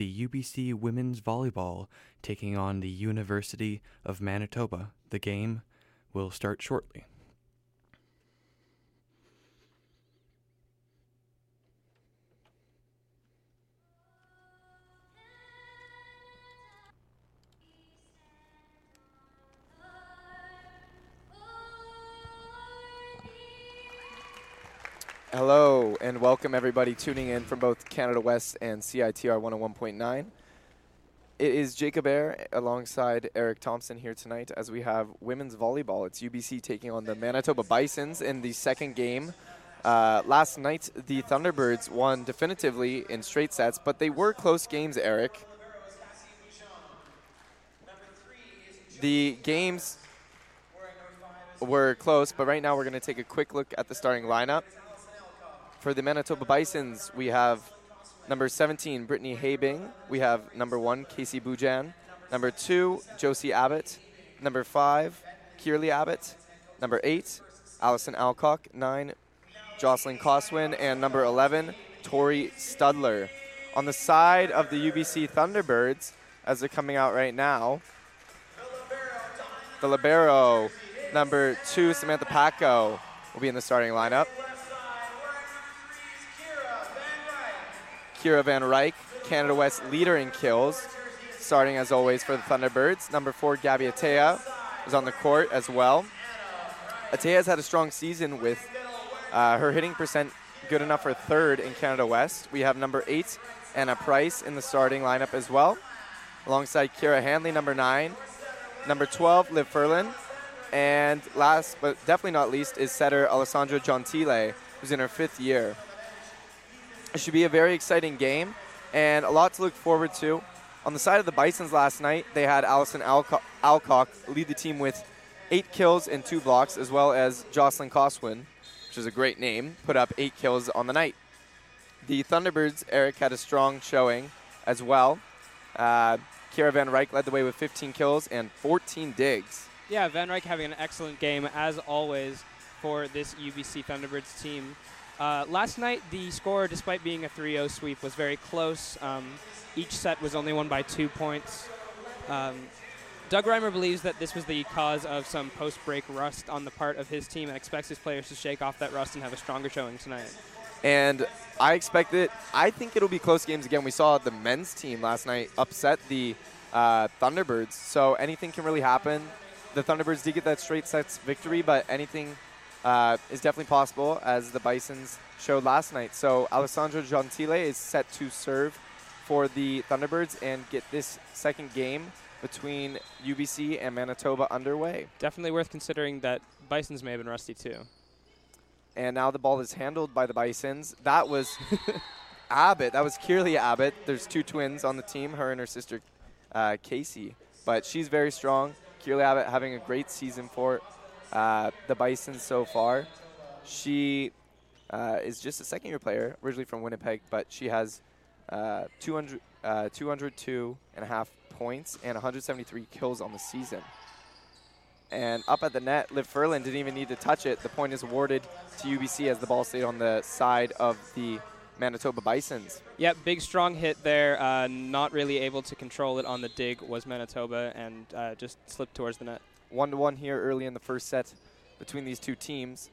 the UBC women's volleyball taking on the University of Manitoba. The game will start shortly. Hello and welcome everybody tuning in from both Canada West and CITR 101.9. It is Jacob Air alongside Eric Thompson here tonight as we have women's volleyball. It's UBC taking on the Manitoba Bisons in the second game. Uh, last night, the Thunderbirds won definitively in straight sets, but they were close games, Eric. The games were close, but right now we're going to take a quick look at the starting lineup. For the Manitoba Bisons, we have number 17, Brittany Habing. We have number one, Casey Bujan. Number two, Josie Abbott. Number five, Kierley Abbott. Number eight, Allison Alcock. Nine, Jocelyn Coswin. And number 11, Tori Studler. On the side of the UBC Thunderbirds, as they're coming out right now, the Libero, number two, Samantha Paco, will be in the starting lineup. Kira Van Ryk, Canada West leader in kills, starting as always for the Thunderbirds. Number four, Gabby Atea is on the court as well. Atea has had a strong season with uh, her hitting percent good enough for third in Canada West. We have number eight, Anna Price, in the starting lineup as well, alongside Kira Hanley, number nine. Number 12, Liv Furlan, And last but definitely not least is setter Alessandra Gentile, who's in her fifth year. It should be a very exciting game and a lot to look forward to. On the side of the Bisons last night, they had Allison Alco- Alcock lead the team with eight kills and two blocks, as well as Jocelyn Coswin, which is a great name, put up eight kills on the night. The Thunderbirds, Eric, had a strong showing as well. Uh, Kira Van Ryk led the way with 15 kills and 14 digs. Yeah, Van Ryk having an excellent game, as always, for this UBC Thunderbirds team. Uh, last night, the score, despite being a 3-0 sweep, was very close. Um, each set was only won by two points. Um, Doug Reimer believes that this was the cause of some post-break rust on the part of his team and expects his players to shake off that rust and have a stronger showing tonight. And I expect it. I think it'll be close games again. We saw the men's team last night upset the uh, Thunderbirds, so anything can really happen. The Thunderbirds did get that straight sets victory, but anything uh, is definitely possible, as the Bisons showed last night. So Alessandra Gentile is set to serve for the Thunderbirds and get this second game between UBC and Manitoba underway. Definitely worth considering that Bisons may have been rusty too. And now the ball is handled by the Bisons. That was Abbott. That was Kierley Abbott. There's two twins on the team, her and her sister uh, Casey. But she's very strong. Kierley Abbott having a great season for uh, the Bison so far. She uh, is just a second year player, originally from Winnipeg, but she has uh, 200, uh, 202 and a half points and 173 kills on the season. And up at the net, Liv Furlan didn't even need to touch it. The point is awarded to UBC as the ball stayed on the side of the Manitoba Bisons. Yep, big strong hit there. Uh, not really able to control it on the dig was Manitoba and uh, just slipped towards the net. One to one here early in the first set between these two teams.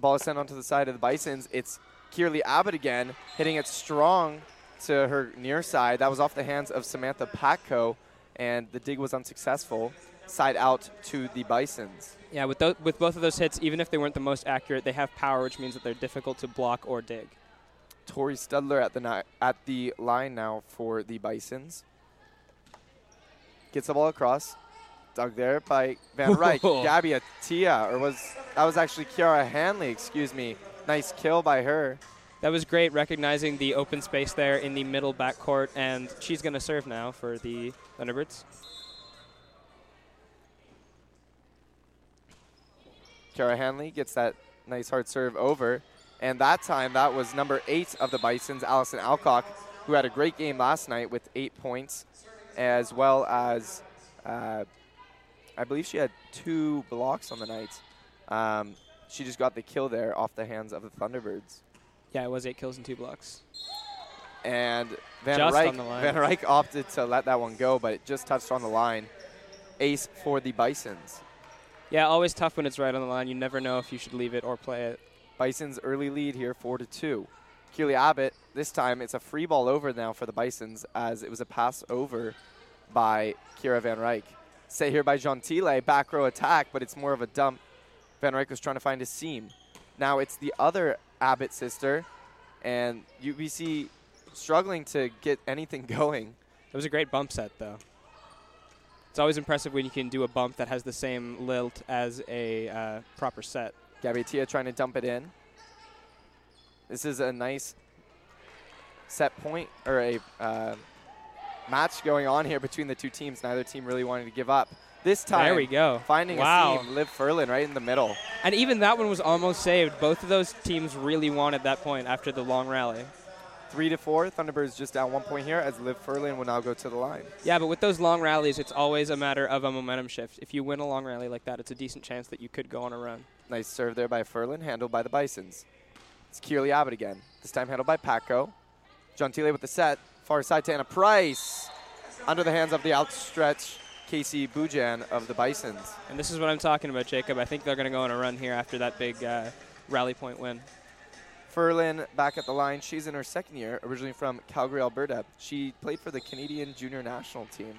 Ball is sent onto the side of the Bisons. It's Kierley Abbott again, hitting it strong to her near side. That was off the hands of Samantha Patko, and the dig was unsuccessful. Side out to the Bisons. Yeah, with, th- with both of those hits, even if they weren't the most accurate, they have power, which means that they're difficult to block or dig. Tori Studler at the ni- at the line now for the Bisons. Gets the ball across. Dug there by Van Ryk. Gabby Atia, or was that was actually Kiara Hanley, excuse me. Nice kill by her. That was great, recognizing the open space there in the middle backcourt, and she's going to serve now for the Thunderbirds. Kiara Hanley gets that nice hard serve over. And that time, that was number eight of the Bisons, Allison Alcock, who had a great game last night with eight points, as well as uh, I believe she had two blocks on the night. Um, she just got the kill there off the hands of the Thunderbirds. Yeah, it was eight kills and two blocks. And Van Just Ryk, on the line. Van Ryk opted to let that one go, but it just touched on the line. Ace for the Bisons. Yeah, always tough when it's right on the line. You never know if you should leave it or play it. Bison's early lead here, four to two. Keely Abbott. This time it's a free ball over now for the Bisons, as it was a pass over by Kira Van Ryk. Set here by Gentile, back row attack, but it's more of a dump. Van Ryk was trying to find a seam. Now it's the other Abbott sister, and UBC struggling to get anything going. It was a great bump set, though. It's always impressive when you can do a bump that has the same lilt as a uh, proper set. Gabiatia trying to dump it in. This is a nice set point or a uh, match going on here between the two teams. Neither team really wanted to give up. This time, There we go. finding Wow. a seam, Liv Furlan right in the middle. And even that one was almost saved. Both of those teams really wanted that point after the long rally. Three to four. Thunderbirds just down one point here as Liv Furlan will now go to the line. Yeah, but with those long rallies, it's always a matter of a momentum shift. If you win a long rally like that, it's a decent chance that you could go on a run. Nice serve there by Furlan, handled by the Bisons. It's Kierley Abbott again. This time handled by Paco. Gentile with the set. Far side to Anna Price. Under the hands of the outstretched Casey Bujan of the Bisons. And this is what I'm talking about, Jacob. I think they're going to go on a run here after that big uh, rally point win. Furlan back at the line. She's in her second year, originally from Calgary, Alberta. She played for the Canadian junior national team.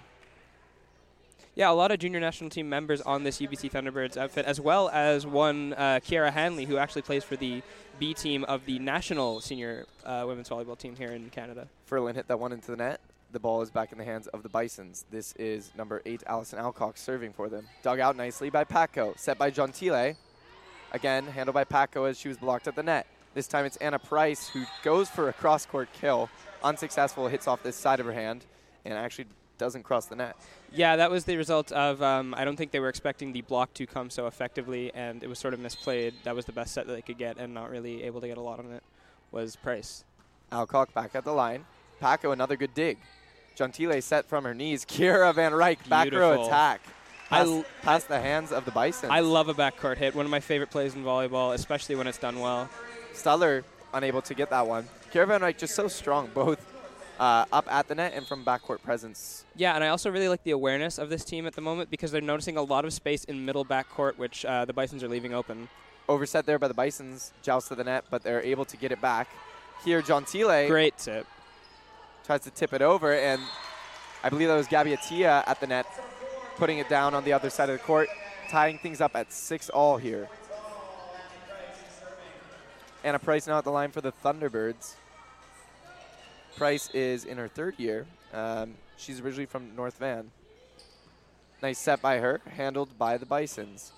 Yeah, a lot of junior national team members on this UBC Thunderbirds outfit, as well as one uh, Kiara Hanley, who actually plays for the B team of the national senior uh, women's volleyball team here in Canada. Furlan hit that one into the net. The ball is back in the hands of the Bisons. This is number eight, Allison Alcock, serving for them. Dug out nicely by Paco. Set by Gentile. Again, handled by Paco as she was blocked at the net. This time it's Anna Price who goes for a cross court kill. Unsuccessful, hits off this side of her hand, and actually doesn't cross the net. Yeah, that was the result of. Um, I don't think they were expecting the block to come so effectively, and it was sort of misplayed. That was the best set that they could get, and not really able to get a lot on it was Price. Alcock back at the line. Paco, another good dig. Gentile set from her knees. Kira Van Ryk, back row attack. I Past, l- past the hands of the Bison. I love a backcourt hit. One of my favorite plays in volleyball, especially when it's done well. Studler unable to get that one. Kira Van Ryk just so strong, both uh, up at the net and from backcourt presence. Yeah, and I also really like the awareness of this team at the moment because they're noticing a lot of space in middle backcourt, which uh, the Bisons are leaving open. Overset there by the Bisons, joust to the net, but they're able to get it back. Here, John Gentile Great tip. tries to tip it over, and I believe that was Gabby Gabiatia at the net, putting it down on the other side of the court, tying things up at six all here. Anna Price now at the line for the Thunderbirds. Price is in her third year. Um, she's originally from North Van. Nice set by her, handled by the Bisons.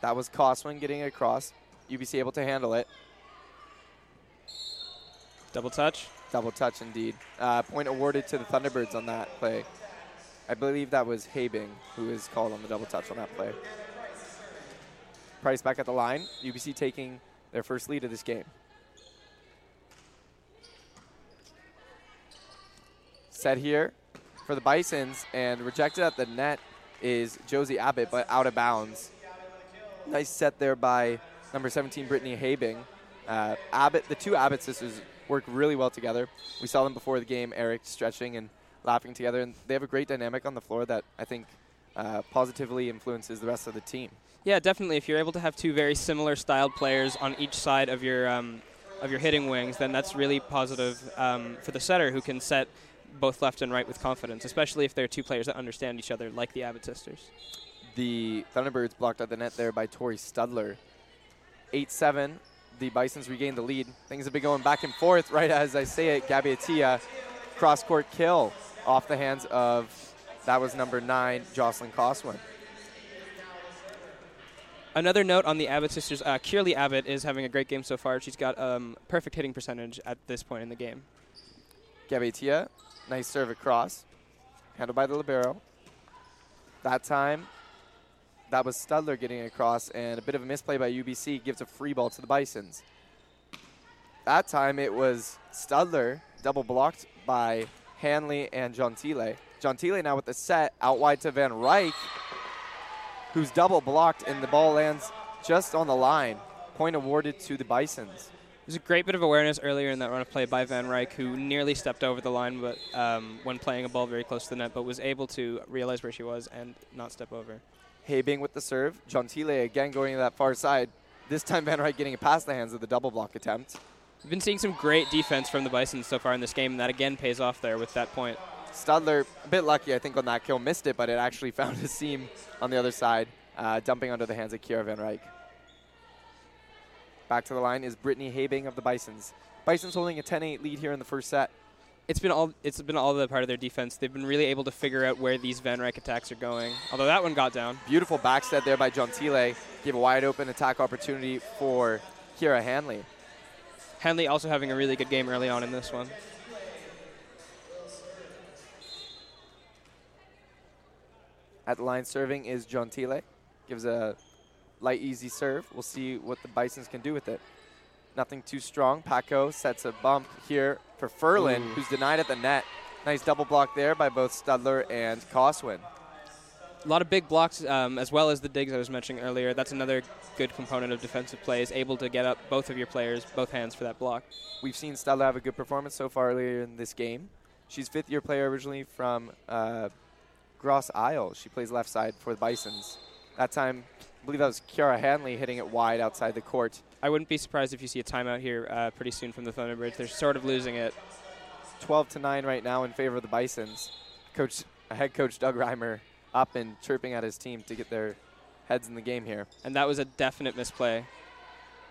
That was Coswin getting it across. UBC able to handle it. Double touch. Double touch indeed. Uh, point awarded to the Thunderbirds on that play. I believe that was Habing who is called on the double touch on that play. Price back at the line. UBC taking their first lead of this game. Set here for the Bisons and rejected at the net is Josie Abbott, but out of bounds. Nice set there by number 17, Brittany Habing. Uh, Abbott, the two Abbott sisters work really well together. We saw them before the game, Eric stretching and laughing together, and they have a great dynamic on the floor that I think uh, positively influences the rest of the team. Yeah, definitely. If you're able to have two very similar styled players on each side of your um, of your hitting wings, then that's really positive um, for the setter who can set both left and right with confidence, especially if they're two players that understand each other, like the Abbott sisters. The Thunderbirds blocked at the net there by Tori Studler. 8 7. The Bisons regained the lead. Things have been going back and forth right as I say it. Gabiatia, cross court kill off the hands of, that was number 9, Jocelyn Coswin. Another note on the Abbott sisters: uh, Abbott is having a great game so far. She's got um, perfect hitting percentage at this point in the game. Gabetia, nice serve across, handled by the libero. That time, that was Studler getting across, and a bit of a misplay by UBC gives a free ball to the Bisons. That time it was Studler, double blocked by Hanley and Gentile. Gentile now with the set, out wide to Van Ryk, who's double blocked, and the ball lands just on the line. Point awarded to the Bisons. There's a great bit of awareness earlier in that run of play by Van Ryk, who nearly stepped over the line, but um, when playing a ball very close to the net, but was able to realize where she was and not step over. Habing with the serve. Gentile again going to that far side. This time Van Ryk getting it past the hands of the double block attempt. We've been seeing some great defense from the Bison so far in this game, and that again pays off there with that point. Studler, a bit lucky, I think, on that kill. Missed it, but it actually found a seam on the other side, uh, dumping under the hands of Kira Van Ryk. Back to the line is Brittany Habing of the Bisons. Bisons holding a 10-8 lead here in the first set. It's been all it's been all the part of their defense. They've been really able to figure out where these Van Ryk attacks are going. Although that one got down. Beautiful backstep there by Gentile. Gave a wide open attack opportunity for Kira Hanley. Hanley also having a really good game early on in this one. At the line serving is Gentile. Gives a light, easy serve. We'll see what the Bisons can do with it. Nothing too strong. Paco sets a bump here for Furlan, Ooh. who's denied at the net. Nice double block there by both Studler and Coswin. A lot of big blocks, um, as well as the digs I was mentioning earlier. That's another good component of defensive play, is able to get up both of your players, both hands for that block. We've seen Studler have a good performance so far earlier in this game. She's fifth year player originally from uh, Grosse Isle. She plays left side for the Bisons. That time, I believe that was Kiara Hanley hitting it wide outside the court. I wouldn't be surprised if you see a timeout here uh, pretty soon from the Thunderbirds. They're sort of losing it. 12 to 9 right now in favor of the Bisons. Coach, head coach Doug Reimer up and chirping at his team to get their heads in the game here. And that was a definite misplay.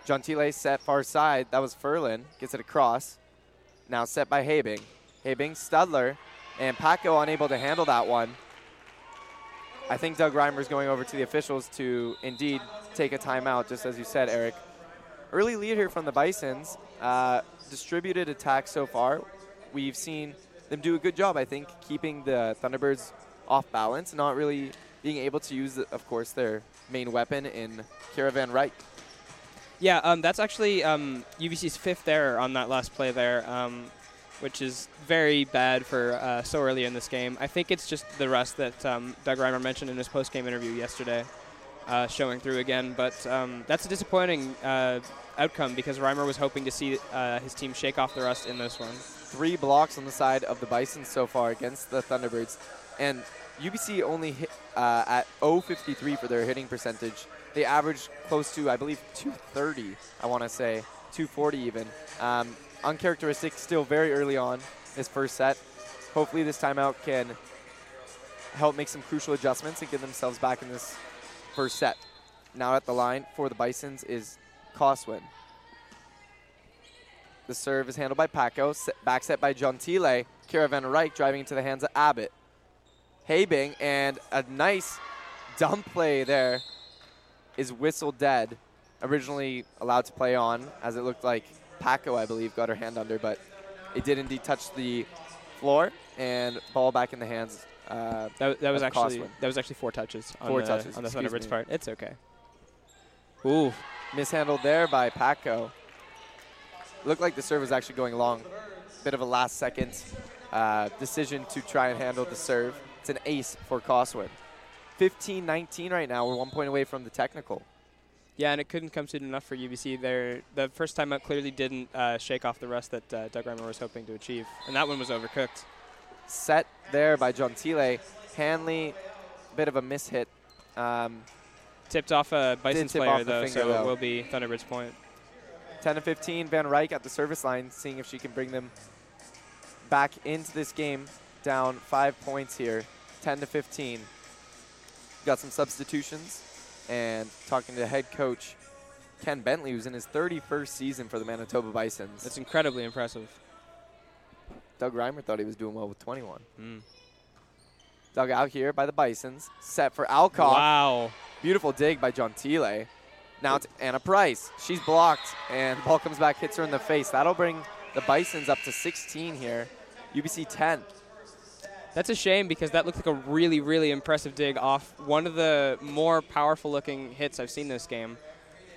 Gentile set far side. That was Furlan. Gets it across. Now set by Habing. Habing, Studler, and Paco unable to handle that one. I think Doug Reimer is going over to the officials to indeed take a timeout, just as you said, Eric. Early lead here from the Bisons. Uh, distributed attack so far. We've seen them do a good job, I think, keeping the Thunderbirds off balance, not really being able to use, of course, their main weapon in Kira Van Ryk. Yeah, um, that's actually um, UBC's fifth error on that last play there, um, which is very bad for uh, so early in this game. I think it's just the rust that um, Doug Reimer mentioned in his post-game interview yesterday, uh, showing through again. But um, that's a disappointing uh, outcome because Reimer was hoping to see uh, his team shake off the rust in this one. three blocks on the side of the Bison so far against the Thunderbirds. And UBC only hit uh, at 0.53 for their hitting percentage. They averaged close to, I believe, 230, I want to say, 240 even. Um, uncharacteristic, still very early on this first set. Hopefully this timeout can help make some crucial adjustments and get themselves back in this first set. Now at the line for the Bisons is Coswin. The serve is handled by Paco. Back set by Gentile. Kira Van Ryk driving into the hands of Abbott. Habing and a nice dump play there is whistled dead. Originally allowed to play on, as it looked like Paco, I believe, got her hand under, but it did indeed touch the floor and ball back in the hands. Uh, That, that was actually Coswin. that was actually four touches on Four the, touches, on the Thunderbirds' me. part. It's okay. Ooh, mishandled there by Paco. Looked like the serve was actually going long. Bit of a last second uh, decision to try and handle the serve. It's an ace for Coswin. 15 19 right now. We're one point away from the technical. Yeah, and it couldn't come soon enough for UBC. There, the first time out clearly didn't uh, shake off the rust that uh, Doug Reimer was hoping to achieve, and that one was overcooked. Set there by John Gentile. Hanley, bit of a mishit. Um, Tipped off a Bison's player off though, finger, so though. it will be Thunderbird's point. 10 to 15. Van Ryk at the service line, seeing if she can bring them back into this game. Down five points here. 10 to 15. Got some substitutions and talking to head coach Ken Bentley, who's in his 31st season for the Manitoba Bisons. That's incredibly impressive. Doug Reimer thought he was doing well with 21. Mm. Dug out here by the Bisons. Set for Alcock. Wow. Beautiful dig by John Gentile. Now it's Anna Price. She's blocked, and the ball comes back, hits her in the face. That'll bring the Bisons up to 16 here. UBC 10. That's a shame because that looked like a really, really impressive dig off one of the more powerful looking hits I've seen this game.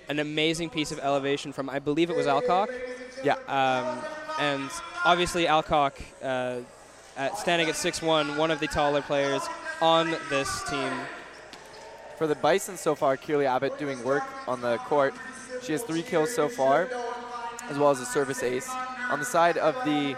An amazing piece of elevation from, I believe it was Alcock. Yeah. Um, and obviously, Alcock, uh, at, standing at 6'1, one of the taller players on this team. For the Bison so far, Keely Abbott doing work on the court. She has three kills so far. as well as a service ace. On the side of the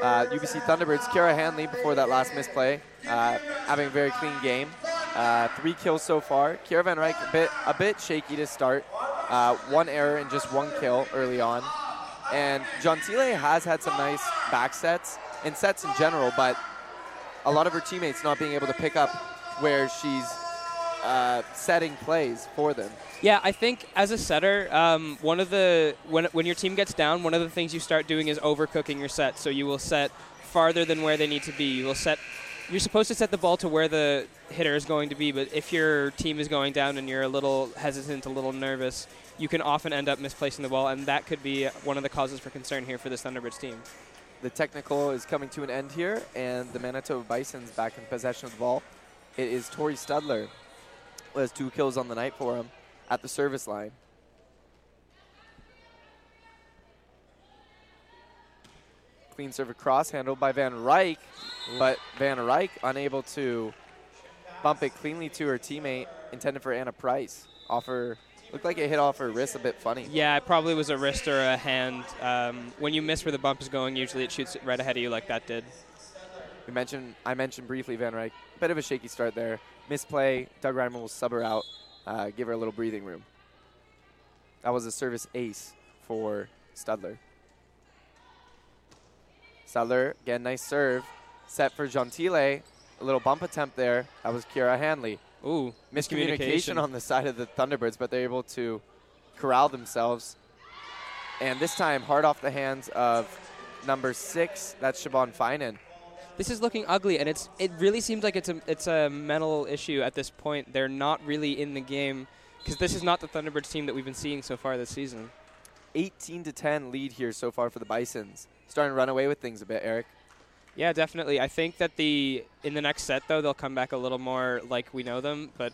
uh, UBC Thunderbirds, Kiara Hanley, before that last misplay, uh, having a very clean game. Uh, three kills so far. Kiara Van Ryk a bit, a bit shaky to start. Uh, one error and just one kill early on. And Gentile has had some nice back sets and sets in general, but a lot of her teammates not being able to pick up where she's uh, setting plays for them. Yeah, I think as a setter, um, one of the when when your team gets down, one of the things you start doing is overcooking your set. So you will set farther than where they need to be. You will set. You're supposed to set the ball to where the hitter is going to be, but if your team is going down and you're a little hesitant, a little nervous, you can often end up misplacing the ball, and that could be one of the causes for concern here for this Thunderbirds team. The technical is coming to an end here, and the Manitoba Bison's back in possession of the ball. It is Tori Studler has two kills on the night for him at the service line. Clean serve across, handled by Van Ryk, but Van Ryk unable to bump it cleanly to her teammate, intended for Anna Price. Offer looked like it hit off her wrist a bit funny. Yeah, it probably was a wrist or a hand. Um, when you miss where the bump is going, usually it shoots right ahead of you like that did. We mentioned I mentioned briefly Van Ryk. Bit of a shaky start there. Misplay. Doug Reimer will sub her out, uh, give her a little breathing room. That was a service ace for Studler. Studler, again, nice serve. Set for Gentile. A little bump attempt there. That was Kira Hanley. Ooh, Miscommunication on the side of the Thunderbirds, but they're able to corral themselves. And this time, hard off the hands of number six. That's Siobhan Finan. This is looking ugly, and it's it really seems like it's a it's a mental issue at this point. They're not really in the game because this is not the Thunderbirds team that we've been seeing so far this season. 18 to 10 lead here so far for the Bisons. Starting to run away with things a bit, Eric. Yeah, definitely. I think that the in the next set though they'll come back a little more like we know them, but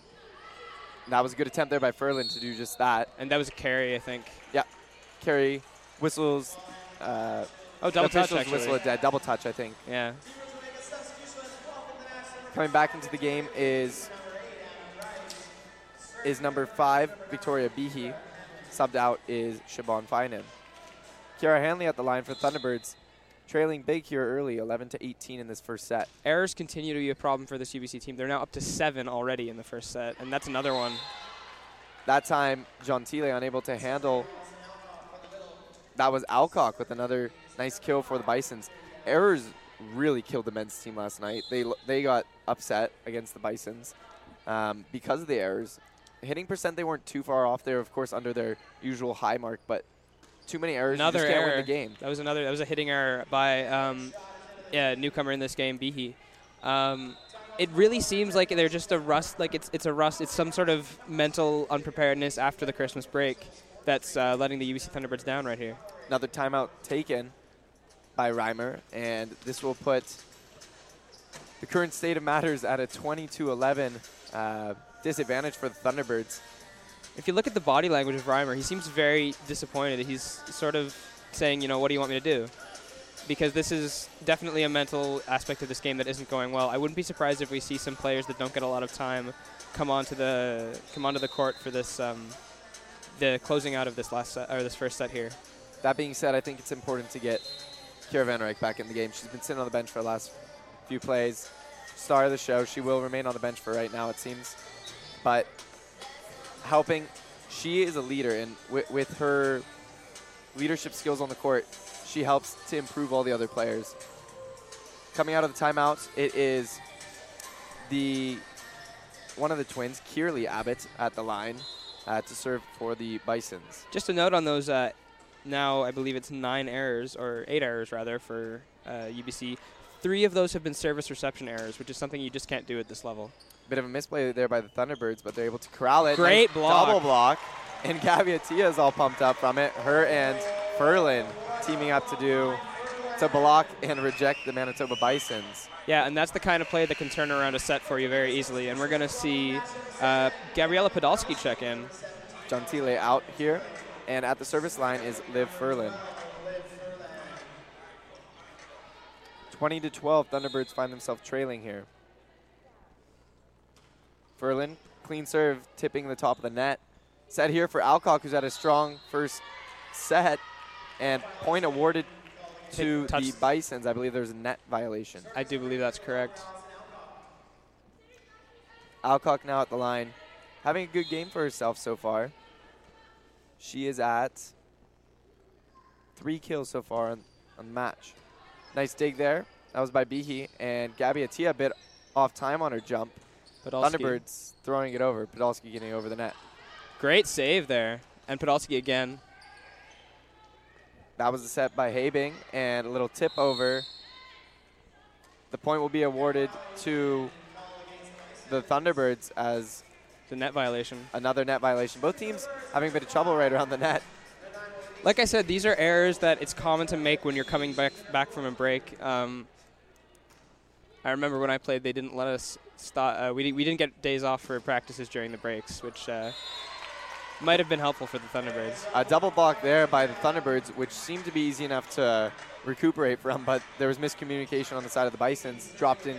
that was a good attempt there by Furlan to do just that. And that was a carry, I think. Yeah, carry whistles. Uh, oh, double touch. Whistle a dead double touch, I think. Yeah. Coming back into the game is is number five, Victoria Behe. Subbed out is Siobhan Finan. Kiara Hanley at the line for Thunderbirds. Trailing big here early, 11 to 18 in this first set. Errors continue to be a problem for this UBC team. They're now up to seven already in the first set, and that's another one. That time, Gentile unable to handle. That was Alcock with another nice kill for the Bisons. Errors really killed the men's team last night. They they got upset against the Bisons um, because of the errors. Hitting percent, they weren't too far off. They're of course under their usual high mark, but too many errors. Another error. can't win the game. That was another. That was a hitting error by um, yeah, newcomer in this game, Behe. Um, it really seems like they're just a rust. Like it's it's a rust. It's some sort of mental unpreparedness after the Christmas break that's uh, letting the UBC Thunderbirds down right here. Another timeout taken by Reimer, and this will put the current state of matters at a 22-11 uh, disadvantage for the Thunderbirds. If you look at the body language of Reimer, he seems very disappointed. He's sort of saying, you know, what do you want me to do? Because this is definitely a mental aspect of this game that isn't going well. I wouldn't be surprised if we see some players that don't get a lot of time come onto the come onto the court for this um, the closing out of this last set, or this first set here. That being said, I think it's important to get Kira Van Ryk back in the game. She's been sitting on the bench for the last few plays. Star of the show. She will remain on the bench for right now, it seems. But helping, she is a leader, and with, with her leadership skills on the court, she helps to improve all the other players. Coming out of the timeout, it is the one of the twins, Kierley Abbott, at the line uh, to serve for the Bisons. Just a note on those uh, now I believe it's nine errors, or eight errors rather, for uh, UBC. Three of those have been service reception errors, which is something you just can't do at this level. Bit of a misplay there by the Thunderbirds, but they're able to corral it. Great nice block. Double block. And Gabby Atia is all pumped up from it. Her and Furlan teaming up to do to block and reject the Manitoba Bisons. Yeah, and that's the kind of play that can turn around a set for you very easily. And we're going to see uh, Gabriella Podolsky check in. Gentile out here. And at the service line is Liv Furlan. 20 to 12, Thunderbirds find themselves trailing here. Furlan, clean serve, tipping the top of the net. Set here for Alcock, who's had a strong first set. And point awarded to the Bisons. I believe there's a net violation. I do believe that's correct. Alcock now at the line, having a good game for herself so far. She is at three kills so far on, on the match. Nice dig there. That was by Behe. And Gabby Atia a bit off time on her jump. Podolski. Thunderbirds throwing it over. Podolski getting over the net. Great save there. And Podolski again. That was a set by Habing and a little tip over. The point will be awarded to the Thunderbirds as The net violation. another net violation. Both teams having a bit of trouble right around the net. Like I said, these are errors that it's common to make when you're coming back back from a break. Um, I remember when I played, they didn't let us stop. Uh, we, we didn't get days off for practices during the breaks, which uh, might have been helpful for the Thunderbirds. A double block there by the Thunderbirds, which seemed to be easy enough to recuperate from, but there was miscommunication on the side of the Bisons. Dropped in.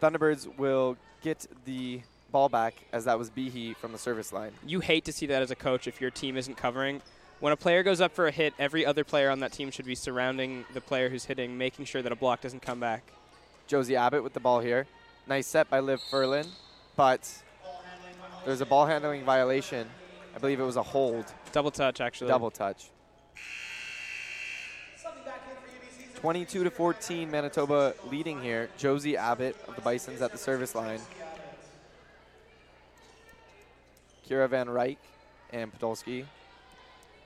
Thunderbirds will get the ball back as that was Behe from the service line. You hate to see that as a coach if your team isn't covering. When a player goes up for a hit, every other player on that team should be surrounding the player who's hitting, making sure that a block doesn't come back. Josie Abbott with the ball here. Nice set by Liv Furlan, but there's a ball handling violation. I believe it was a hold, Double touch, actually. double touch. 22 to 14, Manitoba leading here. Josie Abbott of the Bisons at the service line. Kira Van Ryk and Podolski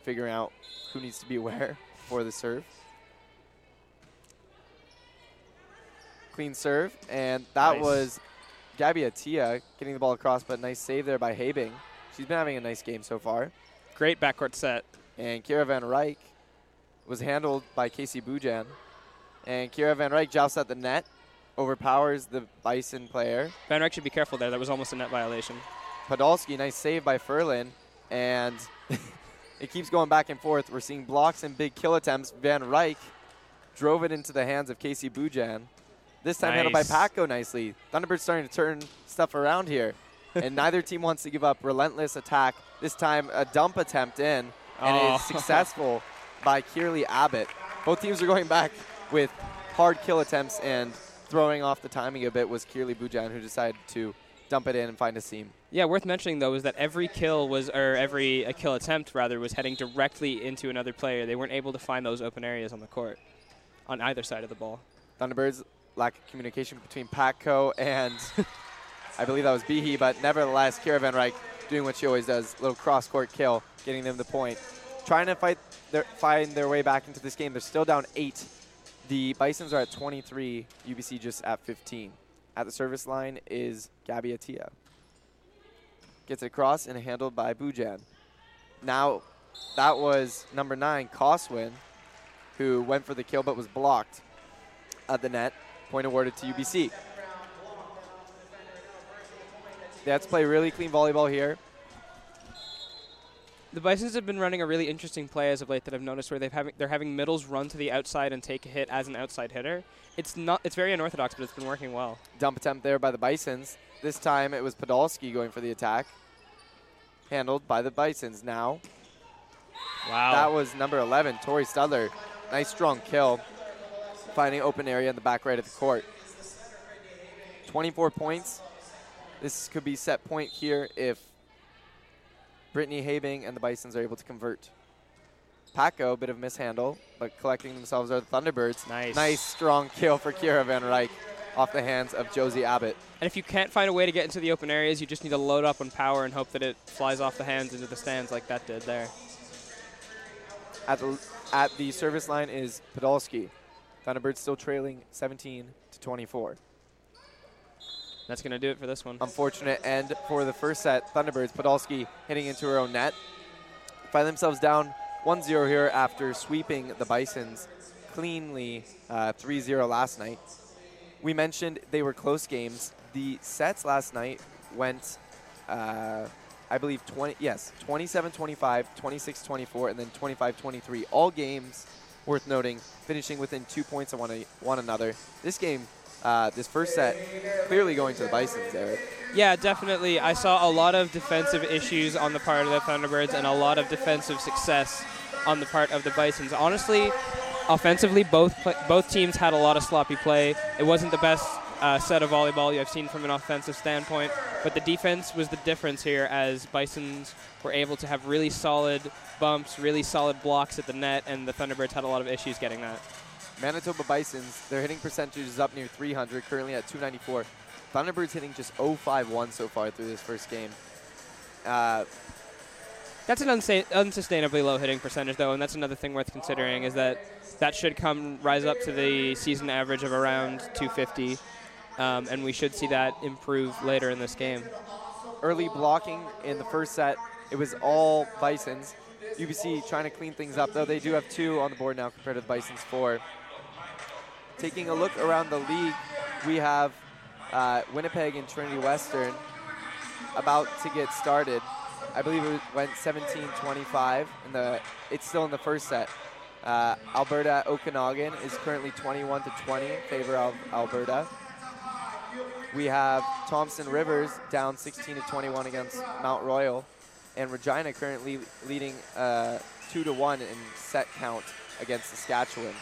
figuring out who needs to be where for the serve. Clean serve, and that Nice. was Gabby Atia getting the ball across, but nice save there by Habing. She's been having a nice game so far. Great backcourt set. And Kira Van Ryk was handled by Casey Bujan. And Kira Van Ryk jousts at the net, overpowers the Bison player. Van Ryk should be careful there. That was almost a net violation. Podolski, nice save by Furlan. And it keeps going back and forth. We're seeing blocks and big kill attempts. Van Ryk drove it into the hands of Casey Bujan. This time handled by Paco nicely. Thunderbirds starting to turn stuff around here. and neither team wants to give up. Relentless attack. This time a dump attempt in. And it Oh. is successful by Kierley Abbott. Both teams are going back with hard kill attempts and throwing off the timing a bit was Kierley Bujan who decided to dump it in and find a seam. Yeah, worth mentioning though is that every kill was, or every a kill attempt rather, was heading directly into another player. They weren't able to find those open areas on the court, on either side of the ball. Thunderbirds lack communication between Patco and I believe that was Behe, but nevertheless, Kira Van Ryk doing what she always does, little cross court kill, getting them the point. Trying to fight their, find their way back into this game. They're still down eight. The Bisons are at 23, UBC just at 15. At the service line is Gabby Atia. Gets it across and handled by Bujan. Now, that was number nine, Coswin, who went for the kill but was blocked at the net. Point awarded to UBC. To play really clean volleyball here. The Bisons have been running a really interesting play as of late that I've noticed where they've having they're having middles run to the outside and take a hit as an outside hitter. It's not it's very unorthodox, but it's been working well. Dump attempt there by the Bisons. This time it was Podolski going for the attack. Handled by the Bisons now. Wow. That was number 11, Tori Studler. Nice strong kill. Finding open area in the back right of the court. 24 points. This could be set point here if Brittany Habing and the Bisons are able to convert. Paco, a bit of mishandle, but collecting themselves are the Thunderbirds. Nice. Nice strong kill for Kira Van off the hands of Josie Abbott. and if you can't find a way to get into the open areas, you just need to load up on power and hope that it flies off the hands into the stands like that did there. At the, at the service line is Podolski. Thunderbirds still trailing 17 to 24. That's going to do it for this one. Unfortunate end for the first set. Thunderbirds, Podolski hitting into her own net. Find themselves down 1 0 here after sweeping the Bisons cleanly uh, 3 0 last night. We mentioned they were close games. The sets last night went, uh, I believe, 20, yes, 27 25, 26 24, and then 25 23. All games worth noting, finishing within two points of one, one another. This game, uh, this first set, clearly going to the Bisons, Eric. Yeah, definitely. I saw a lot of defensive issues on the part of the Thunderbirds and a lot of defensive success on the part of the Bisons. Honestly, offensively, both both teams had a lot of sloppy play. It wasn't the best uh, set of volleyball you have seen from an offensive standpoint, but the defense was the difference here as Bisons were able to have really solid bumps, really solid blocks at the net, and the Thunderbirds had a lot of issues getting that. Manitoba Bisons, their hitting percentage is up near 300, currently at 294. Thunderbirds hitting just 051 so far through this first game. Uh, that's an unsustainably low hitting percentage, though, and that's another thing worth considering is that that should come rise up to the season average of around 250, um, and we should see that improve later in this game. Early blocking in the first set, it was all Bisons. UBC trying to clean things up, though. They do have two on the board now compared to the Bison's four. Taking a look around the league, we have uh, Winnipeg and Trinity Western about to get started. I believe it went 17-25, and the it's still in the first set. Uh, Alberta Okanagan is currently 21 to 20 in favor of Alberta. We have Thompson Rivers down 16 to 21 against Mount Royal, and Regina currently leading uh, two to one in set count against Saskatchewan.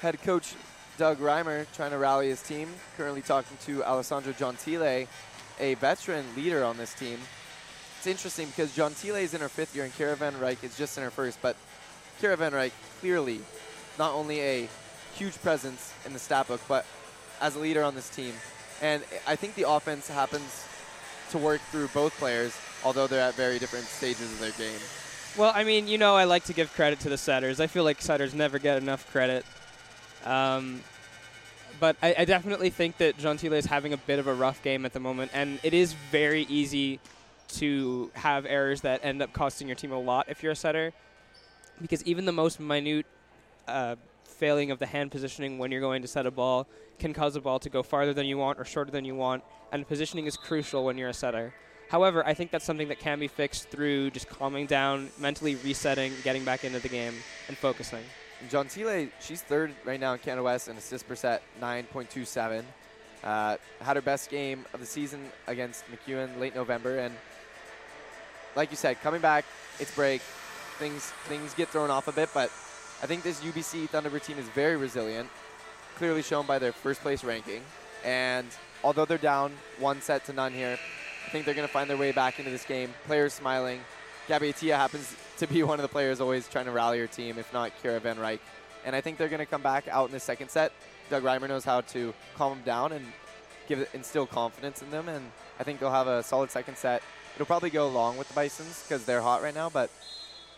Head coach Doug Reimer trying to rally his team. Currently talking to Alessandra Gentile, a veteran leader on this team. It's interesting because Gentile is in her fifth year and Kira Van Ryk is just in her first, but Kira Van Ryk clearly not only a huge presence in the stat book, but as a leader on this team. And I think the offense happens to work through both players, although they're at very different stages of their game. Well, I mean, you know, I like to give credit to the setters. I feel like setters never get enough credit. Um, but I, I, definitely think that Gentile is having a bit of a rough game at the moment, and it is very easy to have errors that end up costing your team a lot if you're a setter, because even the most minute uh, failing of the hand positioning when you're going to set a ball can cause a ball to go farther than you want or shorter than you want, and positioning is crucial when you're a setter. However, I think that's something that can be fixed through just calming down, mentally resetting, getting back into the game, and focusing. Gentile, she's third right now in Canada West in assists per set, 9.27. Uh, had her best game of the season against MacEwan late November, and like you said, coming back, it's break. Things things get thrown off a bit, but I think this UBC Thunderbird team is very resilient, clearly shown by their first place ranking. And although they're down one set to none here, I think they're going to find their way back into this game. Players smiling. Gabby Atia happens to be one of the players always trying to rally her team, if not Kira Van Ryk. And I think they're going to come back out in the second set. Doug Reimer knows how to calm them down and give instill confidence in them, and I think they'll have a solid second set. It'll probably go along with the Bisons because they're hot right now, but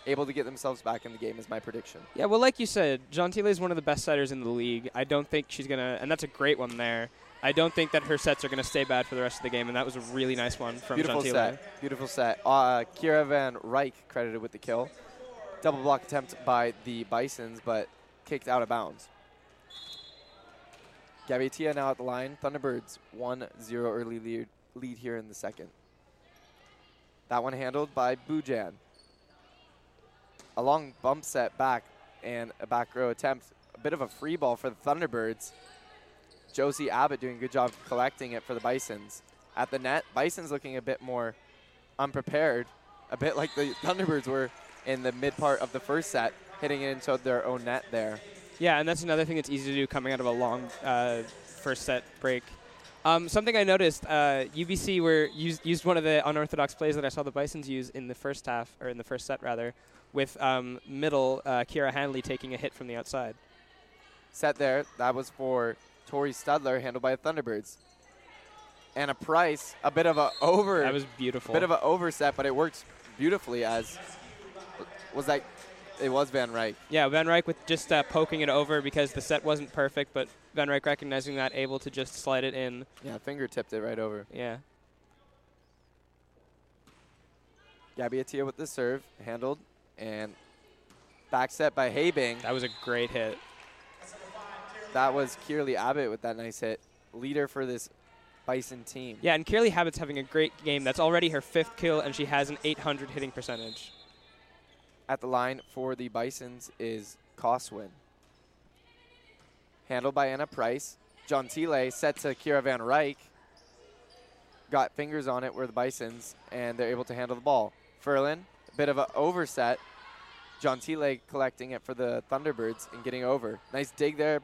able to get themselves back in the game is my prediction. Yeah, well, like you said, Gentile is one of the best setters in the league. I don't think she's gonna, and that's a great one there. I don't think that her sets are going to stay bad for the rest of the game, and that was a really nice one from Beautiful Gentile. set. Beautiful set. Uh, Kira Van Ryk credited with the kill. Double block attempt by the Bisons, but kicked out of bounds. Gabby Tia now at the line. Thunderbirds 1-0 early lead, lead here in the second. That one handled by Bujan. A long bump set back and a back row attempt. A bit of a free ball for the Thunderbirds. Josie Abbott doing a good job collecting it for the Bisons. At the net, Bisons looking a bit more unprepared, a bit like the Thunderbirds were in the mid part of the first set, hitting it into their own net there. Yeah, and that's another thing that's easy to do coming out of a long uh, first set break. Um, something I noticed, uh, UBC were used, used one of the unorthodox plays that I saw the Bisons use in the first half, or in the first set rather, with um, middle uh, Kira Hanley taking a hit from the outside. Set there, that was for Tori Studler, handled by the Thunderbirds. And a price, a bit of a over. That was beautiful. Bit of an overset, but it worked beautifully as was that it was Van Ryk. Yeah, Van Ryk with just uh, poking it over because the set wasn't perfect, but Van Ryk recognizing that, able to just slide it in. Yeah, finger tipped it right over. Yeah. Gabby Atia with the serve, handled, and back set by Habing. That was a great hit. That was Kierley Abbott with that nice hit. Leader for this Bison team. Yeah, and Kierley Abbott's having a great game. That's already her fifth kill, and she has an 800 hitting percentage. At the line for the Bisons is Coswin. Handled by Anna Price. Gentile set to Kira Van Ryk. got fingers on it were the Bisons, and they're able to handle the ball. Furlan, a bit of an overset. Gentile collecting it for the Thunderbirds and getting over. Nice dig there.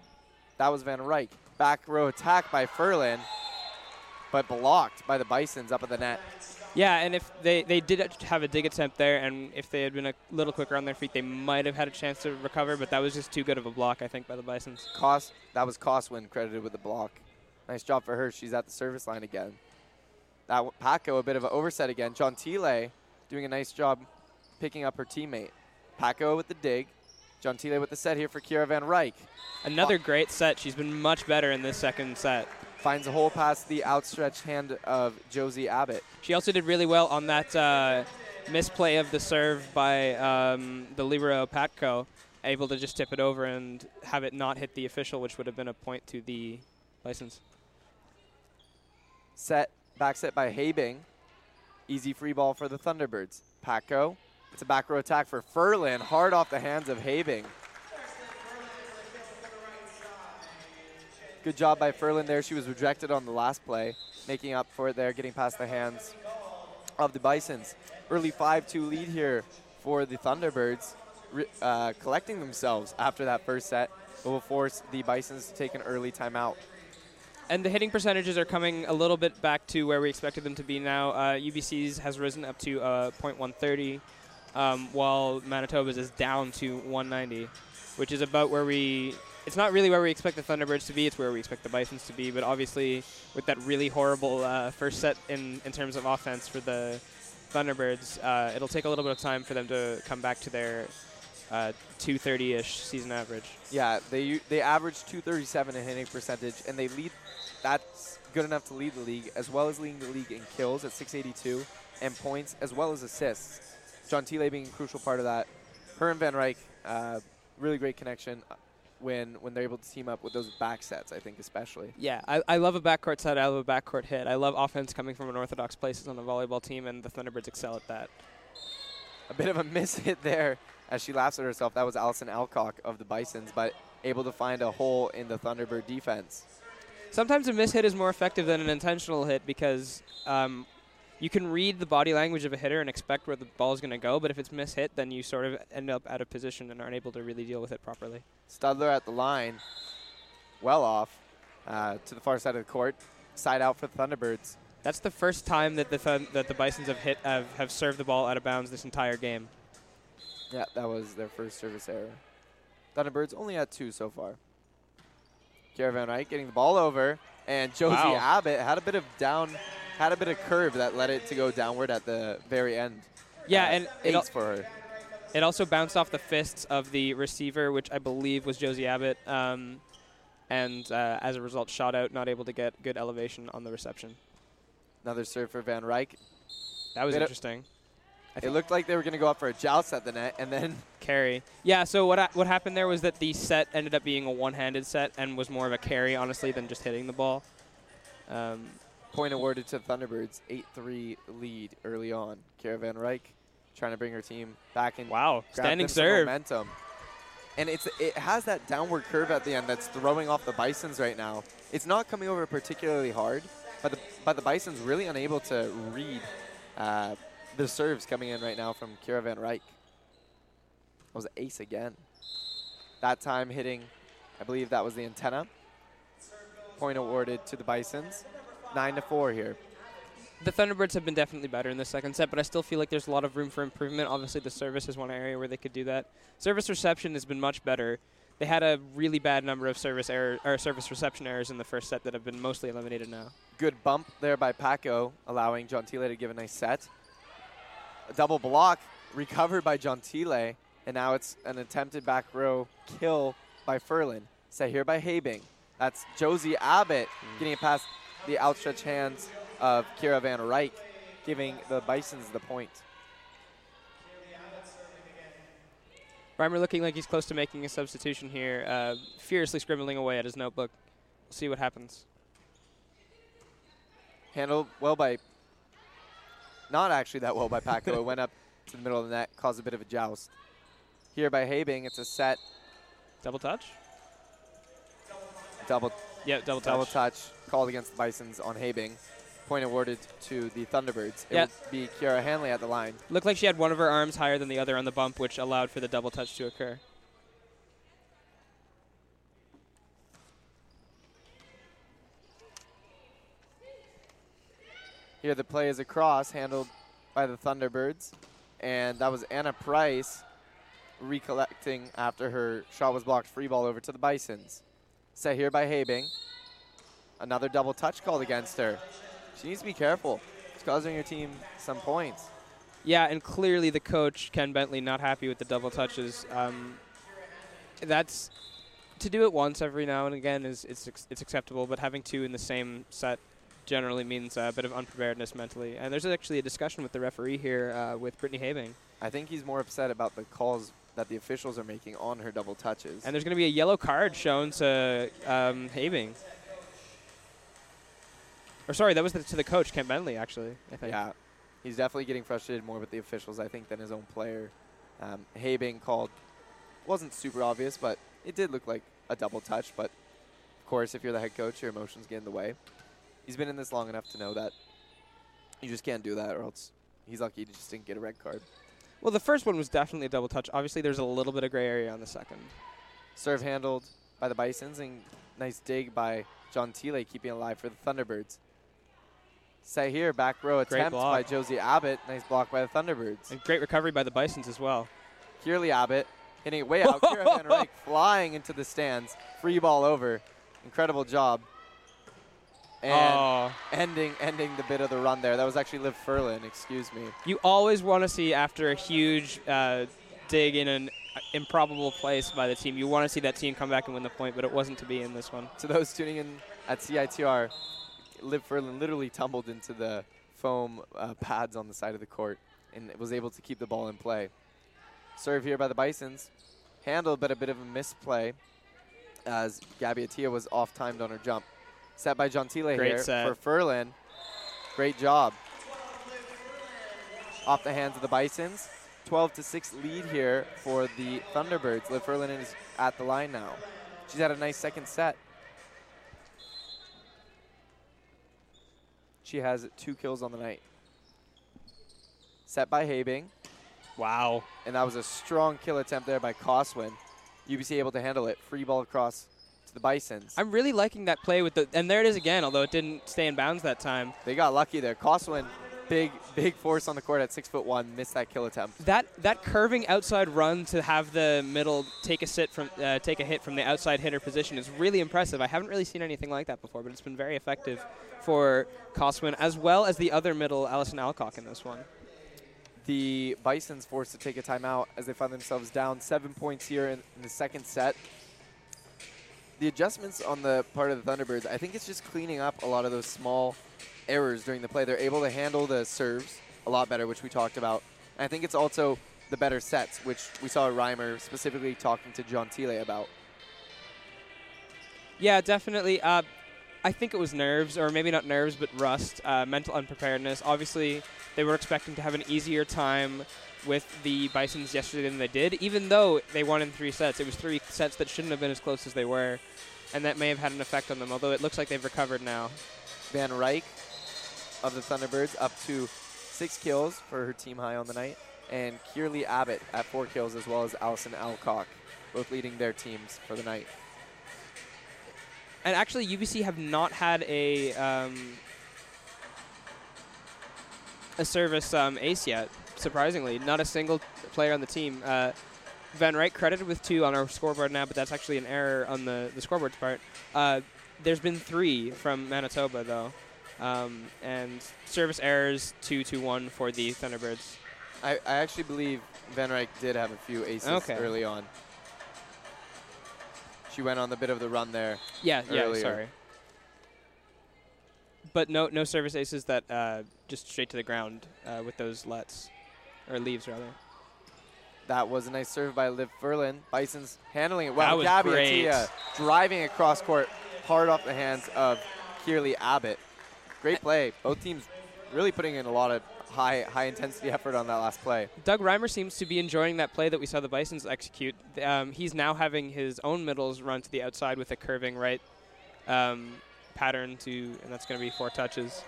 That was Van Ryk. Back row attack by Furlan, but blocked by the Bisons up at the net. Yeah, and if they, they did have a dig attempt there, and if they had been a little quicker on their feet, they might have had a chance to recover, but that was just too good of a block, I think, by the Bisons. Cost that was Coswin credited with the block. Nice job for her. She's at the service line again. That Paco a bit of an overset again. Gentile doing a nice job picking up her teammate. Paco with the dig. Gentile with the set here for Kira Van Ryk. Another great set. She's been much better in this second set. Finds a hole past the outstretched hand of Josie Abbott. She also did really well on that uh, misplay of the serve by um, the libero Paco, able to just tip it over and have it not hit the official, which would have been a point to the license. Set, back set by Habing. Easy free ball for the Thunderbirds. Paco. It's a back row attack for Furlan, hard off the hands of Habing. Good job by Furlan there. She was rejected on the last play, making up for it there, getting past the hands of the Bisons. Early 5-2 lead here for the Thunderbirds, uh, collecting themselves after that first set, but will force the Bisons to take an early timeout. And the hitting percentages are coming a little bit back to where we expected them to be now. Uh, UBC's has risen up to uh, .130, um, while Manitoba's is down to 190, which is about where we it's not really where we expect the Thunderbirds to be. It's where we expect the Bisons to be. But obviously, with that really horrible uh, first set in, in terms of offense for the Thunderbirds, uh, it'll take a little bit of time for them to come back to their uh, 230-ish season average. Yeah, they they average 237 in hitting percentage, and they lead. That's good enough to lead the league, as well as leading the league in kills at 682 and points, as well as assists. Gentile being a crucial part of that. Her and Van Ryk, uh, really great connection when when they're able to team up with those back sets, I think especially. Yeah, I, I love a backcourt set. I love a backcourt hit. I love offense coming from unorthodox places on a volleyball team, and the Thunderbirds excel at that. A bit of a miss hit there as she laughs at herself. That was Allison Alcock of the Bisons, but able to find a hole in the Thunderbird defense. Sometimes a miss hit is more effective than an intentional hit because um, you can read the body language of a hitter and expect where the ball is going to go, but if it's mishit, then you sort of end up out of position and aren't able to really deal with it properly. Studler at the line, well off uh, to the far side of the court, side out for the Thunderbirds. That's the first time that the th- that the Bisons have hit have, have served the ball out of bounds this entire game. Yeah, that was their first service error. Thunderbirds only had two so far. Kira Van Ryk getting the ball over, and Josie wow. Abbott had a bit of down had a bit of curve that led it to go downward at the very end. Yeah, uh, and eights for her. It also bounced off the fists of the receiver, which I believe was Josie Abbott, um, and uh, as a result, shot out, not able to get good elevation on the reception. Another serve for Van Ryk. That was interesting. It looked like they were going to go up for a joust at the net, and then carry. Yeah. So what what happened there was that the set ended up being a one-handed set and was more of a carry, honestly, than just hitting the ball. Um, Point awarded to the Thunderbirds. 8-3 lead early on. Kira Van trying to bring her team back in. Wow, standing serve. Momentum. And it's it has that downward curve at the end that's throwing off the Bisons right now. It's not coming over particularly hard, but the, but the Bisons really unable to read uh, the serves coming in right now from Kira Van Ryk. That was ace again. That time hitting, I believe that was the antenna. Point awarded to the Bisons nine to four here. The Thunderbirds have been definitely better in the second set, but I still feel like there's a lot of room for improvement. Obviously, the service is one area where they could do that. Service reception has been much better. They had a really bad number of service error or service reception errors in the first set that have been mostly eliminated now. Good bump there by Paco, allowing Gentile to give a nice set. A double block recovered by Gentile, and now it's an attempted back row kill by Furlan. Set here by Habing. That's Josie Abbott mm. getting it past the outstretched hands of Kira Van Ryk, giving the Bisons the point. Reimer looking like he's close to making a substitution here, uh, furiously scribbling away at his notebook. We'll see what happens. Handled well by, not actually that well by Paco. it went up to the middle of the net, caused a bit of a joust. Here by Habing, it's a set. Double touch? Double yeah, double touch. Double touch called against the Bisons on Habing. point awarded to the Thunderbirds. It will be Kiara Hanley at the line. Looked like she had one of her arms higher than the other on the bump, which allowed for the double touch to occur. Here the play is a cross handled by the Thunderbirds. And that was Anna Price recollecting after her shot was blocked. Free ball over to the Bisons. Set here by Habing. Another double touch called against her. She needs to be careful. It's causing her team some points. Yeah, and clearly the coach Ken Bentley not happy with the double touches. Um, that's to do it once every now and again is it's it's acceptable, but having two in the same set generally means a bit of unpreparedness mentally. And there's actually a discussion with the referee here uh, with Brittany Habing, I think he's more upset about the calls that the officials are making on her double touches. and there's going to be a yellow card shown to um, Habing. Or sorry, that was the, to the coach Ken Bentley actually. I think. Yeah, he's definitely getting frustrated more with the officials, I think, than his own player. Um, being called wasn't super obvious, but it did look like a double touch. But of course, if you're the head coach, your emotions get in the way. He's been in this long enough to know that you just can't do that, or else he's lucky he just didn't get a red card. Well, the first one was definitely a double touch. Obviously, there's a little bit of gray area on the second. Serve handled by the Bisons, and nice dig by Gentile, keeping it alive for the Thunderbirds. Set here, back row Great attempt by. Josie Abbott. Nice block by the Thunderbirds. And great recovery by the Bisons as well. Kierley Abbott hitting it way out. Kira Van Ryk flying into the stands. Free ball over. Incredible job. And oh, ending ending the bit of the run there. That was actually Liv Furlan, excuse me. you always want to see after a huge uh, dig in an improbable place by the team, you want to see that team come back and win the point, but it wasn't to be in this one. To those tuning in at CITR, Liv Furlan literally tumbled into the foam uh, pads on the side of the court and was able to keep the ball in play. Serve here by the Bisons. Handled, but a bit of a misplay as Gabby Atia was off timed on her jump. Set by Great here set. for Furlan. Great job. Off the hands of the Bisons. 12 to 6 lead here for the Thunderbirds. Liv Furlan is at the line now. She's had a nice second set. She has two kills on the night. Set by Habing, Wow. and that was a strong kill attempt there by Coswin. UBC able to handle it. Free ball across to the Bisons. I'm really liking that play with the, and there it is again, although it didn't stay in bounds that time. they got lucky there. Coswin, big, big force on the court at six foot one, missed that kill attempt. That that curving outside run to have the middle take a sit from uh, take a hit from the outside hitter position is really impressive. I haven't really seen anything like that before, but it's been very effective for Coswin as well as the other middle, Allison Alcock, in this one. The Bisons forced to take a timeout as they find themselves down seven points here in, in the second set. The adjustments on the part of the Thunderbirds, I think it's just cleaning up a lot of those small errors during the play. They're able to handle the serves a lot better, which we talked about. And I think it's also the better sets, which we saw Reimer specifically talking to Gentile about. Yeah, definitely. Uh, I think it was nerves, or maybe not nerves, but rust, uh, mental unpreparedness. Obviously, they were expecting to have an easier time with the Bisons yesterday than they did, even though they won in three sets. It was three sets that shouldn't have been as close as they were, and that may have had an effect on them, although it looks like they've recovered now. Van Ryk of the Thunderbirds up to six kills for her team high on the night, and Kierley Abbott at four kills, as well as Allison Alcock, both leading their teams for the night. And actually, UBC have not had a um, a service um, ace yet. Surprisingly, not a single player on the team. Uh, Van Ryk credited with two on our scoreboard now, but that's actually an error on the the scoreboard's part. Uh, there's been three from Manitoba though, um, and service errors two to one for the Thunderbirds. I, I actually believe Van Ryk did have a few aces Okay. early on. She went on the bit of the run there. Yeah, yeah, sorry. But no, no service aces that uh, just straight to the ground uh, with those lets or leaves rather. That was a nice serve by Liv Furlan. Bison's handling it well. That was Gabby great. Atia driving across court hard off the hands of Kierley Abbott. Great play. Both teams really putting in a lot of high high intensity effort on that last play. Doug Reimer seems to be enjoying that play that we saw the Bisons execute. Um, he's now having his own middles run to the outside with a curving right um, pattern to, and that's going to be four touches.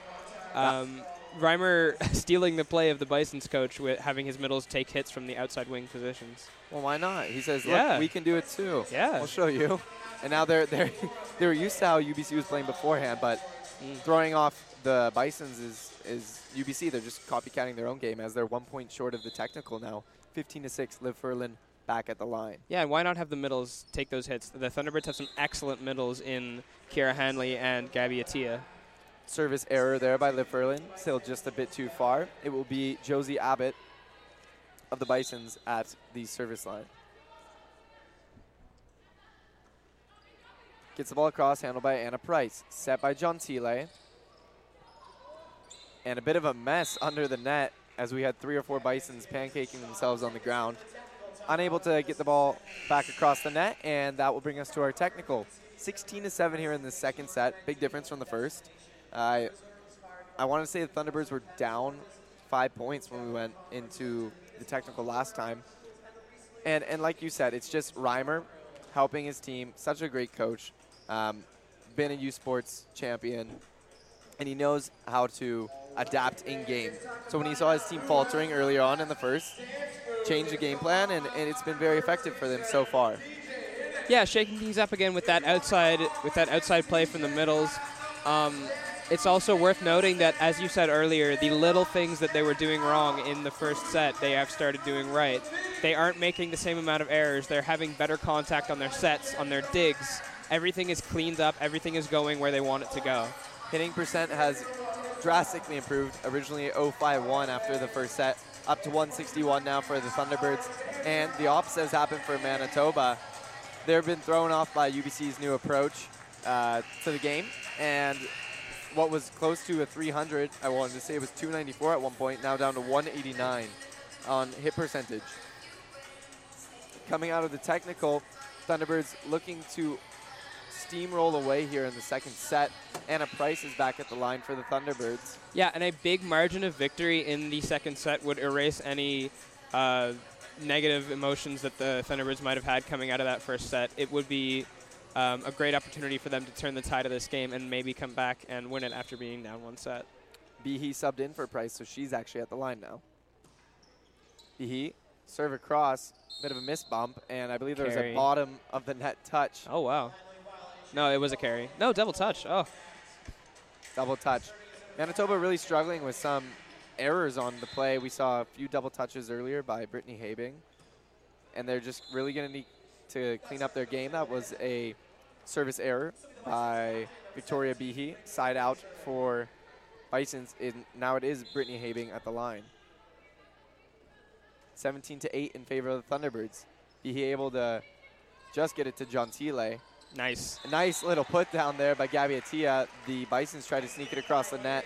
Um, Reimer stealing the play of the Bison's coach with having his middles take hits from the outside wing positions. Well, why not? He says, "Look, Yeah. we can do it too. Yeah. I'll show you." And now they're they're they were used to how UBC was playing beforehand, but Mm. throwing off the Bisons is is UBC. They're just copycatting their own game as they're one point short of the technical now. 15 to six. Liv Furlan back at the line. Yeah, and why not have the middles take those hits? The Thunderbirds have some excellent middles in Kira Hanley and Gabby Atia. Service error there by Liv Furlan. Still just a bit too far. It will be Josie Abbott of the Bisons at the service line. Gets the ball across, handled by Anna Price. Set by Gentile. And a bit of a mess under the net as we had three or four Bisons pancaking themselves on the ground. Unable to get the ball back across the net, and that will bring us to our technical. 16 to 7 here in the second set. Big difference from the first. I I want to say the Thunderbirds were down five points when we went into the technical last time. And and like you said, it's just Reimer helping his team. Such a great coach. Um, been a U Sports champion, and he knows how to adapt in game. So when he saw his team faltering earlier on in the first, changed the game plan, and, and it's been very effective for them so far. Yeah, shaking things up again with that outside with that outside play from the middles. Um, it's also worth noting that, as you said earlier, the little things that they were doing wrong in the first set, they have started doing right. They aren't making the same amount of errors. They're having better contact on their sets, on their digs. Everything is cleaned up. Everything is going where they want it to go. Hitting percent has drastically improved. Originally 051 after the first set, up to 161 now for the Thunderbirds. And the opposite has happened for Manitoba. They've been thrown off by UBC's new approach uh, to the game. And what was close to a 300, I wanted to say it was 294 at one point, now down to 189 on hit percentage. Coming out of the technical, Thunderbirds looking to steamroll away here in the second set. Anna Price is back at the line for the Thunderbirds. Yeah, and a big margin of victory in the second set would erase any uh, negative emotions that the Thunderbirds might have had coming out of that first set. It would be um, a great opportunity for them to turn the tide of this game and maybe come back and win it after being down one set. Behe subbed in for Price, so she's actually at the line now. Behe, serve across, bit of a miss bump, and I believe there was a bottom of the net touch. Oh, wow. No, it was a carry. No, double touch. Oh, Double touch. Manitoba really struggling with some errors on the play. We saw a few double touches earlier by Brittany Habing, and they're just really going to need to clean up their game. That was a service error by Victoria Behe. Side out for Bisons. In, now it is Brittany Habing at the line. 17 to 8 in favor of the Thunderbirds. Behe able to just get it to Gentile. Nice. Nice little put down there by Gabby Atia. The Bisons tried to sneak it across the net,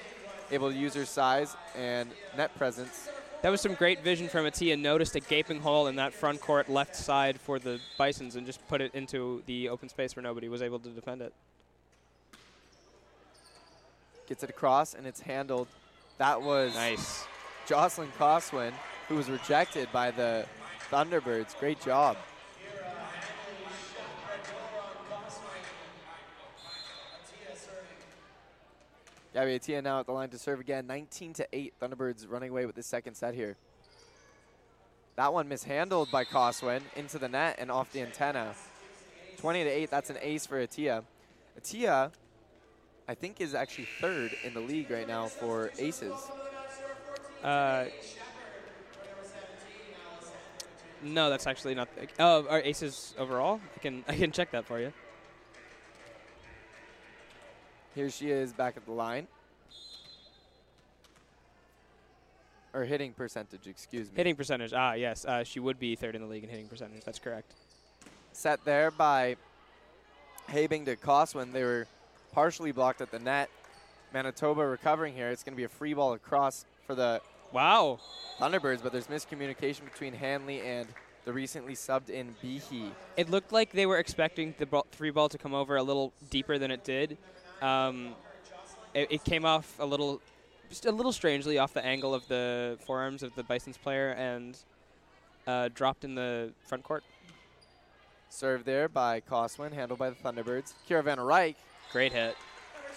able to use her size and net presence. That was some great vision from Atia. Noticed a gaping hole in that front court left side for the Bisons and just put it into the open space where nobody was able to defend it. Gets it across and it's handled. That was Nice. Jocelyn Coswin, who was rejected by the Thunderbirds. Great job. Atia now at the line to serve again. 19 to 8. Thunderbirds running away with the second set here. That one mishandled by Coswin into the net and off the antenna. 20 to 8. That's an ace for Atia. Atia, I think, is actually third in the league right now for aces. Uh, no, that's actually not. Oh, our aces overall. I can I can check that for you. Here she is back at the line. Or hitting percentage, excuse me. Hitting percentage. Ah, yes. Uh, she would be third in the league in hitting percentage. That's correct. Set there by Habing to Coswin. They were partially blocked at the net. Manitoba recovering here. It's going to be a free ball across for the Wow. Thunderbirds, but there's miscommunication between Hanley and the recently subbed in Behe. It looked like they were expecting the ball, three ball to come over a little deeper than it did. Um, it, it came off a little, just a little strangely off the angle of the forearms of the Bison's player and uh, dropped in the front court. Served there by Coswin, handled by the Thunderbirds. Kira Van Great hit.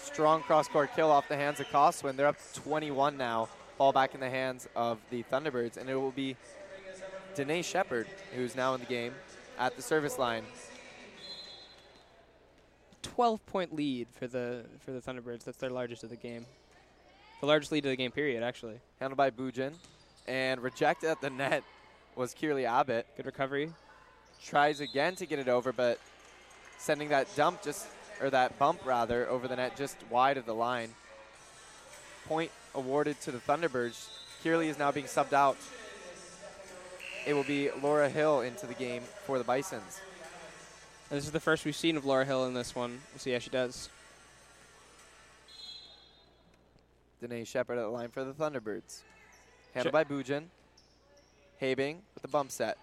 Strong cross-court kill off the hands of Coswin. They're up 21 now. Ball back in the hands of the Thunderbirds, and it will be Danae Shepard, who's now in the game, at the service line. 12 point lead for the for the Thunderbirds. That's their largest of the game. The largest lead of the game period, actually. Handled by Bujin. And rejected at the net was Kierley Abbott. Good recovery. Tries again to get it over, but sending that dump just, or that bump rather, over the net just wide of the line. Point awarded to the Thunderbirds. Kierley is now being subbed out. It will be Laura Hill into the game for the Bisons. And this is the first we've seen of Laura Hill in this one. We'll see how she does. Danae Shepard at the line for the Thunderbirds. Handled by Bujin. Habing with the bump set.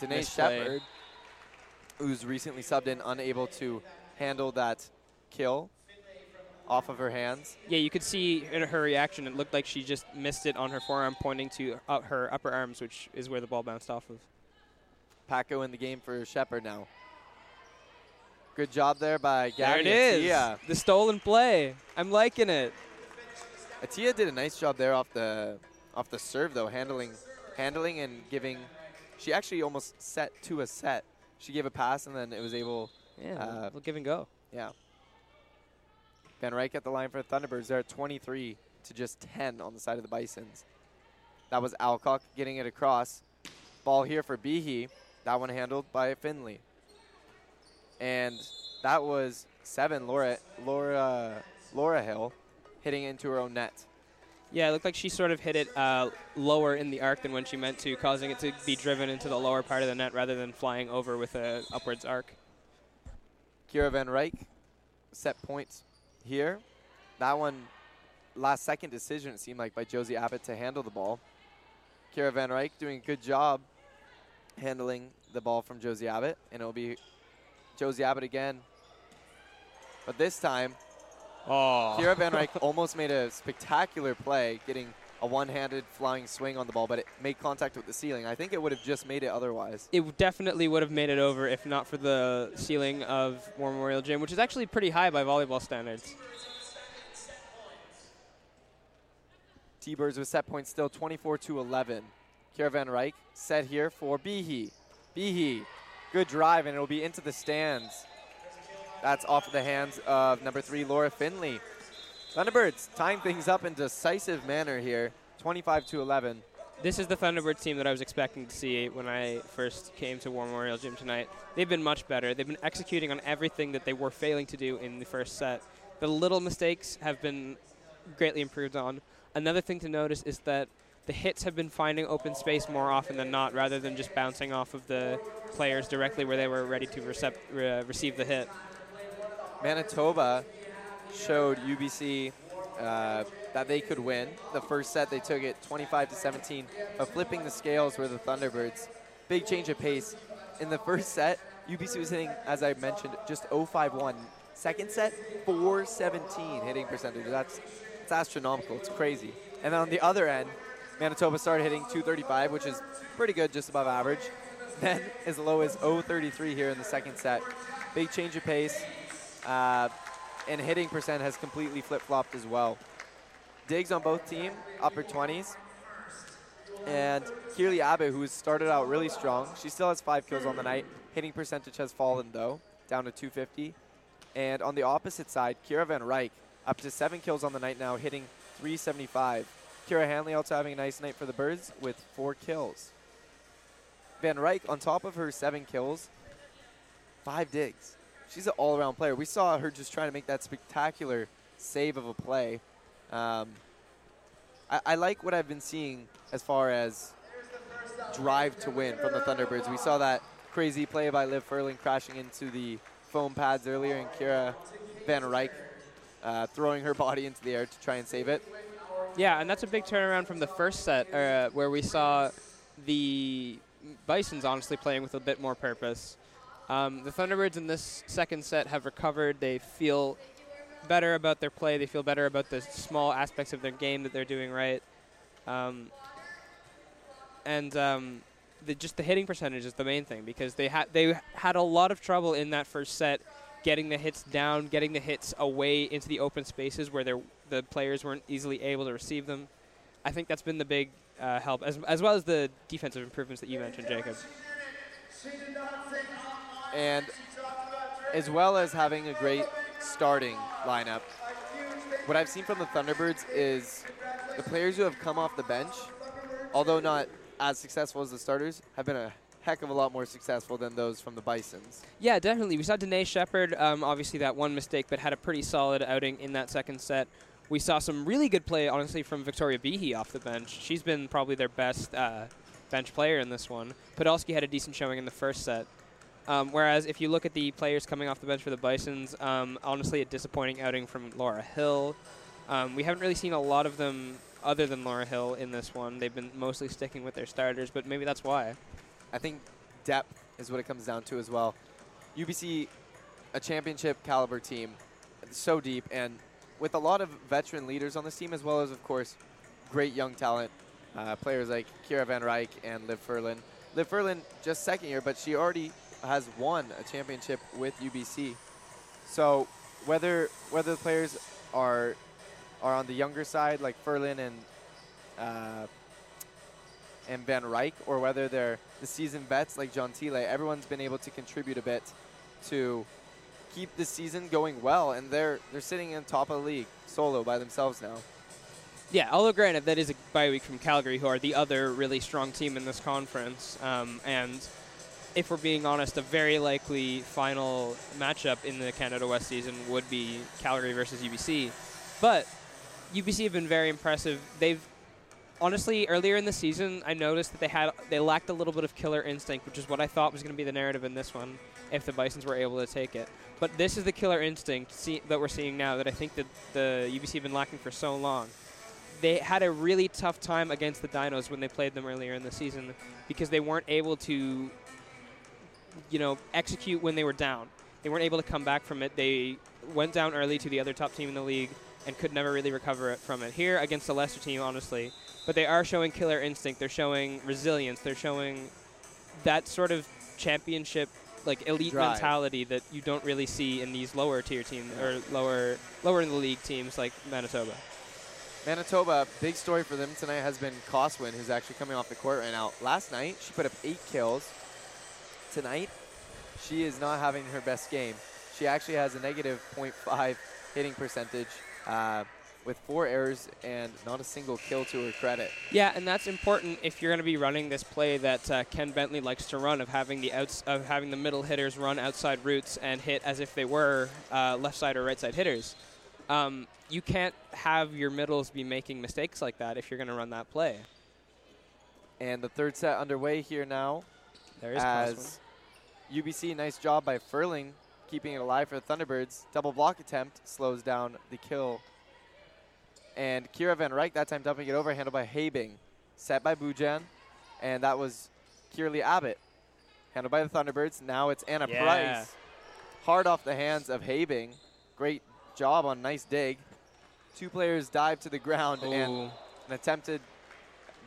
Danae. Shepard, who's recently subbed in, unable to handle that kill off of her hands. Yeah, you could see in her reaction, it looked like she just missed it on her forearm, pointing to uh, her upper arms, which is where the ball bounced off of. Paco in the game for Shepard now. Good job there by There Gabby it is. Atia. The stolen play. I'm liking it. Atia did a nice job there off the off the serve though, handling handling and giving. She actually almost set to a set. She gave a pass and then it was able. Yeah, Uh, we'll, give and go. Yeah. Van Ryk at the line for the Thunderbirds. They're at 23 to just 10 on the side of the Bisons. That was Alcock getting it across. Ball here for Behe. That one handled by Finley. And that was seven. Laura Laura Laura Hill hitting into her own net. Yeah, it looked like she sort of hit it uh, lower in the arc than when she meant to, causing it to be driven into the lower part of the net rather than flying over with an upwards arc. Kira Van Ryk set points here. That one, last second decision, it seemed like, by Josie Abbott to handle the ball. Kira Van Ryk doing a good job handling the ball from Josie Abbott, and it'll be Josie Abbott again. But this time, Oh. Kira Van Ryk almost made a spectacular play, getting a one-handed flying swing on the ball, but it made contact with the ceiling. I think it would have just made it otherwise. It definitely would have made it over if not for the ceiling of War Memorial Gym, which is actually pretty high by volleyball standards. T-Birds with set points still 24 to 11. Kira Van Ryk set here for Behe. Behe, good drive, and it'll be into the stands. That's off of the hands of number three, Laura Finley. Thunderbirds tying things up in decisive manner here, 25 to 11. This is the Thunderbirds team that I was expecting to see when I first came to War Memorial Gym tonight. They've been much better. They've been executing on everything that they were failing to do in the first set. The little mistakes have been greatly improved on. Another thing to notice is that the hits have been finding open space more often than not, rather than just bouncing off of the players directly where they were ready to recep- re- receive the hit. Manitoba showed UBC uh, that they could win. The first set they took it 25 to 17, but flipping the scales were the Thunderbirds. Big change of pace. In the first set, UBC was hitting, as I mentioned, just 051. Second set, 417 hitting percentage. That's it's astronomical. It's crazy. And then on the other end, Manitoba started hitting 235, which is pretty good, just above average. Then as low as 033 here in the second set. Big change of pace. Uh, and hitting percent has completely flip-flopped as well. Digs on both team, upper 20s. And Kierley Abbott, who has started out really strong, she still has five kills on the night. Hitting percentage has fallen though, down to 250. And on the opposite side, Kira Van Ryk, up to seven kills on the night now, hitting 375. Kira Hanley also having a nice night for the Birds with four kills. Van Ryk, on top of her seven kills, five digs. She's an all-around player. We saw her just trying to make that spectacular save of a play. Um, I, I like what I've been seeing as far as drive to win from the Thunderbirds. We saw that crazy play by Liv Furlan crashing into the foam pads earlier, and Kira Van Ryk uh, throwing her body into the air to try and save it. Yeah, and that's a big turnaround from the first set, uh, where we saw the Bisons honestly playing with a bit more purpose. Um, the Thunderbirds in this second set have recovered. They feel better about their play. They feel better about the small aspects of their game that they're doing right. Um, and um, the, just the hitting percentage is the main thing because they had they had a lot of trouble in that first set getting the hits down, getting the hits away into the open spaces where the players weren't easily able to receive them. I think that's been the big uh, help, as, as well as the defensive improvements that you mentioned, Jacob. And as well as having a great starting lineup, what I've seen from the Thunderbirds is the players who have come off the bench, although not as successful as the starters, have been a heck of a lot more successful than those from the Bisons. Yeah, definitely. We saw Danae Shepard, um, obviously that one mistake, but had a pretty solid outing in that second set. We saw some really good play, honestly, from Victoria Behe off the bench. She's been probably their best uh, bench player in this one. Podolsky had a decent showing in the first set. Um, whereas if you look at the players coming off the bench for the Bisons, um, honestly, a disappointing outing from Laura Hill. Um, we haven't really seen a lot of them other than Laura Hill in this one. They've been mostly sticking with their starters, but maybe that's why. I think depth is what it comes down to as well. UBC, a championship caliber team, so deep, and with a lot of veteran leaders on this team, as well as, of course, great young talent, uh, players like Kira Van Ryk and Liv Furlan. Liv Furlan just second year, but she already has won a championship with UBC. So whether whether the players are are on the younger side, like Furlan and uh, and Van Ryk, or whether they're the seasoned vets like John Gentile, everyone's been able to contribute a bit to keep the season going well, and they're they're sitting in top of the league solo by themselves now. Yeah, although granted, that is a bye week from Calgary, who are the other really strong team in this conference, um, and if we're being honest, a very likely final matchup in the Canada West season would be Calgary versus UBC. But UBC have been very impressive. They've honestly earlier in the season, I noticed that they had they lacked a little bit of killer instinct, which is what I thought was going to be the narrative in this one, if the Bisons were able to take it. But this is the killer instinct see, that we're seeing now that I think that the UBC have been lacking for so long. They had a really tough time against the Dinos when they played them earlier in the season because they weren't able to you know, execute when they were down. They weren't able to come back from it. They went down early to the other top team in the league and could never really recover it from it. Here against the Leicester team, honestly, but they are showing killer instinct. They're showing resilience. They're showing that sort of championship, like elite Drive. mentality that you don't really see in these lower tier teams or lower lower in the league teams like Manitoba. Manitoba, big story for them tonight has been Coswin, who's actually coming off the court right now. Last night, she put up eight kills, tonight, she is not having her best game. She actually has a negative 0.5 hitting percentage uh, with four errors and not a single kill to her credit. Yeah, and that's important if you're going to be running this play that uh, Ken Bentley likes to run of having the outs of having the middle hitters run outside routes and hit as if they were uh, left side or right side hitters. Um, you can't have your middles be making mistakes like that if you're going to run that play. And the third set underway here now. There is as UBC, nice job by Furlan, keeping it alive for the Thunderbirds. Double block attempt slows down the kill. And Kira Van Ryk that time dumping it over, handled by Habing. Set by Bujan, and that was Kierley Abbott. Handled by the Thunderbirds. Now it's Anna Yeah. Price. Hard off the hands of Habing. Great job on nice dig. Two players dive to the ground and an attempted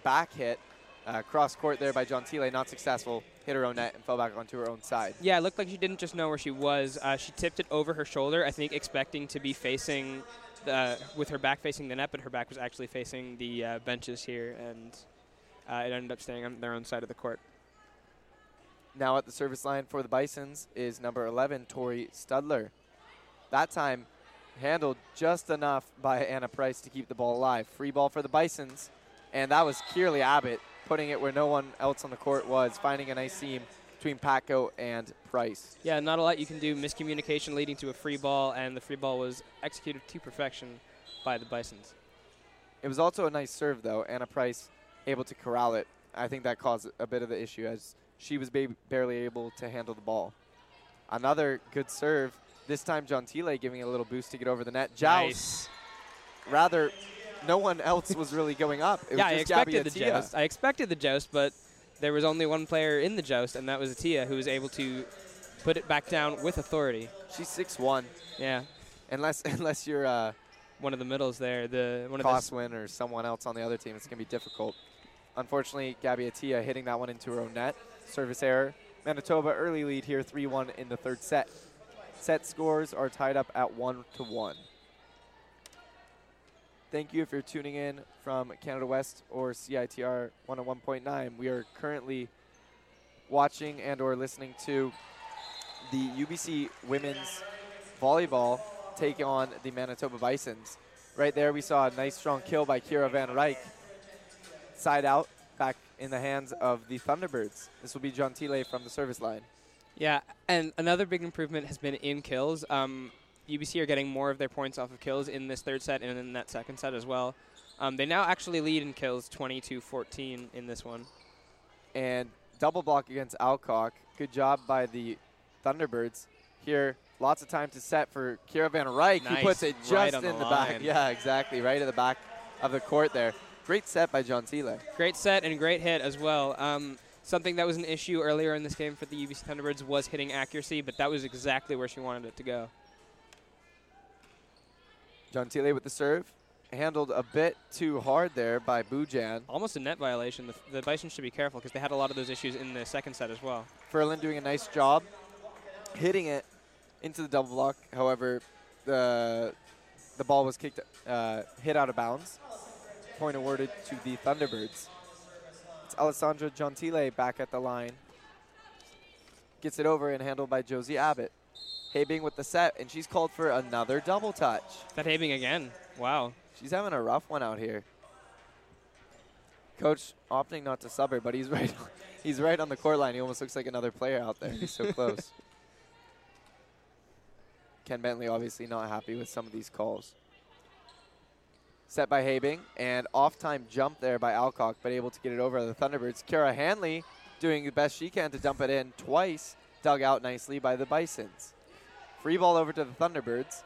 back hit uh, cross court there by Gentile, not successful. Hit her own net and fell back onto her own side. Yeah, it looked like she didn't just know where she was. Uh, she tipped it over her shoulder, I think, expecting to be facing, the, with her back facing the net, but her back was actually facing the uh, benches here, and uh, it ended up staying on their own side of the court. Now at the service line for the Bisons is number 11, Tori Studler. That time handled just enough by Anna Price to keep the ball alive. Free ball for the Bisons, and that was Kierley Abbott putting it where no one else on the court was, finding a nice seam between Paco and Price. Yeah, not a lot you can do. Miscommunication leading to a free ball, and the free ball was executed to perfection by the Bisons. It was also a nice serve, though. Anna Price able to corral it. I think that caused a bit of the issue as she was ba- barely able to handle the ball. Another good serve. This time, Gentile giving it a little boost to get over the net. Joust, Nice. rather, no one else was really going up. It yeah, was I expected Gabby the Atia. joust. I expected the joust, but there was only one player in the joust, and that was Atia, who was able to put it back down with authority. She's six one. Yeah, unless unless you're uh, one of the middles there. The one of the or someone else on the other team. It's going to be difficult. Unfortunately, Gabby Atia hitting that one into her own net. Service error. Manitoba early lead here, 3-1 in the third set. Set scores are tied up at one to one. Thank you if you're tuning in from Canada West or CITR 101.9. We are currently watching and or listening to the UBC women's volleyball take on the Manitoba Bisons. Right there, we saw a nice strong kill by Kira Van Ryk. Side out, back in the hands of the Thunderbirds. This will be Gentile from the service line. Yeah, and another big improvement has been in kills. Um, UBC are getting more of their points off of kills in this third set and in that second set as well. Um, they now actually lead in kills 22-14 in this one. And double block against Alcock. Good job by the Thunderbirds. Here, lots of time to set for Kira Van Ryk, Nice, who puts it just right in the, the back. Yeah, exactly, right at the back of the court there. Great set by Gentile. Great set and great hit as well. Um, something that was an issue earlier in this game for the UBC Thunderbirds was hitting accuracy, but that was exactly where she wanted it to go. John Tile with the serve. Handled a bit too hard there by Bujan. Almost a net violation. The, the Bison should be careful because they had a lot of those issues in the second set as well. Furlan doing a nice job hitting it into the double block. However, the the ball was kicked, uh, hit out of bounds. Point awarded to the Thunderbirds. It's Alessandra Gentile back at the line. Gets it over and handled by Josie Abbott. Habing with the set, and she's called for another double touch. That Habing again. Wow. She's having a rough one out here. Coach opting not to sub her, but he's right. He's right on the court line. He almost looks like another player out there. He's so close. Ken Bentley obviously not happy with some of these calls. Set by Habing and off time jump there by Alcock, but able to get it over the Thunderbirds. Kara Hanley doing the best she can to dump it in twice, dug out nicely by the Bisons. Free ball over to the Thunderbirds.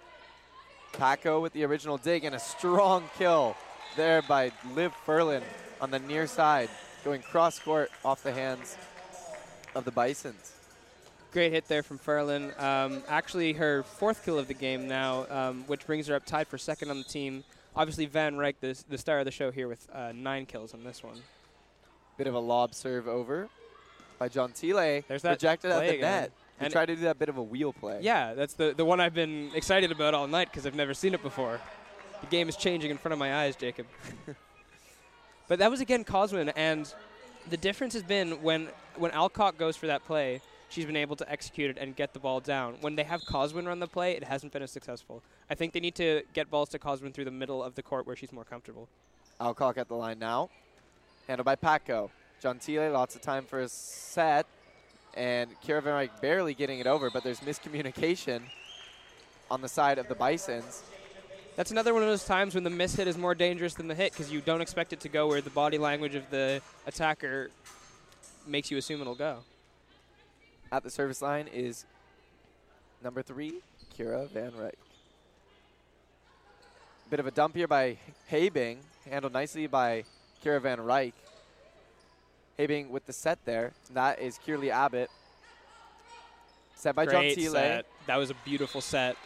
Paco with the original dig and a strong kill there by Liv Furlan on the near side, going cross court off the hands of the Bisons. Great hit there from Furlan. Um, actually, her fourth kill of the game now, um, which brings her up tied for second on the team. Obviously, Van Ryk, the, the star of the show here, with uh, nine kills on this one. Bit of a lob serve over by Gentile. There's that rejected at the again. net. And- tried to do that bit of a wheel play. Yeah, that's the, the one I've been excited about all night because I've never seen it before. The game is changing in front of my eyes, Jacob. but that was again Coswin, and the difference has been when when Alcock goes for that play, she's been able to execute it and get the ball down. When they have Coswin run the play, it hasn't been as successful. I think they need to get balls to Coswin through the middle of the court where she's more comfortable. Alcock at the line now. Handled by Paco. Gentile, lots of time for a set. And Kira barely getting it over, but there's miscommunication on the side of the Bisons. That's another one of those times when the miss hit is more dangerous than the hit because you don't expect it to go where the body language of the attacker makes you assume it'll go. At the service line is number three, Kira Van Ryk. Bit of a dump here by Habing, handled nicely by Kira Van Ryk. Habing with the set there. That is Kierley Abbott. Set by Great John set. That was a beautiful set.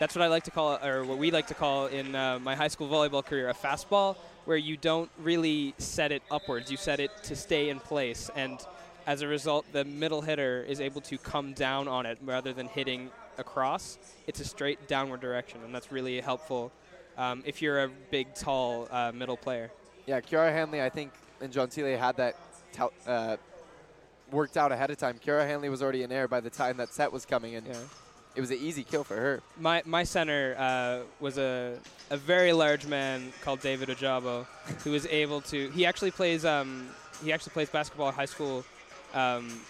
That's what I like to call, or what we like to call in uh, my high school volleyball career, a fastball, where you don't really set it upwards. You set it to stay in place, and as a result, the middle hitter is able to come down on it rather than hitting across. It's a straight downward direction, and that's really helpful um, if you're a big, tall uh, middle player. Yeah, Kiara Hanley, I think, and Gentile had that uh, worked out ahead of time. Kiara Hanley was already in air by the time that set was coming, and Yeah. it was an easy kill for her. My my center uh, was a a very large man called David Ojabo, who was able to. He actually plays um, he actually plays basketball at high school. Um,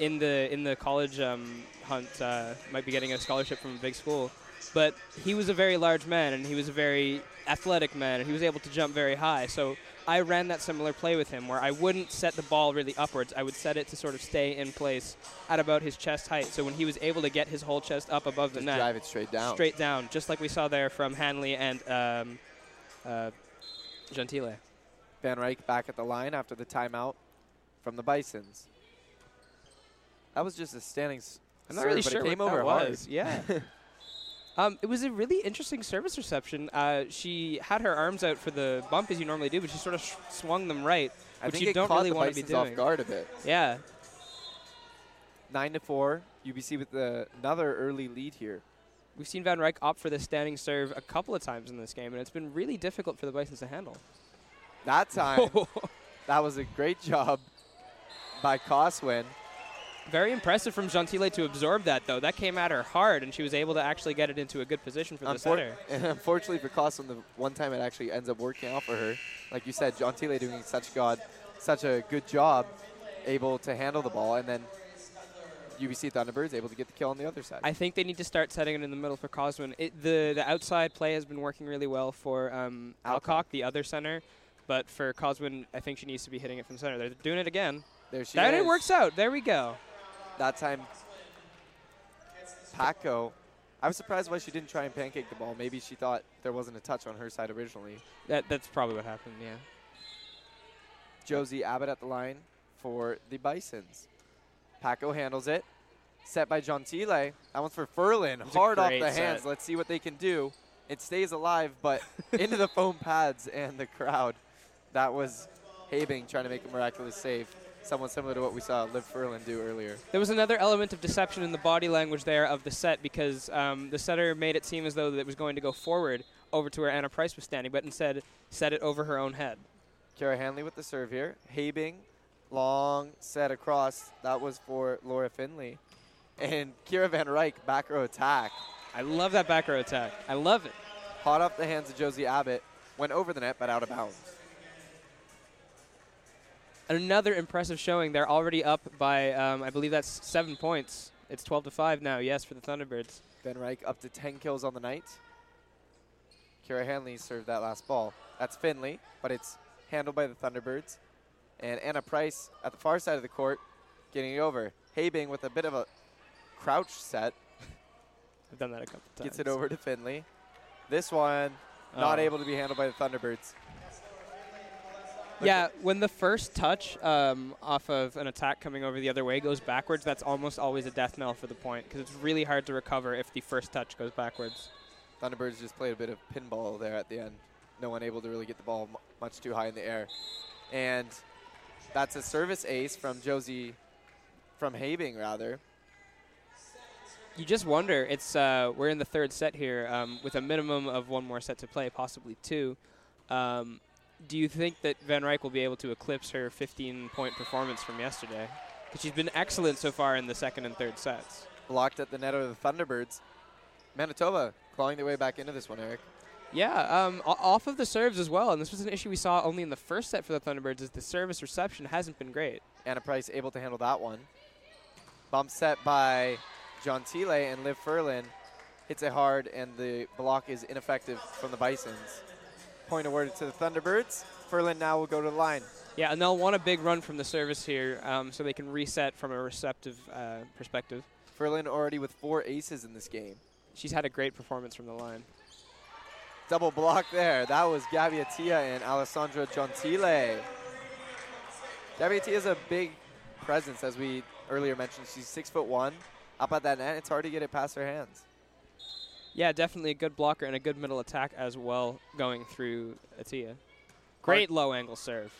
in the in the college um, hunt, uh, might be getting a scholarship from a big school, but he was a very large man and he was a very athletic man and he was able to jump very high. So I ran that similar play with him where I wouldn't set the ball really upwards. I would set it to sort of stay in place at about his chest height. So when he was able to get his whole chest up above the net, drive it straight down. straight down, just like we saw there from Hanley and um, uh, Gentile. Van Ryk back at the line after the timeout from the Bisons. That was just a standing s- I'm not really sure it came what over that hard. was. Yeah. um, it was a really interesting service reception. Uh, she had her arms out for the bump as you normally do, but she sort of sh- swung them right, I which think you don't really want to be Bisons off guard a bit. Yeah. nine to four. UBC with the, another early lead here. We've seen Van Ryk opt for the standing serve a couple of times in this game, and it's been really difficult for the Bisons to handle. That time, that was a great job by Coswin. Very impressive from Gentile to absorb that, though. That came at her hard, and she was able to actually get it into a good position for the setter. And unfortunately for Coswin, the one time it actually ends up working out for her. Like you said, Gentile doing such god, such a good job, able to handle the ball, and then UBC Thunderbirds able to get the kill on the other side. I think they need to start setting it in the middle for Coswin. It, the the outside play has been working really well for um, Alcock. The other center, but for Coswin, I think she needs to be hitting it from center. They're doing it again. there she that is. it works out. There we go. That time, Paco. I was surprised why she didn't try and pancake the ball. Maybe she thought there wasn't a touch on her side originally. That that's probably what happened. Yeah. Josie Abbott at the line for the Bisons. Paco handles it. Set by Gentile. That one's for Furlan. was Hard off the hands. Let's see what they can do. It stays alive, but into the foam pads and the crowd. That was Habing trying to make a miraculous save. Somewhat similar to what we saw Liv Furlan do earlier. There was another element of deception in the body language there of the set because um, the setter made it seem as though that it was going to go forward over to where Anna Price was standing, but instead set it over her own head. Kara Hanley with the serve here. Habing, long set across. That was for Laura Finley. And Kira Van Ryk, back row attack. I love that back row attack. I love it. Hot off the hands of Josie Abbott. Went over the net, but out of bounds. Another impressive showing. They're already up by, um, I believe that's seven points. It's 12 to 5 now, yes, for the Thunderbirds. Van Ryk up to 10 kills on the night. Kira Hanley served that last ball. That's Finley, but it's handled by the Thunderbirds. And Anna Price at the far side of the court getting it over. Habing with a bit of a crouch set I've done that a couple times. gets it over to Finley. This one not Oh. able to be handled by the Thunderbirds. Yeah, when the first touch um, off of an attack coming over the other way goes backwards, that's almost always a death knell for the point because it's really hard to recover if the first touch goes backwards. Thunderbirds just played a bit of pinball there at the end. No one able to really get the ball mu- much too high in the air. And that's a service ace from Josie, from Habing rather. You just wonder. It's uh, we're in the third set here um, with a minimum of one more set to play, possibly two. Um, do you think that Van Ryk will be able to eclipse her 15-point performance from yesterday? Because she's been excellent so far in the second and third sets. Blocked at the net of the Thunderbirds. Manitoba clawing their way back into this one, Eric. Yeah, um, off of the serves as well, and this was an issue we saw only in the first set for the Thunderbirds. Is the service reception hasn't been great. Anna Price able to handle that one. Bump set by Gentile and Liv Furlan hits it hard, and the block is ineffective from the Bisons. Point awarded to the Thunderbirds. Furlan now will go to the line. Yeah, and they'll want a big run from the service here, um, so they can reset from a receptive uh, perspective. Furlan already with four aces in this game. She's had a great performance from the line. Double block there. That was Gabby and Alessandra Gentile. Gabby is a big presence, as we earlier mentioned. She's six foot one. Up at that net, it's hard to get it past her hands. Yeah, definitely a good blocker and a good middle attack as well going through Atia. Great low angle serve.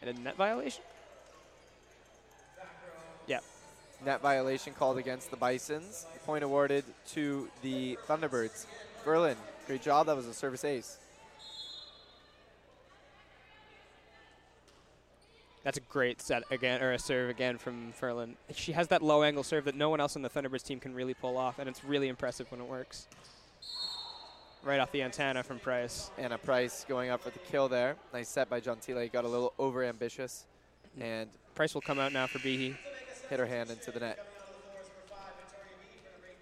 And a net violation? Yeah. Net violation called against the Bisons. Point awarded to the Thunderbirds. Furlan, great job. That was a service ace. That's a great set again, or a serve again from Furlan. She has that low angle serve that no one else on the Thunderbirds team can really pull off, and it's really impressive when it works. Right off the antenna from Price. Anna Price going up for the kill there. Nice set by John Gentile. Got a little over ambitious and Price will come out now for Behe. hit her hand into the net.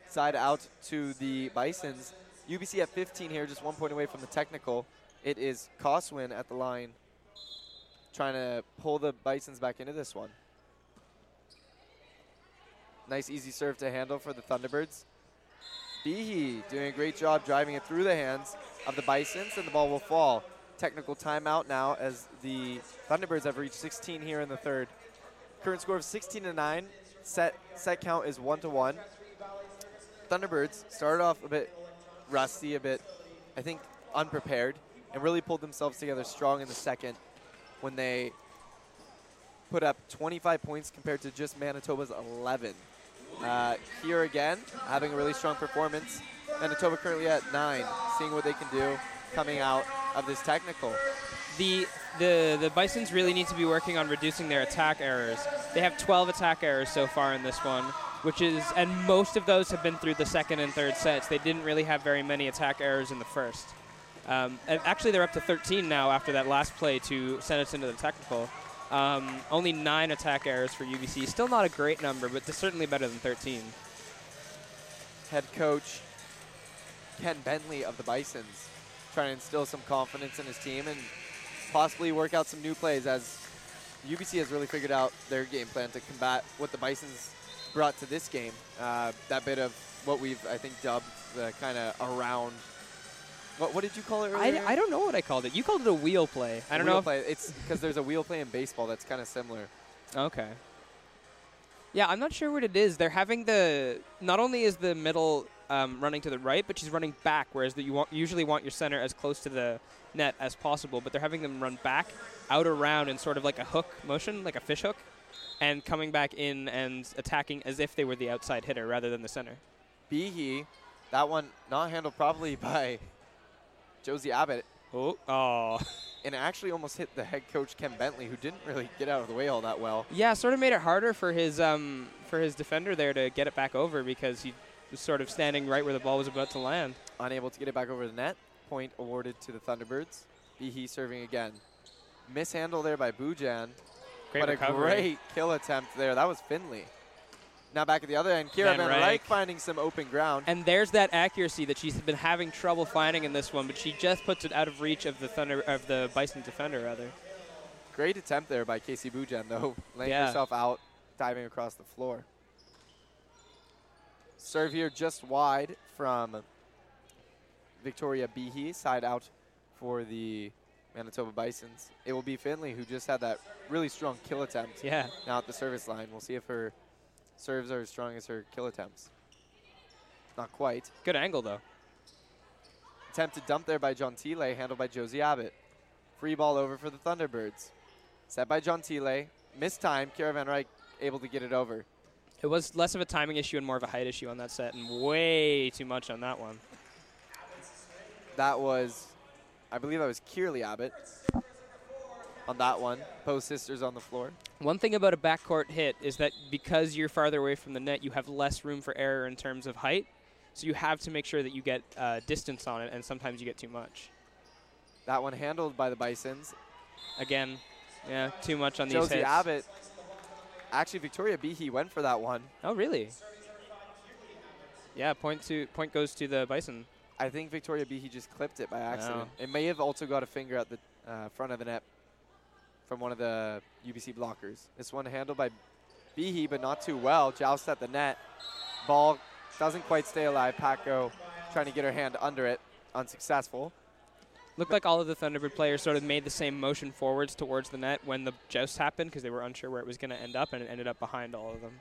Side out to the Bisons. UBC at 15 here, just one point away from the technical. It is Coswin at the line trying to pull the Bisons back into this one. Nice easy serve to handle for the Thunderbirds. Behe doing a great job driving it through the hands of the Bisons, and the ball will fall. Technical timeout now as the Thunderbirds have reached 16 here in the third. Current score of 16 to 9. Set set count is 1 to 1. Thunderbirds started off a bit rusty, a bit, I think, unprepared, and really pulled themselves together strong in the second when they put up 25 points compared to just Manitoba's 11. Uh, here again, having a really strong performance. Manitoba currently at nine, seeing what they can do coming out of this technical. The the the Bisons really need to be working on reducing their attack errors. They have 12 attack errors so far in this one, which is and most of those have been through the second and third sets. They didn't really have very many attack errors in the first. Um, and actually, they're up to 13 now after that last play to send us into the technical. Um, only nine attack errors for UBC. Still not a great number, but certainly better than 13. Head coach Ken Bentley of the Bisons trying to instill some confidence in his team and possibly work out some new plays as UBC has really figured out their game plan to combat what the Bisons brought to this game. Uh, that bit of what we've, I think, dubbed the kind of around. What, what did you call it earlier? I, I don't know what I called it. You called it a wheel play. I don't wheel know. if- Play. It's because there's a wheel play in baseball that's kind of similar. Okay. Yeah, I'm not sure what it is. They're having the not only is the middle um, running to the right, but she's running back, whereas the, you want, usually want your center as close to the net as possible. But they're having them run back, out around, in sort of like a hook motion, like a fish hook, and coming back in and attacking as if they were the outside hitter rather than the center. Behe, that one not handled properly by Josie Abbott, Oh, oh. and it actually almost hit the head coach Ken Bentley, who didn't really get out of the way all that well. Yeah, sort of made it harder for his um, for his defender there to get it back over because he was sort of standing right where the ball was about to land. Unable to get it back over the net. Point awarded to the Thunderbirds. Behe serving again. Mishandle there by Bujan. Great but recovery. a great kill attempt there. That was Finley. Now back at the other end, Kira Van Ryk. finding some open ground. And there's that accuracy that she's been having trouble finding in this one, but she just puts it out of reach of the Thunder of the Bison defender rather. Great attempt there by Casey Bujan, though, laying Yeah. herself out, diving across the floor. Serve here just wide from Victoria Behe, side out for the Manitoba Bisons. It will be Finley, who just had that really strong kill attempt Yeah. now at the service line. We'll see if her serves are as strong as her kill attempts. Not quite. Good angle though. Attempted dump there by Gentile, handled by Josie Abbott. Free ball over for the Thunderbirds. Set by Gentile. Missed time. Kira Van Ryk able to get it over. It was less of a timing issue and more of a height issue on that set, and way too much on that one. That was, I believe that was Kierley Abbott on that one. Post sisters on the floor. One thing about a backcourt hit is that because you're farther away from the net, you have less room for error in terms of height. So you have to make sure that you get uh, distance on it, and sometimes you get too much. That one handled by the Bisons. Again, yeah, too much on these Josie hits. Abbott. Actually, Victoria Behe went for that one. Oh, really? Yeah, point to point goes to the Bison. I think Victoria Behe just clipped it by accident. It may have also got a finger at the uh, front of the net from one of the UBC blockers. This one handled by Behe, but not too well. Joust at the net. Ball doesn't quite stay alive. Paco trying to get her hand under it. Unsuccessful. Looked like all of the Thunderbird players sort of made the same motion forwards towards the net when the joust happened because they were unsure where it was going to end up, and it ended up behind all of them.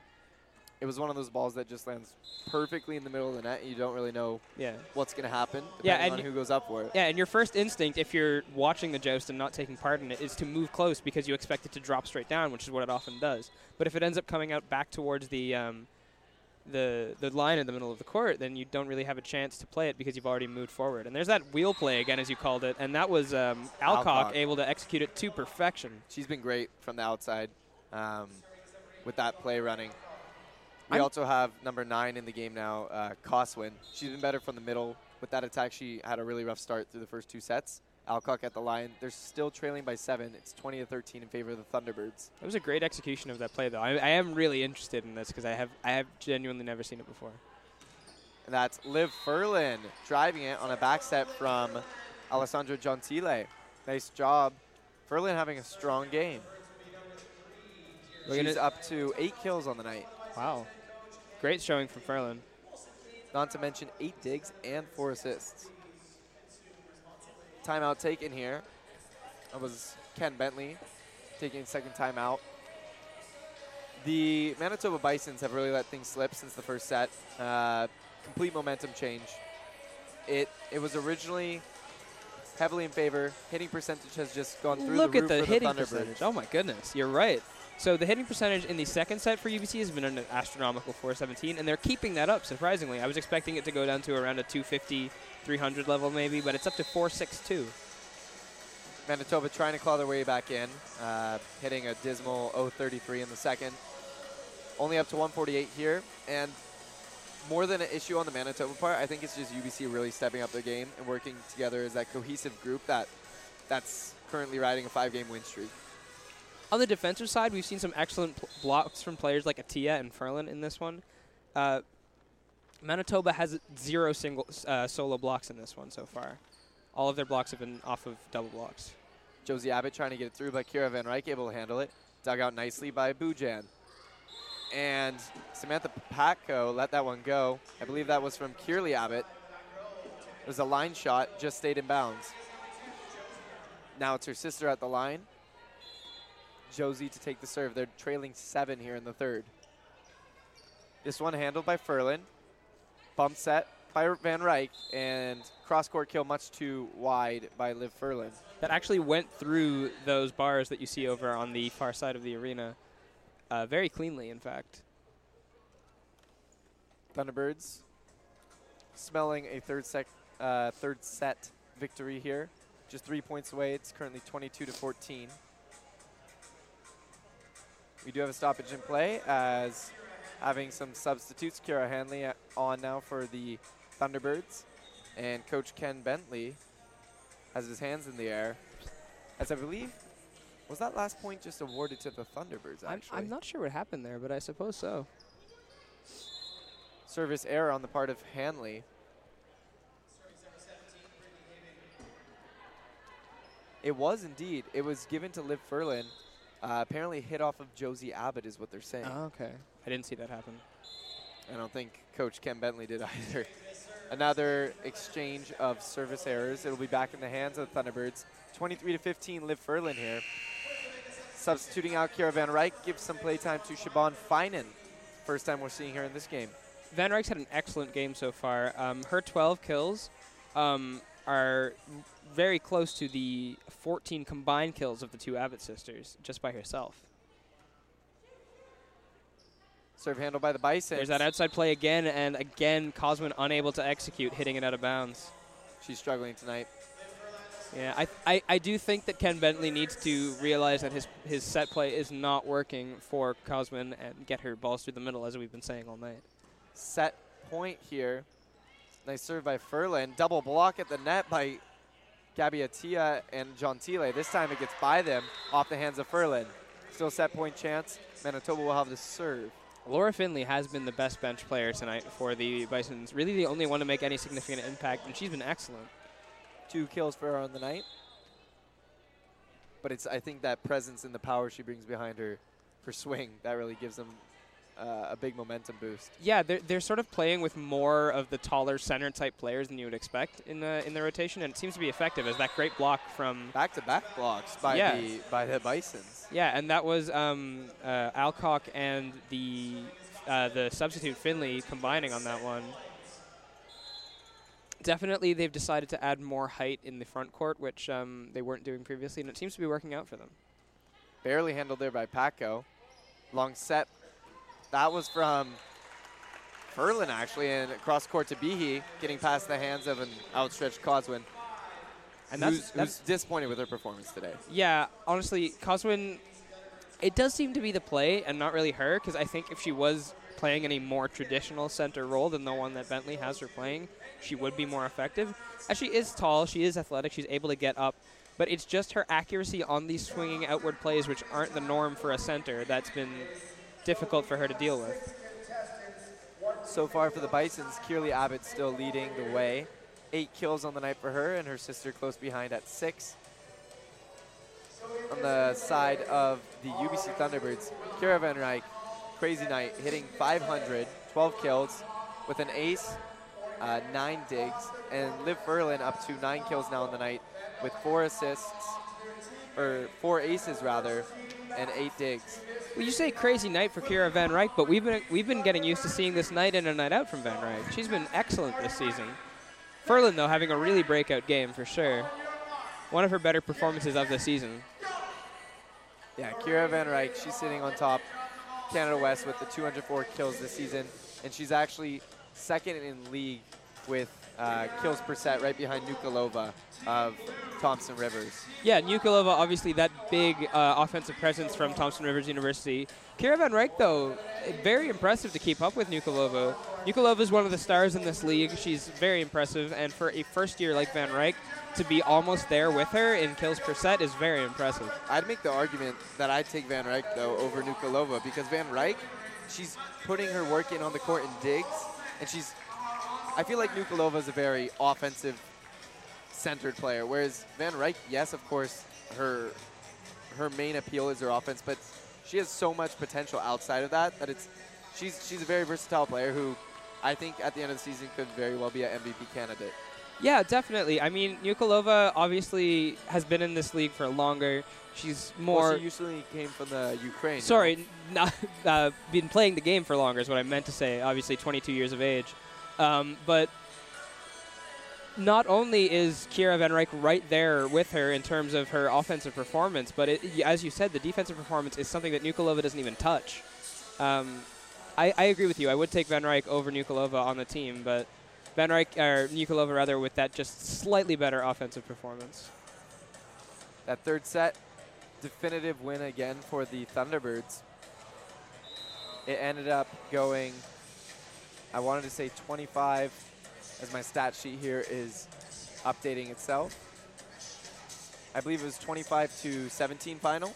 It was one of those balls that just lands perfectly in the middle of the net. And you don't really know Yeah. what's going to happen Yeah, depending and on who goes up for it. Yeah, and your first instinct, if you're watching the joust and not taking part in it, is to move close because you expect it to drop straight down, which is what it often does. But if it ends up coming out back towards the um, the the line in the middle of the court, then you don't really have a chance to play it because you've already moved forward. And there's that wheel play again, as you called it, and that was um, Alcock, Alcock. able to execute it to perfection. She's been great from the outside um, with that play running. We I'm- also have number nine in the game now, uh, Coswin. She's been better from the middle. With that attack, she had a really rough start through the first two sets. Alcock at the line. They're still trailing by seven. It's 20 to 13 in favor of the Thunderbirds. It was a great execution of that play, though. I, I am really interested in this because I have I have genuinely never seen it before. And that's Liv Furlan driving it on a back set from Alessandra Gentile. Nice job. Furlan having a strong game. She's up to eight kills on the night. Wow, great showing from Furlan. Not to mention eight digs and four assists. Timeout taken here. That was Ken Bentley taking second timeout. The Manitoba Bisons have really let things slip since the first set. Uh, complete momentum change. It it was originally heavily in favor. Hitting percentage has just gone through Look the at roof the for hitting the Thunderbirds. percentage. Oh my goodness, you're right. So the hitting percentage in the second set for UBC has been an astronomical 417, and they're keeping that up, surprisingly. I was expecting it to go down to around a 250, 300 level maybe, but it's up to 462. Manitoba trying to claw their way back in, uh, hitting a dismal 033 in the second. Only up to 148 here, and more than an issue on the Manitoba part, I think it's just UBC really stepping up their game and working together as that cohesive group that that's currently riding a five-game win streak. On the defensive side, we've seen some excellent pl- blocks from players like Atia and Furlan in this one. Uh, Manitoba has zero single uh, solo blocks in this one so far. All of their blocks have been off of double blocks. Josie Abbott trying to get it through, but Kira Van Ryk able to handle it. Dug out nicely by Bujan. And Samantha Paco let that one go. I believe that was from Kierley Abbott. It was a line shot, just stayed in bounds. Now it's her sister at the line. Josie to take the serve. They're trailing seven here in the third. This one handled by Furlan. Bump set by Van Ryk and cross court kill much too wide by Liv Furlan. That actually went through those bars that you see over on the far side of the arena uh, very cleanly, in fact. Thunderbirds smelling a third sec, uh, third set victory here. Just three points away. It's currently 22 to 14. We do have a stoppage in play as having some substitutes. Kira Hanley uh, on now for the Thunderbirds. And Coach Ken Bentley has his hands in the air. As I believe, was that last point just awarded to the Thunderbirds, I'm, actually? I'm not sure what happened there, but I suppose so. Service error on the part of Hanley. It was indeed. It was given to Liv Furlan. Uh, apparently hit off of Josie Abbott is what they're saying. Oh, okay. I didn't see that happen. I don't think Coach Ken Bentley did either. Another exchange of service errors. It'll be back in the hands of the Thunderbirds. 23 to 15, Liv Furlan here. Substituting out Kira Van Ryk gives some playtime to Siobhan Finan. First time we're seeing her in this game. Van Ryk's had an excellent game so far. Um, her 12 kills um, are very close to the 14 combined kills of the two Abbott sisters just by herself. Serve handled by the Bison. There's that outside play again, and again, Coswin unable to execute, hitting it out of bounds. She's struggling tonight. Yeah, I, I, I do think that Ken Bentley needs to realize that his, his set play is not working for Coswin and get her balls through the middle, as we've been saying all night. Set point here. Nice serve by Furlan. Double block at the net by Gabby Atia and Gentile. This time it gets by them off the hands of Furlan. Still set point chance. Manitoba will have the serve. Laura Finley has been the best bench player tonight for the Bisons. Really the only one to make any significant impact, and she's been excellent. Two kills for her on the night. But it's I think that presence and the power she brings behind her, her swing, that really gives them uh, a big momentum boost. Yeah, they're, they're sort of playing with more of the taller center type players than you would expect in the in the rotation, and it seems to be effective. As that great block from Back to back blocks by Yeah. the by the Bisons. yeah, and that was um, uh, Alcock and the uh, the substitute Finley combining on that one. Definitely, they've decided to add more height in the front court, which um, they weren't doing previously, and it seems to be working out for them. Barely handled there by Paco. Long set. That was from Furlan actually, and cross court to Behe, getting past the hands of an outstretched Coswin. And that's, who's, that's who's disappointed with her performance today. Yeah, honestly, Coswin, it does seem to be the play and not really her, because I think if she was playing any more traditional center role than the one that Bentley has her playing, she would be more effective. As she is tall, she is athletic, she's able to get up, but it's just her accuracy on these swinging outward plays, which aren't the norm for a center, that's been difficult for her to deal with. So far for the Bisons, Kierley Abbott still leading the way. Eight kills on the night for her, and her sister close behind at six. On the side of the UBC Thunderbirds, Kira Van Ryk, crazy night, hitting 500, 12 kills with an ace, uh, nine digs, and Liv Furlan up to nine kills now on the night with four assists, or four aces rather, and eight digs. Well, you say crazy night for Kira Van Ryk, but we've been we've been getting used to seeing this night in and night out from Van Ryk. She's been excellent this season. Furlan, though, having a really breakout game for sure. One of her better performances of the season. Yeah, Kira Van Ryk, she's sitting on top, Canada West with the 204 kills this season, and she's actually second in league with uh, kills per set, right behind Nukalova of Thompson Rivers. Yeah, Nukalova, obviously that big uh, offensive presence from Thompson Rivers University. Kira Van Ryk, though, very impressive to keep up with Nukalova. Nukalova is one of the stars in this league. She's very impressive, and for a first year like Van Ryk, to be almost there with her in kills per set is very impressive. I'd make the argument that I'd take Van Ryk, though, over Nukalova because Van Ryk, she's putting her work in on the court in digs, and she's I feel like Nukalova is a very offensive centered player, whereas Van Ryk, yes, of course, her her main appeal is her offense, but she has so much potential outside of that that it's she's she's a very versatile player who I think at the end of the season could very well be an MVP candidate. Yeah, definitely. I mean, Nukalova obviously has been in this league for longer. She's more. Well, she usually came from the Ukraine. Sorry, not uh, been playing the game for longer is what I meant to say. Obviously, 22 years of age. Um, but not only is Kira Van Ryk right there with her in terms of her offensive performance, but it, as you said, the defensive performance is something that Nukalova doesn't even touch. Um, I, I, agree with you. I would take Van Ryk over Nukalova on the team, but Van Ryk or Nukalova rather with that just slightly better offensive performance. That third set, definitive win again for the Thunderbirds. It ended up going I wanted to say 25 as my stat sheet here is updating itself. I believe it was 25 to 17 final.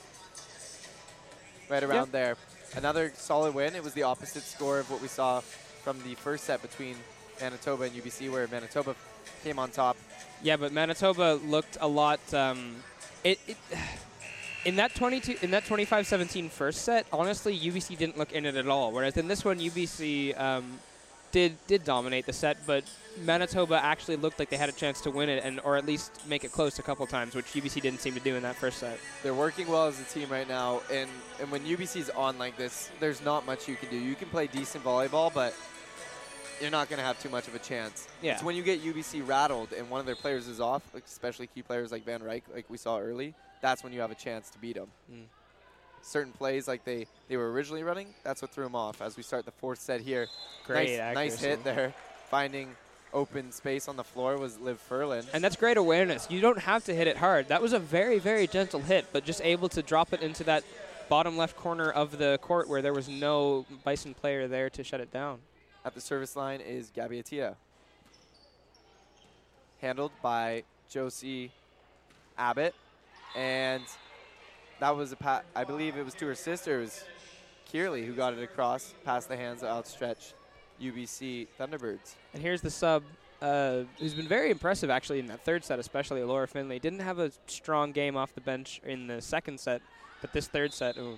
Right around there. Another solid win. It was the opposite score of what we saw from the first set between Manitoba and UBC, where Manitoba came on top. Yeah, but Manitoba looked a lot. Um, it, it in that 22 in that 25-17 first set, honestly, UBC didn't look in it at all. Whereas in this one, UBC um, did did dominate the set, but Manitoba actually looked like they had a chance to win it and or at least make it close a couple times, which UBC didn't seem to do in that first set. They're working well as a team right now, and and when UBC's on like this, there's not much you can do. You can play decent volleyball, but you're not going to have too much of a chance. Yeah. It's when you get UBC rattled and one of their players is off, especially key players like Van Ryk, like we saw early. That's when you have a chance to beat them. Mm certain plays like they, they were originally running, that's what threw them off. As we start the fourth set here, great nice, nice hit there, finding open space on the floor was Liv Furlan. And that's great awareness. You don't have to hit it hard. That was a very, very gentle hit, but just able to drop it into that bottom left corner of the court where there was no Bison player there to shut it down. At the service line is Gabby Atia. Handled by Josie Abbott. And that was a pat. I believe it was to her sister. It was who got it across, past the hands of outstretched UBC Thunderbirds. And here's the sub, uh, who's been very impressive actually in that third set, especially Laura Finley. Didn't have a strong game off the bench in the second set, but this third set, ooh.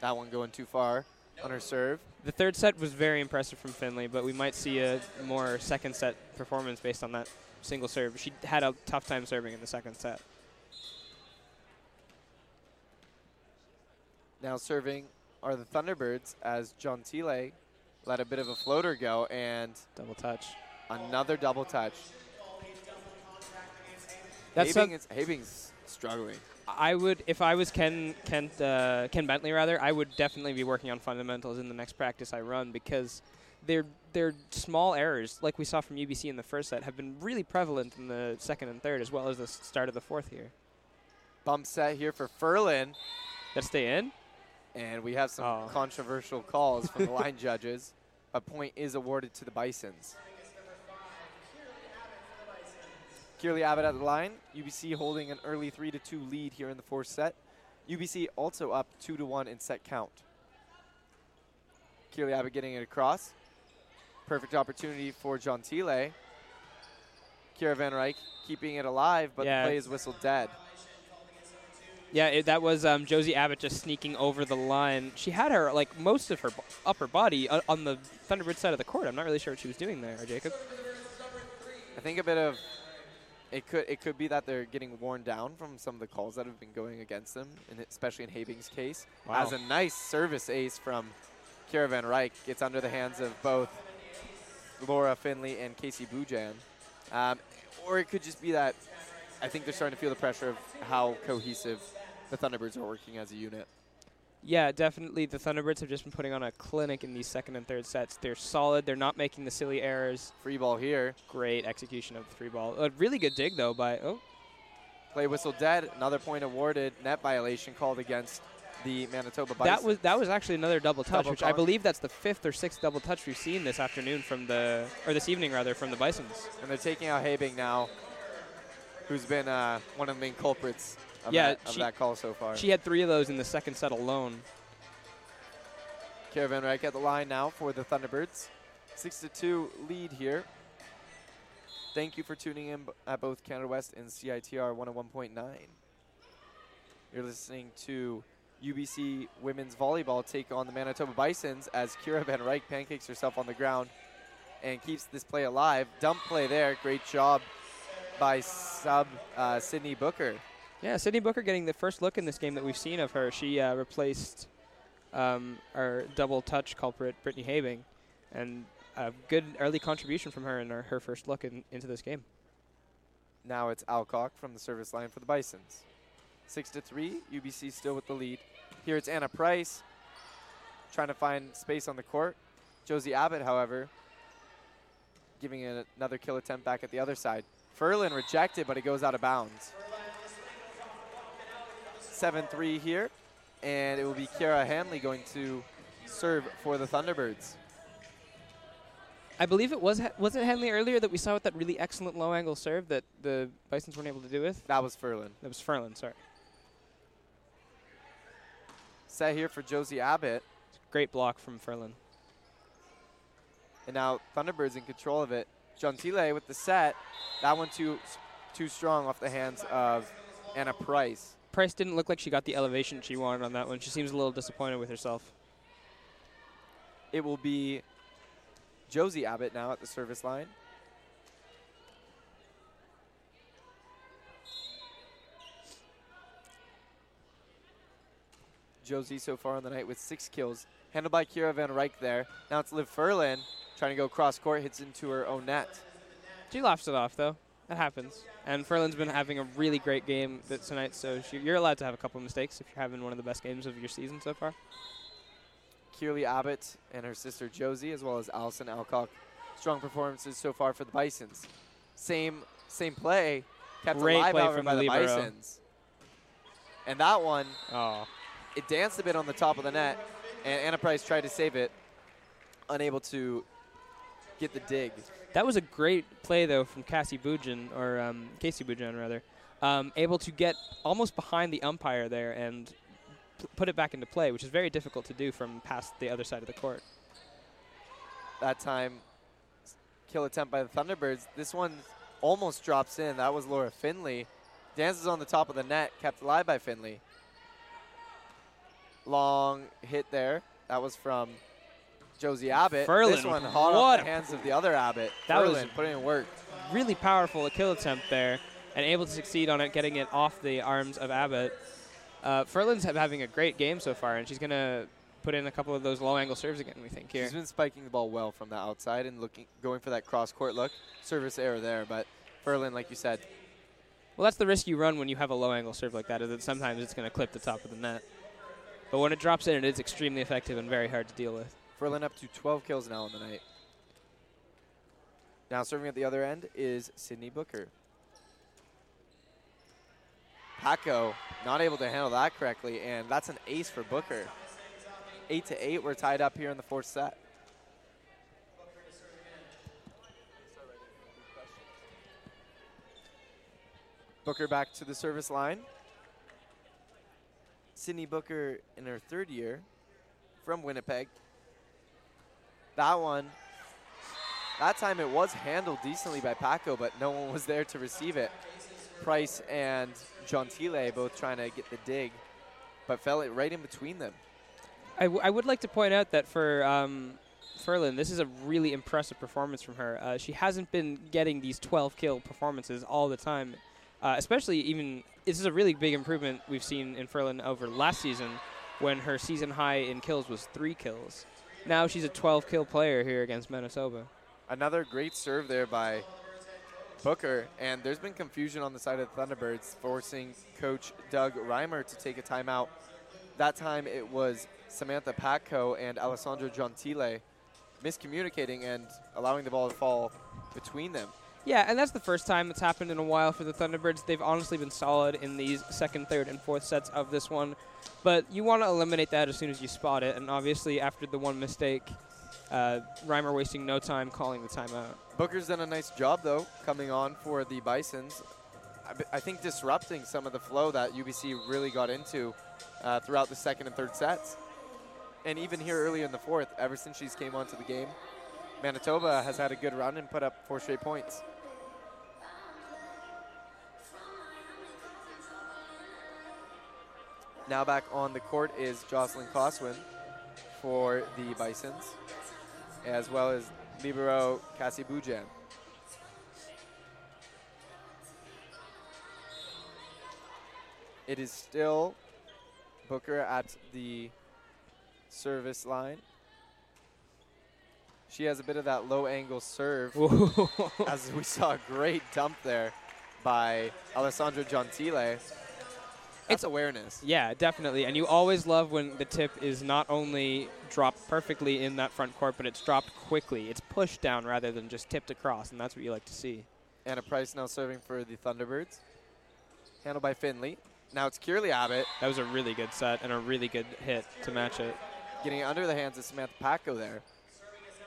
That one going too far on her serve. The third set was very impressive from Finley, but we might see a more second set performance based on that single serve. She had a tough time serving in the second set. Now serving are the Thunderbirds as Gentile let a bit of a floater go and double touch. Another double touch. That's Habing is, Habing's struggling. I would, if I was Ken Ken uh, Ken Bentley rather, I would definitely be working on fundamentals in the next practice I run because they're they're small errors like we saw from UBC in the first set have been really prevalent in the second and third as well as the start of the fourth here. Bump set here for Furlan. Got to stay in. And we have some oh. controversial calls from the line judges. A point is awarded to the Bisons. Kierley Abbott at the line. UBC holding an early 3 to 2 lead here in the fourth set. UBC also up 2 to 1 in set count. Kierley Abbott getting it across. Perfect opportunity for Gentile. Kira Van Ryk keeping it alive, but yeah. the play is whistled dead. Yeah, it, that was um, Josie Abbott just sneaking over the line. She had her like most of her upper body uh, on the Thunderbird side of the court. I'm not really sure what she was doing there, Jacob. I think a bit of it could it could be that they're getting worn down from some of the calls that have been going against them, and especially in Habing's case. Wow. As a nice service ace from Kira Van Ryk gets under the hands of both Laura Finley and Casey Bujan. Um, or it could just be that I think they're starting to feel the pressure of how cohesive the Thunderbirds are working as a unit. Yeah, definitely. The Thunderbirds have just been putting on a clinic in these second and third sets. They're solid. They're not making the silly errors. Free ball here. Great execution of the three ball. A really good dig though by oh Play whistle dead. Another point awarded. Net violation called against the Manitoba Bison. that was that was actually another double touch, Double which I believe that's the fifth or sixth double touch we've seen this afternoon from the or this evening rather from the Bisons. and they're taking out Habing now, who's been uh, one of the main culprits of, Yeah, that, of she- that call so far. She had three of those in the second set alone. Kara Van Ryk at the line now for the Thunderbirds. 6 to 2 lead here. Thank you for tuning in at both Canada West and CITR 101.9. You're listening to UBC women's volleyball take on the Manitoba Bisons as Kira Van Ryk pancakes herself on the ground and keeps this play alive. Dump play there. Great job by sub uh, Sydney Booker. Yeah, Sydney Booker getting the first look in this game that we've seen of her. She uh, replaced um, our double touch culprit, Brittany Habing, and a good early contribution from her in her, her first look in, into this game. Now it's Alcock from the service line for the Bisons. Six to three, UBC still with the lead. Here it's Anna Price trying to find space on the court. Josie Abbott, however, giving another kill attempt back at the other side. Furlan rejected, but it goes out of bounds. 7-3 here, and it will be Kiara Hanley going to serve for the Thunderbirds. I believe it was Ha- was it Henley earlier that we saw with that really excellent low angle serve that the Bisons weren't able to do with. That was Furlan. That was Ferland, sorry. Set here for Josie Abbott. Great block from Ferland. And now Thunderbirds in control of it. Gentile with the set. That one too too strong off the hands of Anna Price. Price didn't look like she got the elevation she wanted on that one. She seems a little disappointed with herself. It will be Josie Abbott now at the service line. Josie so far on the night with six kills. Handled by Kira Van Ryk there. Now it's Liv Furlan trying to go cross court, hits into her own net. She laughs it off though. That happens. And Ferland's been having a really great game tonight, so she, you're allowed to have a couple mistakes if you're having one of the best games of your season so far. Kierley Abbott and her sister Josie, as well as Allison Alcock. Strong performances so far for the Bisons. Same same play, kept Great alive play from by the the. Bisons. And that one, Oh, it danced a bit on the top of the net, and Anna Price tried to save it, unable to get the dig. That was a great play though from Cassie Bujan or um, Casey Bujan rather, um, able to get almost behind the umpire there and p- put it back into play, which is very difficult to do from past the other side of the court. That time, kill attempt by the Thunderbirds. This one almost drops in. That was Laura Finley. Dances on the top of the net, kept alive by Finley. Long hit there. That was from Josie Abbott. this one hot off the hands of the other Abbott. That was- Ferland putting in work. Really powerful a kill attempt there, and able to succeed on it, getting it off the arms of Abbott. Uh, Ferland's ha- having a great game so far, and she's gonna put in a couple of those low angle serves again. We think here. She's been spiking the ball well from the outside and looking, going for that cross court look. Service error there, but Ferland, like you said, Well, that's the risk you run when you have a low angle serve like that, is that sometimes it's going to clip the top of the net. But when it drops in, it is extremely effective and very hard to deal with. Ferland up to 12 kills now on the night. Now serving at the other end is Sydney Booker. Paco not able to handle that correctly, and that's an ace for Booker. Eight to eight, we're tied up here in the fourth set. Booker back to the service line. Sydney Booker in her third year from Winnipeg. That one, that time it was handled decently by Paco, but no one was there to receive it. Price and Gentile both trying to get the dig, but fell it right in between them. I, w- I would like to point out that for um, Ferland, this is a really impressive performance from her. Uh, she hasn't been getting these 12 kill performances all the time, uh, especially even. This is a really big improvement we've seen in Ferland over last season when her season high in kills was three kills. Now she's a 12 kill player here against Manitoba. Another great serve there by Booker, and there's been confusion on the side of the Thunderbirds, forcing Coach Doug Reimer to take a timeout That time it was Samantha Paco and Alessandra Gentile miscommunicating and allowing the ball to fall between them. Yeah, and that's the first time it's happened in a while for the Thunderbirds. They've honestly been solid in these second, third, and fourth sets of this one. But you want to eliminate that as soon as you spot it. And obviously, after the one mistake, uh, Reimer wasting no time calling the timeout. Booker's done a nice job, though, coming on for the Bisons. I, think disrupting some of the flow that UBC really got into uh, throughout the second and third sets. And even here early in the fourth, ever since she's came onto the game, Manitoba has had a good run and put up four straight points. Now back on the court is Jocelyn Coswin for the Bisons, as well as libero Cassie Bujan. It is still Booker at the service line. She has a bit of that low angle serve, as we saw a great dump there by Alessandra Gentile. It's awareness. Yeah, definitely. And you always love when the tip is not only dropped perfectly in that front court, but it's dropped quickly. It's pushed down rather than just tipped across, and that's what you like to see. Anna Price now serving for the Thunderbirds. Handled by Finley. Now it's Kierley Abbott That was a really good set and a really good hit to match it. getting under the hands of Samantha Paco there.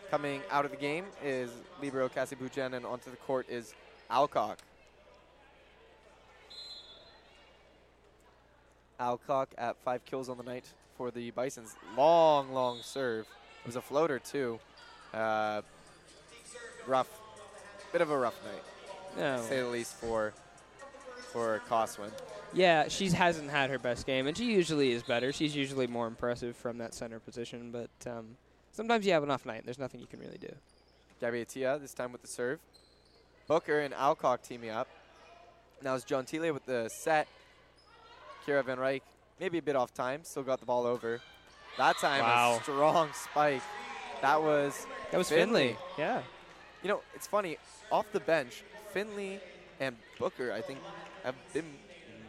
Coming out of the game is Libero Cassie Bujan, and onto the court is Alcock. Alcock at five kills on the night for the Bisons. Long, long serve. It was a floater, too. Uh, rough. Bit of a rough night, No. to say the least, for, for Coswin. Yeah, she hasn't had her best game, and she usually is better. She's usually more impressive from that center position, but um, sometimes you have an off night. and There's nothing you can really do. Gabby Atia this time with the serve. Booker and Alcock teaming up. Now it's Gentile with the set. Kira Van Ryk, maybe a bit off time, still got the ball over. That time, Wow. a strong spike. That was, That was Finley. Finley. Yeah. you know, it's funny. Off the bench, Finley and Booker, I think, have been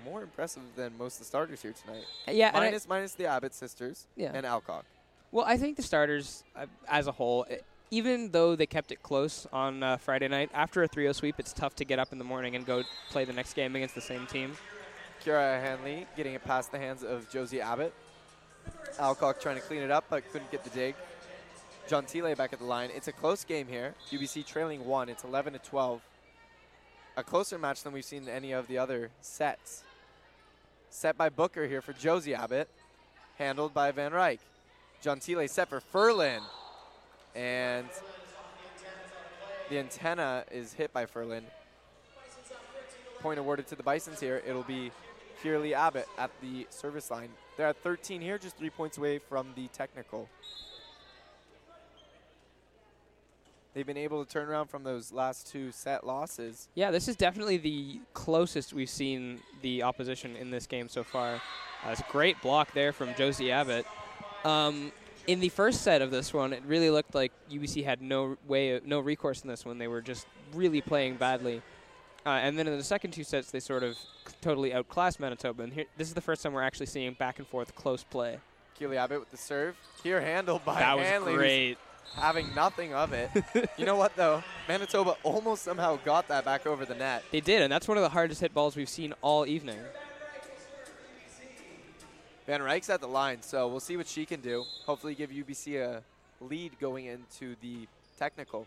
more impressive than most of the starters here tonight. Yeah, and I- Minus, minus the Abbott sisters Yeah. and Alcock. Well, I think the starters, uh, as a whole, i- even though they kept it close on uh, Friday night, after a 3-0 sweep, it's tough to get up in the morning and go play the next game against the same team. Kira Hanley getting it past the hands of Josie Abbott. Alcock trying to clean it up, but couldn't get the dig. Gentile back at the line. It's a close game here. UBC trailing one. It's 11 to 12. A closer match than we've seen in any of the other sets. Set by Booker here for Josie Abbott. Handled by Van Ryk. Gentile set for Furlan. And the antenna is hit by Furlan. Point awarded to the Bisons here. It'll be Kierley Abbott at the service line. They're at 13 here, just three points away from the technical. They've been able to turn around from those last two set losses. Yeah, this is definitely the closest we've seen the opposition in this game so far. Uh, it's a great block there from Josie Abbott. Um, in the first set of this one, it really looked like UBC had no way, no recourse in this one. They were just really playing badly. Uh, and then in the second two sets, they sort of totally outclassed Manitoba. And here, this is the first time we're actually seeing back and forth close play. Kierley Abbott with the serve. Here handled by that was Hanley, great. having nothing of it. you know what, though? Manitoba almost somehow got that back over the net. They did, and that's one of the hardest hit balls we've seen all evening. Van Ryk's at the line, so we'll see what she can do. Hopefully give UBC a lead going into the technical.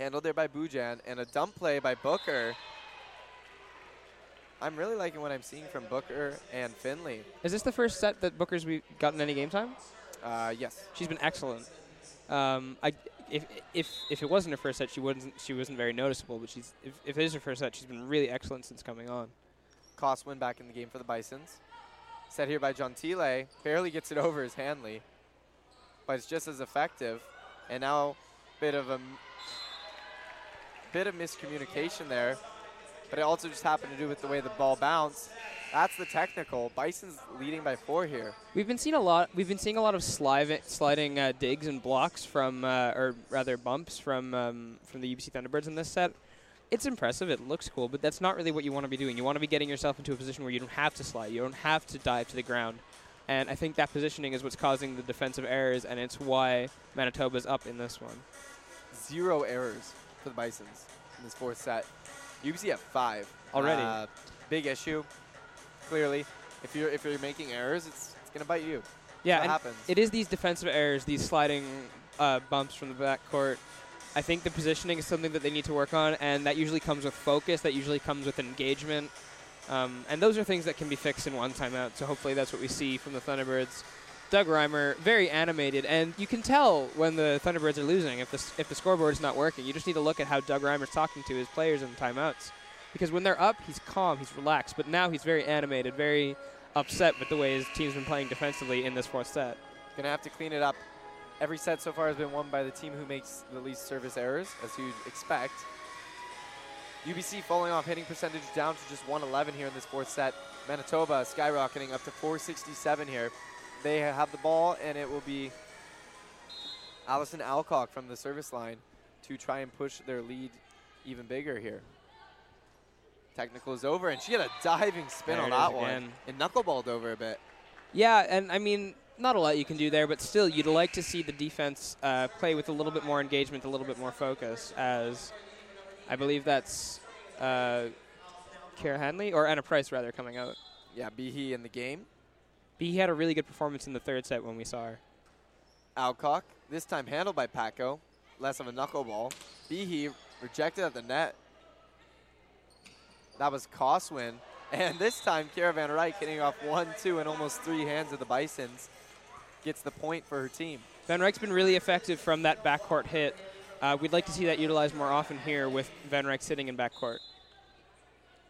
Handled there by Bujan, and a dump play by Booker. I'm really liking what I'm seeing from Booker and Finley. Is this the first set that Booker's we gotten any game time? Uh, yes. She's been excellent. Um, I, if, if, if it wasn't her first set, she wasn't she wasn't very noticeable. But she's if, if it is her first set, she's been really excellent since coming on. Coswin back in the game for the Bisons. Set here by Gentile. Barely gets it over his Hanley. But it's just as effective. And now bit of a bit of miscommunication there. But it also just happened to do with the way the ball bounced. That's the technical. Bison's leading by four here. We've been seeing a lot. We've been seeing a lot of sliding uh, digs and blocks from, uh, or rather bumps from um, from the UBC Thunderbirds in this set. It's impressive. It looks cool, but that's not really what you want to be doing. You want to be getting yourself into a position where you don't have to slide. You don't have to dive to the ground. And I think that positioning is what's causing the defensive errors, and it's why Manitoba's up in this one. Zero errors for the Bisons in this fourth set. UBC at five Already. Uh, big issue. Clearly, if you're if you're making errors, it's it's gonna bite you. Yeah, and happens. it is these defensive errors, these sliding uh, bumps from the back court. I think the positioning is something that they need to work on, and that usually comes with focus. That usually comes with engagement, um, and those are things that can be fixed in one timeout. So hopefully that's what we see from the Thunderbirds. Doug Reimer, very animated, and you can tell when the Thunderbirds are losing if the if the scoreboard is not working. You just need to look at how Doug Reimer's talking to his players in timeouts, because when they're up, he's calm, he's relaxed, but now he's very animated, very upset with the way his team's been playing defensively in this fourth set. Gonna have to clean it up. Every set so far has been won by the team who makes the least service errors, as you'd expect. UBC falling off hitting percentage down to just 111 here in this fourth set. Manitoba skyrocketing up to 467 here. They have the ball, and it will be Allison Alcock from the service line to try and push their lead even bigger here. Technical is over, and she had a diving spin There on that one again. and knuckleballed over a bit. Yeah, and I mean, not a lot you can do there, but still, you'd like to see the defense uh, play with a little bit more engagement, a little bit more focus, as I believe that's uh, Kara Hanley, or Anna Price, rather, coming out. Yeah, Behe in the game. B had a really good performance in the third set when we saw her. Alcock, this time handled by Paco. Less of a knuckleball. Behe rejected at the net. That was Coswin. And this time, Kara Van Ryk hitting off one, two, and almost three hands of the Bisons. Gets the point for her team. Van Ryk's been really effective from that backcourt hit. Uh, we'd like to see that utilized more often here with Van Ryk sitting in backcourt.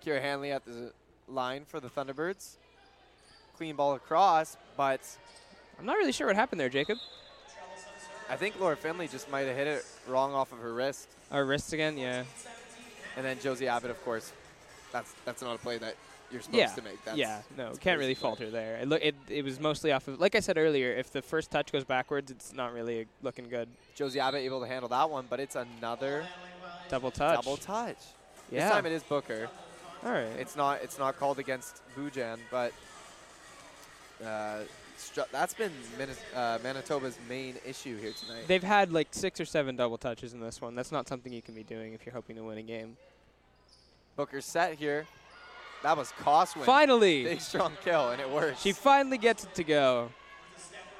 Kira Hanley at the line for the Thunderbirds. Clean ball across, but I'm not really sure what happened there, Jacob. I think Laura Finley just might have hit it wrong off of her wrist. Our wrists again, yeah. And then Josie Abbott, of course. That's that's not a play that you're supposed yeah, to make. That's, yeah, no, can't really play. falter there. It, look, it, it was mostly off of, like I said earlier, if the first touch goes backwards, it's not really looking good. Josie Abbott able to handle that one, but it's another Double touch. double touch. Yeah. This time it is Booker. All right. It's not it's not called against Bujan, but uh, that's been uh, Manitoba's main issue here tonight. They've had like six or seven double touches in this one. That's not something you can be doing if you're hoping to win a game. Booker's set here. That was Coswin. Finally, Big strong kill, and it works. she finally gets it to go.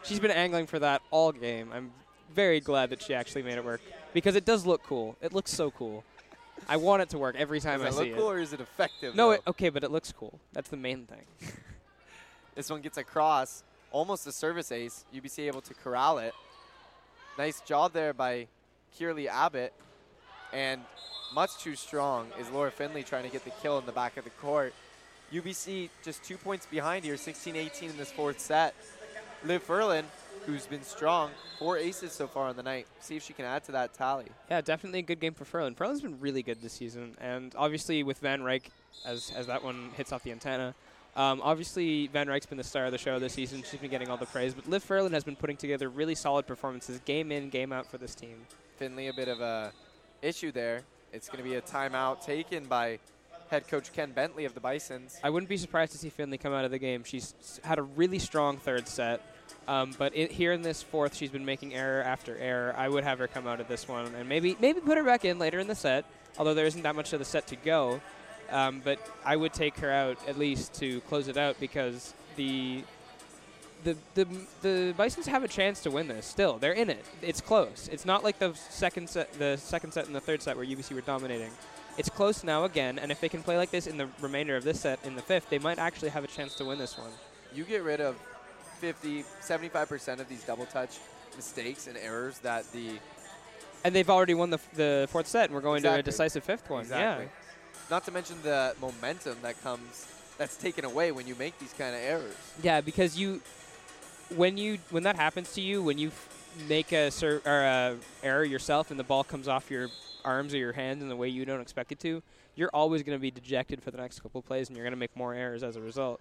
She's been angling for that all game. I'm very glad that she actually made it work because it does look cool. It looks so cool. I want it to work every time Does I see it see look cool it. or is it effective? No, it, okay, but it looks cool. That's the main thing. This one gets across. Almost a service ace. UBC able to corral it. Nice job there by Kierley Abbott. And much too strong is Laura Finley trying to get the kill in the back of the court. UBC just two points behind here, 16-18 in this fourth set. Liv Furlan, who's been strong, four aces so far on the night. See if she can add to that tally. Yeah, definitely a good game for Furlan. Furlan's been really good this season, and obviously with Van Ryk, as as that one hits off the antenna, um, obviously Van Ryk's been the star of the show this season. She's been getting all the praise, but Liv Furlan has been putting together really solid performances, game in, game out for this team. Finley a bit of a issue there. It's going to be a timeout taken by head coach Ken Bentley of the Bisons. I wouldn't be surprised to see Finley come out of the game. She's had a really strong third set, um, but it, here in this fourth, she's been making error after error. I would have her come out of this one and maybe maybe put her back in later in the set, although there isn't that much of the set to go. Um, but I would take her out at least to close it out because the the the the Bisons have a chance to win this. Still, they're in it. It's close. It's not like the second set, the second set and the third set where UBC were dominating. It's close now again, and if they can play like this in the remainder of this set in the fifth, they might actually have a chance to win this one. You get rid of 50, 75% of these double touch mistakes and errors that the And they've already won the, the fourth set, and we're going to a decisive fifth one. exactly. Yeah. Not to mention the momentum that comes that's taken away when you make these kind of errors. Yeah, because you, when you when that happens to you, when you make a ser- or a error yourself, and the ball comes off your arms or your hands in the way you don't expect it to, you're always going to be dejected for the next couple plays, and you're going to make more errors as a result.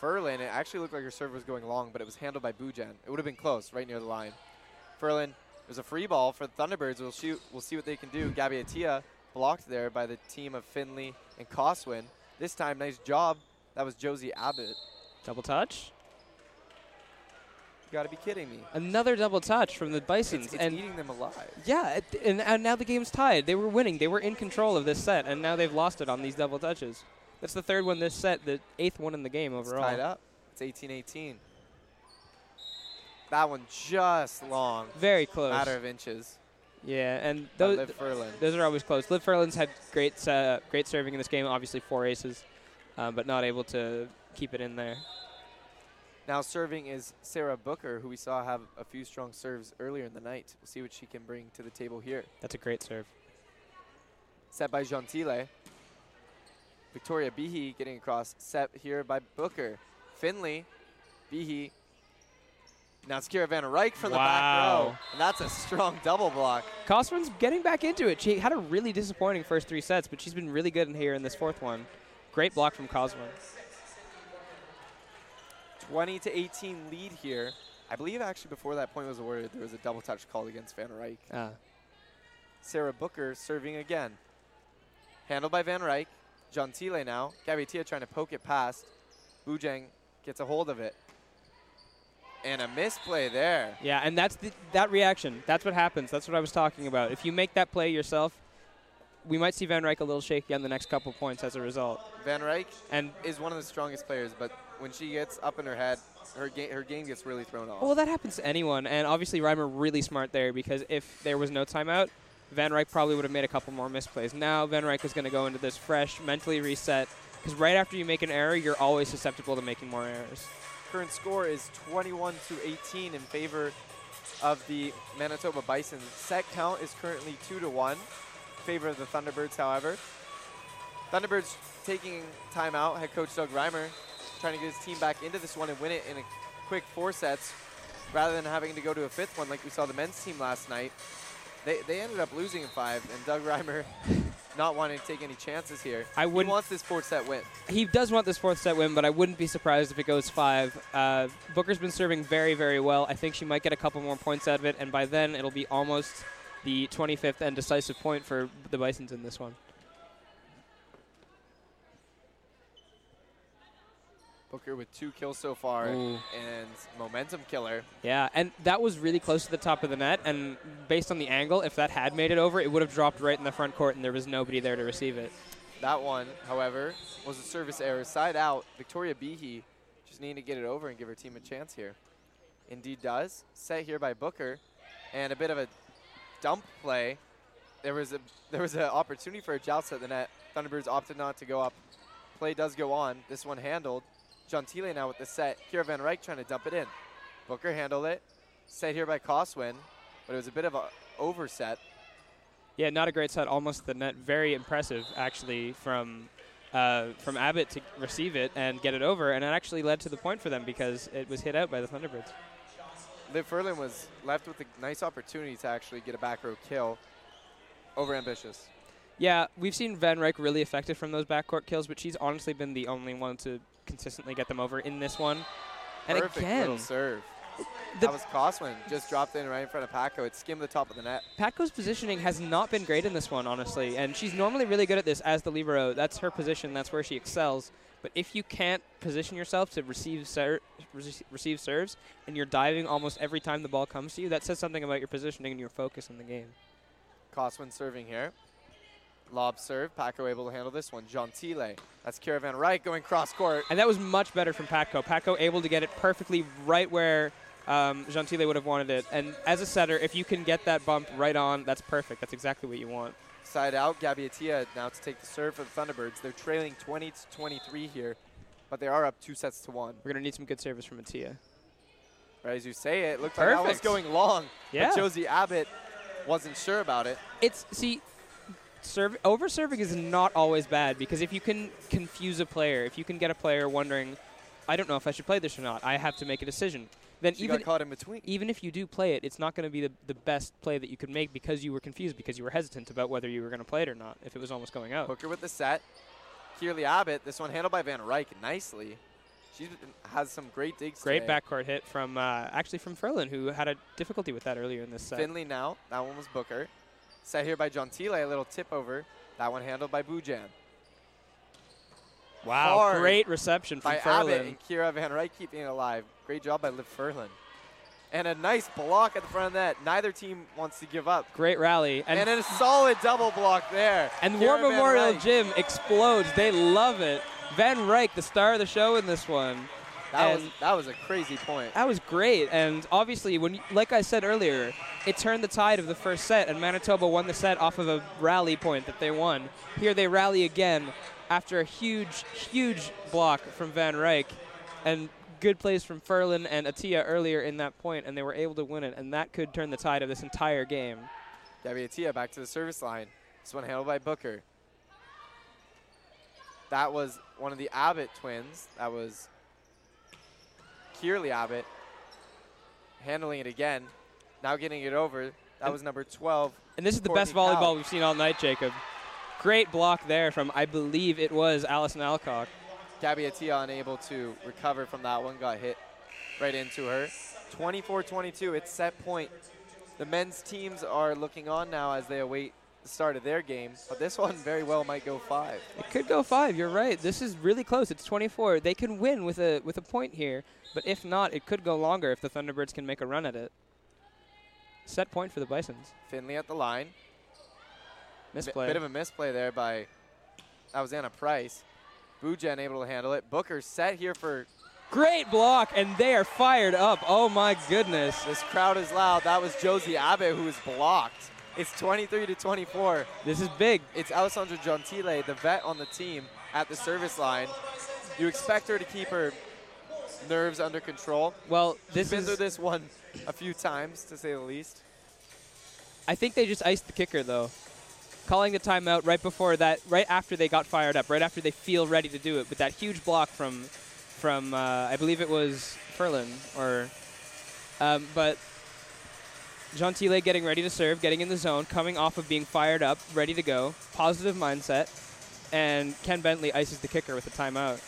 Furlan, it actually looked like your serve was going long, but it was handled by Bujan. It would have been close, right near the line. Furlan, there's a free ball for the Thunderbirds. We'll shoot. We'll see what they can do. Gabby Atia blocked there by the team of Finley and Coswin. This time, nice job. That was Josie Abbott. Double touch. You got to be kidding me. Another double touch from the Bisons, It's, it's and eating them alive. yeah, it- and, and now the game's tied. They were winning. They were in control of this set, and now they've lost it on these double touches. That's the third one this set, the eighth one in the game It's overall. tied up. It's 18-18. That one just long. Very close. Matter of inches. Yeah, and those those are always close. Liv Furlan's had great uh, great serving in this game. Obviously four aces, uh, but not able to keep it in there. Now serving is Sarah Booker, who we saw have a few strong serves earlier in the night. We'll see what she can bring to the table here. That's a great serve. Set by Gentile. Victoria Behe getting across. Set here by Booker. Finley. Behe. Now it's Kira Van Ryk from the back row. And that's a strong double block. Coswin's getting back into it. She had a really disappointing first three sets, but she's been really good in here in this fourth one. Great block from Coswin. 20 to 18 lead here. I believe actually before that point was awarded, there was a double touch called against Van Ryk. Uh, Sarah Booker serving again. Handled by Van Ryk. Gentile now. Gabby Atia trying to poke it past. Bujan gets a hold of it. And a misplay there. yeah, and that's the, that reaction. That's what happens. That's what I was talking about. If you make that play yourself, we might see Van Ryk a little shaky on the next couple points as a result. Van Ryk And is one of the strongest players, but when she gets up in her head, her, ga- her game gets really thrown off. well, that happens to anyone. And obviously, Reimer really smart there because if there was no timeout, Van Ryk probably would have made a couple more misplays. Now Van Ryk is going to go into this fresh, mentally reset. Because right after you make an error, you're always susceptible to making more errors. Current score is 21 to 18 in favor of the Manitoba Bison. Set count is currently 2 to 1 in favor of the Thunderbirds, however. Thunderbirds taking timeout. Head coach Doug Reimer trying to get his team back into this one and win it in a quick four sets rather than having to go to a fifth one like we saw the men's team last night. They, they ended up losing in five, and Doug Reimer not wanting to take any chances here. I He wouldn't. wants this fourth set win. He does want this fourth set win, but I wouldn't be surprised if it goes five. Uh, Booker's been serving very, very well. I think she might get a couple more points out of it, and by then it'll be almost the 25th and decisive point for the Bisons in this one. Booker with two kills so far Ooh. and momentum killer. Yeah, and that was really close to the top of the net, and based on the angle, if that had made it over, it would have dropped right in the front court, and there was nobody there to receive it. That one, however, was a service error. Side out. Victoria Behe just needing to get it over and give her team a chance here. Indeed does. Set here by Booker. And a bit of a dump play. There was a there was an opportunity for a joust at the net. Thunderbirds opted not to go up. Play does go on. This one handled. Gentile now with the set. Kira Van Ryk trying to dump it in. Booker handled it. Set here by Coswin. But it was a bit of a overset. Yeah, not a great set, almost the net. Very impressive, actually, from uh, from Abbott to receive it and get it over, and it actually led to the point for them because it was hit out by the Thunderbirds. Liv Furlan was left with a nice opportunity to actually get a back row kill. Over ambitious. Yeah, we've seen Van Ryk really effective from those backcourt kills, but she's honestly been the only one to consistently get them over in this one. And Perfect again, little serve. the that was Coswin. Just dropped in right in front of Paco. It skimmed the top of the net. Paco's positioning has not been great in this one, honestly, and she's normally really good at this as the libero. That's her position. That's where she excels. But if you can't position yourself to receive ser- rece- receive serves, and you're diving almost every time the ball comes to you, that says something about your positioning and your focus in the game. Coswin serving here. Lob serve. Paco able to handle this one. Gentile. That's Caravan Van Ryk going cross court. And that was much better from Paco. Paco able to get it perfectly right where um, Gentile would have wanted it. And as a setter, if you can get that bump right on, that's perfect. That's exactly what you want. Side out. Gabby Atia now to take the serve for the Thunderbirds. They're trailing 20 to 23 here, but they are up two sets to one. We're going to need some good service from Atia. Right as you say it, it looked like that was going long. Yeah. But Josie Abbott wasn't sure about it. It's see, serve over serving is not always bad because if you can confuse a player, if you can get a player wondering, I don't know if I should play this or not, I have to make a decision. Then She even got caught in between. even if you do play it, it's not going to be the, the best play that you could make because you were confused because you were hesitant about whether you were going to play it or not. If it was almost going out. Booker with the set. Kierley Abbott, this one handled by Van Ryk nicely. She has some great digs Great today. backcourt hit from uh, actually from Furlan, who had a difficulty with that earlier in this set. Finley now. That one was Booker. Set here by John Gentile, a little tip over. That one handled by Bujan. wow, hard great reception from By Abbott Furlan. and Kira Van Ryk keeping it alive. Great job by Liv Furlan. and a nice block at the front of that. Neither team wants to give up. Great rally. And, and a solid double block there. And War Memorial Gym explodes. They love it. Van Ryk, the star of the show in this one. That was that was a crazy point. That was great, and obviously, when like I said earlier, it turned the tide of the first set, and Manitoba won the set off of a rally point that they won. Here they rally again after a huge, huge block from Van Ryk, and good plays from Furlan and Atia earlier in that point, and they were able to win it, and that could turn the tide of this entire game. Gabby Atia back to the service line. This one handled by Booker. That was one of the Abbott twins. That was Kierley Abbott handling it again. Now getting it over. That was number 12. And this is the best volleyball Cow. we've seen all night, Jacob. Great block there from, I believe it was Allison Alcock. Gabby Atia unable to recover from that one, got hit right into her. 24-22, it's set point. The men's teams are looking on now as they await the start of their game, but this one very well might go five. It could go five. You're right. This is really close. It's 24. They can win with a with a point here, but if not, it could go longer if the Thunderbirds can make a run at it. Set point for the Bisons. Finley at the line. Misplay. bit of a misplay there by that was Anna Price. Bujan able to handle it. Booker set here for Great block, and they are fired up. Oh my goodness. This crowd is loud. That was Josie Abbott who was blocked. It's 23 to 24. This is big. It's Alessandra Gentile, the vet on the team, at the service line. You expect her to keep her nerves under control. Well, this She's been is through this one a few times, to say the least. I think they just iced the kicker, though. Calling the timeout right before that, right after they got fired up, right after they feel ready to do it, with that huge block from, from uh, I believe it was Furlan, or, um, but Gentile getting ready to serve, getting in the zone, coming off of being fired up, ready to go, positive mindset, and Ken Bentley ices the kicker with a timeout.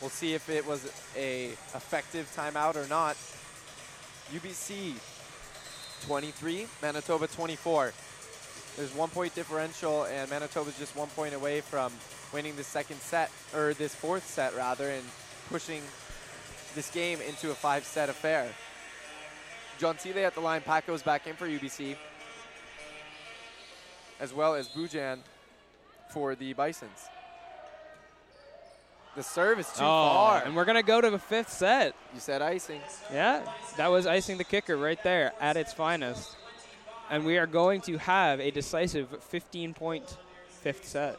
We'll see if it was a effective timeout or not. UBC 23, Manitoba 24. There's one point differential, and Manitoba's just one point away from winning the second set, or this fourth set rather, and pushing this game into a five-set affair. Gentile at the line. Paco goes back in for UBC, as well as Bujan for the Bisons. The serve is too oh, far. And we're going to go to the fifth set. You said icing. Yeah, that was icing the kicker right there at its finest. And we are going to have a decisive 15 point fifth set.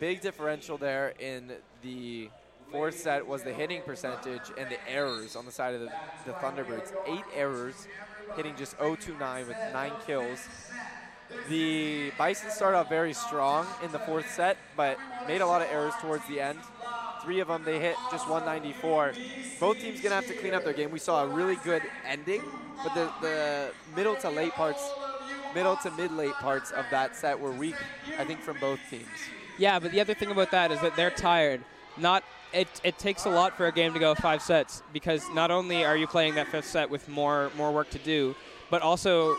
Big differential there in the Fourth set was the hitting percentage and the errors on the side of the, the Thunderbirds. Eight errors, hitting just 0-2-9 with nine kills. The Bison started off very strong in the fourth set, but made a lot of errors towards the end. Three of them, they hit just 194. Both teams to have to clean up their game. We saw a really good ending, but the, the middle to late parts, middle to mid-late parts of that set were weak, I think, from both teams. Yeah, but the other thing about that is that they're tired. Not it, it takes a lot for a game to go five sets because not only are you playing that fifth set with more more work to do, but also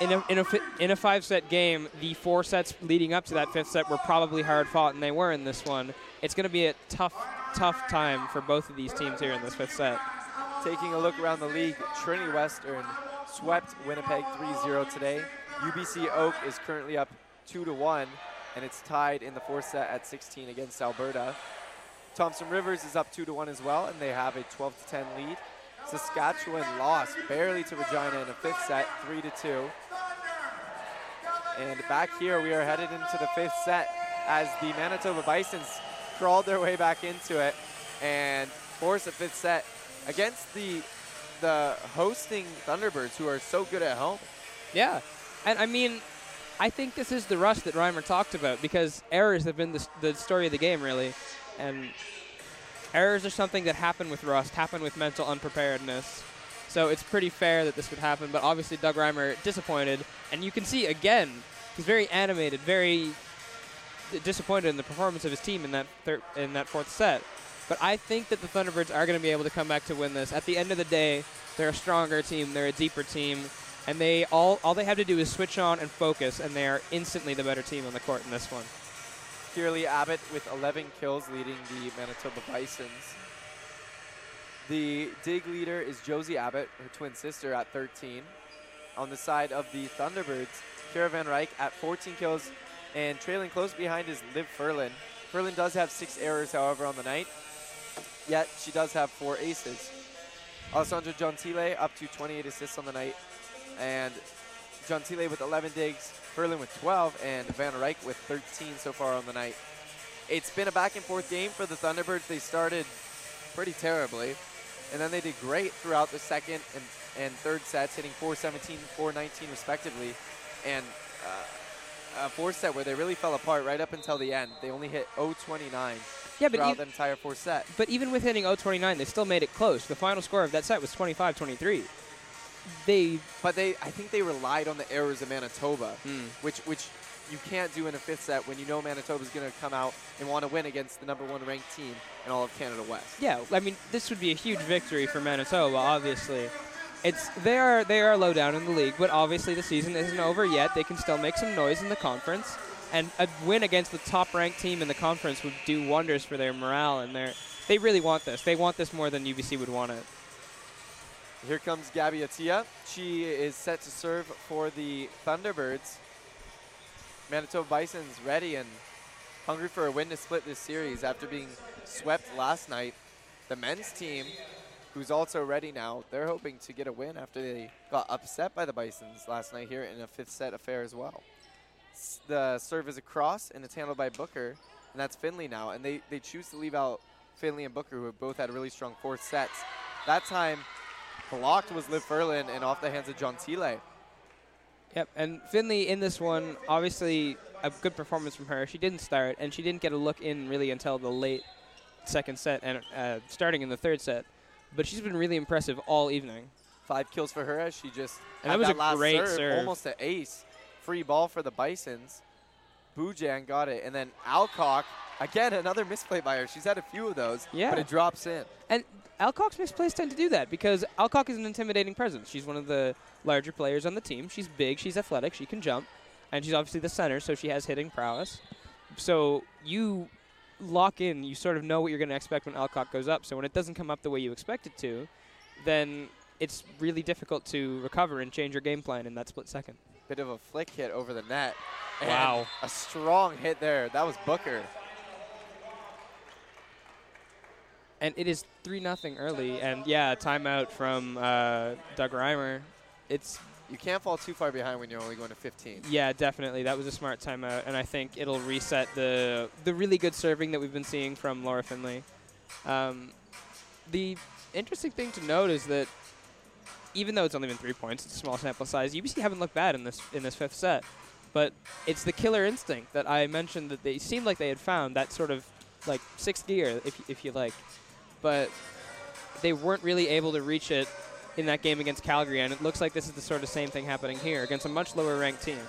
in a, in a, in a five set game, the four sets leading up to that fifth set were probably hard fought, and they were in this one. It's going to be a tough, tough time for both of these teams here in this fifth set. Taking a look around the league, Trinity Western swept Winnipeg 3-0 today. UBC Oak is currently up 2 to 1, and it's tied in the fourth set at 16 against Alberta. Thompson Rivers is up 2 to 1 as well, and they have a 12 to 10 lead. Saskatchewan lost barely to Regina in a fifth set, 3 to 2. And back here, we are headed into the fifth set as the Manitoba Bisons crawled their way back into it and forced a fifth set against the the hosting Thunderbirds, who are so good at home. Yeah, and I mean, I think this is the rush that Reimer talked about because errors have been the, the story of the game, really. And errors are something that happen with rust, happen with mental unpreparedness. So it's pretty fair that this would happen, but obviously Doug Reimer disappointed. And you can see, again, he's very animated, very disappointed in the performance of his team in that in that fourth set. But I think that the Thunderbirds are going to be able to come back to win this. At the end of the day, they're a stronger team, they're a deeper team, and they all all they have to do is switch on and focus, and they are instantly the better team on the court in this one. Kierley Abbott with 11 kills leading the Manitoba Bisons. The dig leader is Josie Abbott, her twin sister, at 13. On the side of the Thunderbirds, Kara Van Ryk at 14 kills, and trailing close behind is Liv Furlan. Furlan does have six errors, however, on the night, yet she does have four aces. Alessandra Gentile up to 28 assists on the night, and Gentile with 11 digs, Furlan with 12, and Van Ryk with 13 so far on the night. It's been a back and forth game for the Thunderbirds. They started pretty terribly, and then they did great throughout the second and, and third sets, hitting 417, 419 respectively, and uh, a fourth set where they really fell apart right up until the end. They only hit 029 Yeah, but throughout the entire fourth set. But even with hitting 029, they still made it close. The final score of that set was 25-23. They But they, I think they relied on the errors of Manitoba, Hmm. which which you can't do in a fifth set when you know Manitoba's going to come out and want to win against the number one ranked team in all of Canada West. Yeah, I mean, this would be a huge victory for Manitoba. Obviously, it's they are they are low down in the league, but obviously the season isn't over yet. They can still make some noise in the conference, and a win against the top-ranked team in the conference would do wonders for their morale. And their they really want this. They want this more than UBC would want it. Here comes Gabby Atia. She is set to serve for the Thunderbirds. Manitoba Bison's ready and hungry for a win to split this series after being swept last night. The men's team, who's also ready now, they're hoping to get a win after they got upset by the Bisons last night here in a fifth set affair as well. The serve is across and it's handled by Booker, and that's Finley now. And they, they choose to leave out Finley and Booker, who have both had really strong fourth sets. That time, blocked was Liv Furlan and off the hands of Gentile. Yep, and Finley in this one, obviously a good performance from her. She didn't start, and she didn't get a look in really until the late second set and uh, starting in the third set. But she's been really impressive all evening. Five kills for her as she just And had that was a last great serve, serve. almost an ace. Free ball for the Bisons. Bujan got it, and then Alcock again another misplay by her. She's had a few of those, Yeah. but it drops in. And Alcock's misplays tend to do that because Alcock is an intimidating presence. She's one of the larger players on the team. She's big, she's athletic, she can jump, and she's obviously the center, so she has hitting prowess. So you lock in, you sort of know what you're going to expect when Alcock goes up. So when it doesn't come up the way you expect it to, then it's really difficult to recover and change your game plan in that split second. Bit of a flick hit over the net. And Wow. A strong hit there. That was Booker. And it is 3 nothing early, and yeah, timeout from uh, Doug Reimer. It's You can't fall too far behind when you're only going to 15. Yeah, definitely. That was a smart timeout, and I think it'll reset the the really good serving that we've been seeing from Laura Finley. Um, the interesting thing to note is that even though it's only been three points, it's a small sample size. UBC haven't looked bad in this in this fifth set, but it's the killer instinct that I mentioned that they seemed like they had found that sort of like sixth gear, if if you like, but they weren't really able to reach it in that game against Calgary, and it looks like this is the sort of same thing happening here against a much lower ranked team.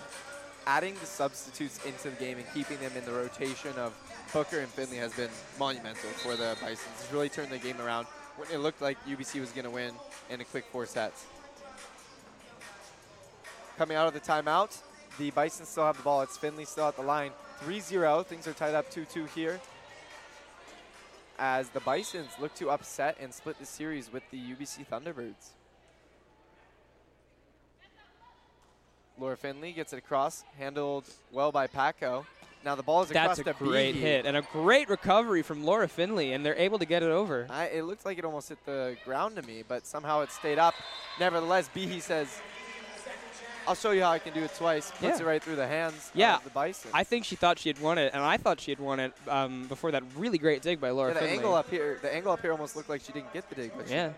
Adding the substitutes into the game and keeping them in the rotation of Booker and Finley has been monumental for the Bisons. It's really turned the game around when it looked like UBC was going to win in a quick four sets. Coming out of the timeout, the Bisons still have the ball. It's Finley still at the line. 3-0. Things are tied up 2-2 here. As the Bisons look to upset and split the series with the UBC Thunderbirds. Laura Finley gets it across, handled well by Paco. Now the ball is across That's a great Behe. hit and a great recovery from Laura Finley, and they're able to get it over. I, it looks like it almost hit the ground to me, but somehow it stayed up. Nevertheless, Behe says, I'll show you how I can do it twice. Puts Yeah. it right through the hands Yeah, of the Bison. I think she thought she had won it, and I thought she had won it um, before that really great dig by Laura yeah, the Finley. angle up here, the angle up here almost looked like she didn't get the dig, but Yeah.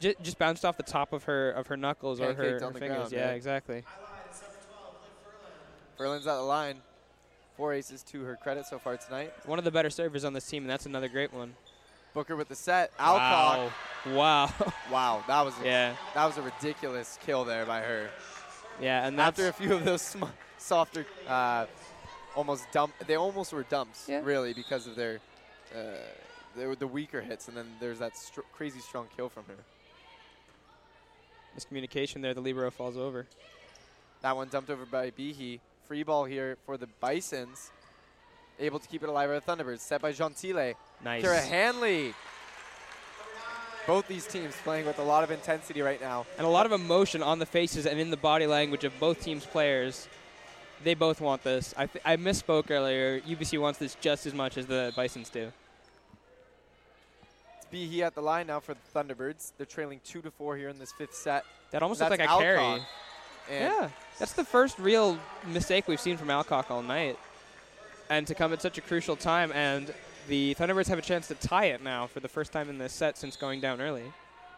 J- just bounced off the top of her of her knuckles or her, her fingers. ground, yeah, exactly. Furlan's at the line. Four aces to her credit so far tonight. One of the better servers on this team, and that's another great one. Booker with the set. Alcock. Wow. Wow. Wow, that was a, yeah. that was a ridiculous kill there by her. Yeah, and that's After a few of those sm- softer, uh, almost dump, they almost were dumps, Yeah. really, because of their, uh, they were the weaker hits, and then there's that str- crazy strong kill from her. miscommunication there. The libero falls over. That one dumped over by Behe. Free ball here for the Bisons. Able to keep it alive by the Thunderbirds. Set by Gentile. Nice. Kara Hanley Both these teams playing with a lot of intensity right now. And a lot of emotion on the faces and in the body language of both teams' players. They both want this. I, I misspoke earlier. UBC wants this just as much as the Bisons do. It's Behe at the line now for the Thunderbirds. They're trailing two to four here in this fifth set. That almost looks like a Alcock. carry. And Yeah, that's the first real mistake we've seen from Alcock all night. And to come at such a crucial time, and the Thunderbirds have a chance to tie it now for the first time in this set since going down early.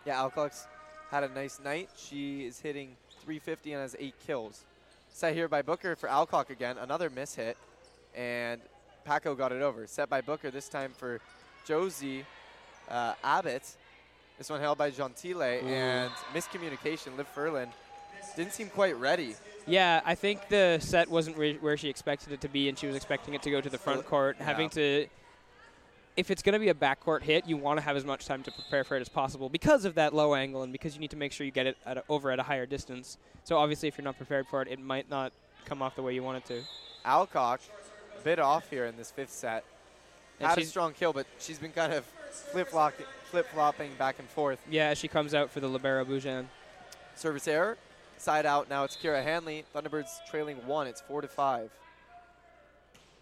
Yeah, Alcock's had a nice night. She is hitting 350 and has eight kills. Set here by Booker for Alcock again. Another miss hit. And Paco got it over. Set by Booker this time for Josie uh, Abbott. This one held by Gentile. Ooh. And miscommunication. Liv Furlan didn't seem quite ready. Yeah, I think the set wasn't re- where she expected it to be, and she was expecting it to go to the front court, yeah. having to. If it's going to be a backcourt hit, you want to have as much time to prepare for it as possible because of that low angle and because you need to make sure you get it at a, over at a higher distance. So obviously, if you're not prepared for it, it might not come off the way you want it to. Alcock a bit off here in this fifth set. And Had a strong kill, but she's been kind of flip-flopping, flip-flopping back and forth. Yeah, she comes out for the libero Bujan. Service error. Side out. Now it's Kira Hanley. Thunderbirds trailing one. It's four to five.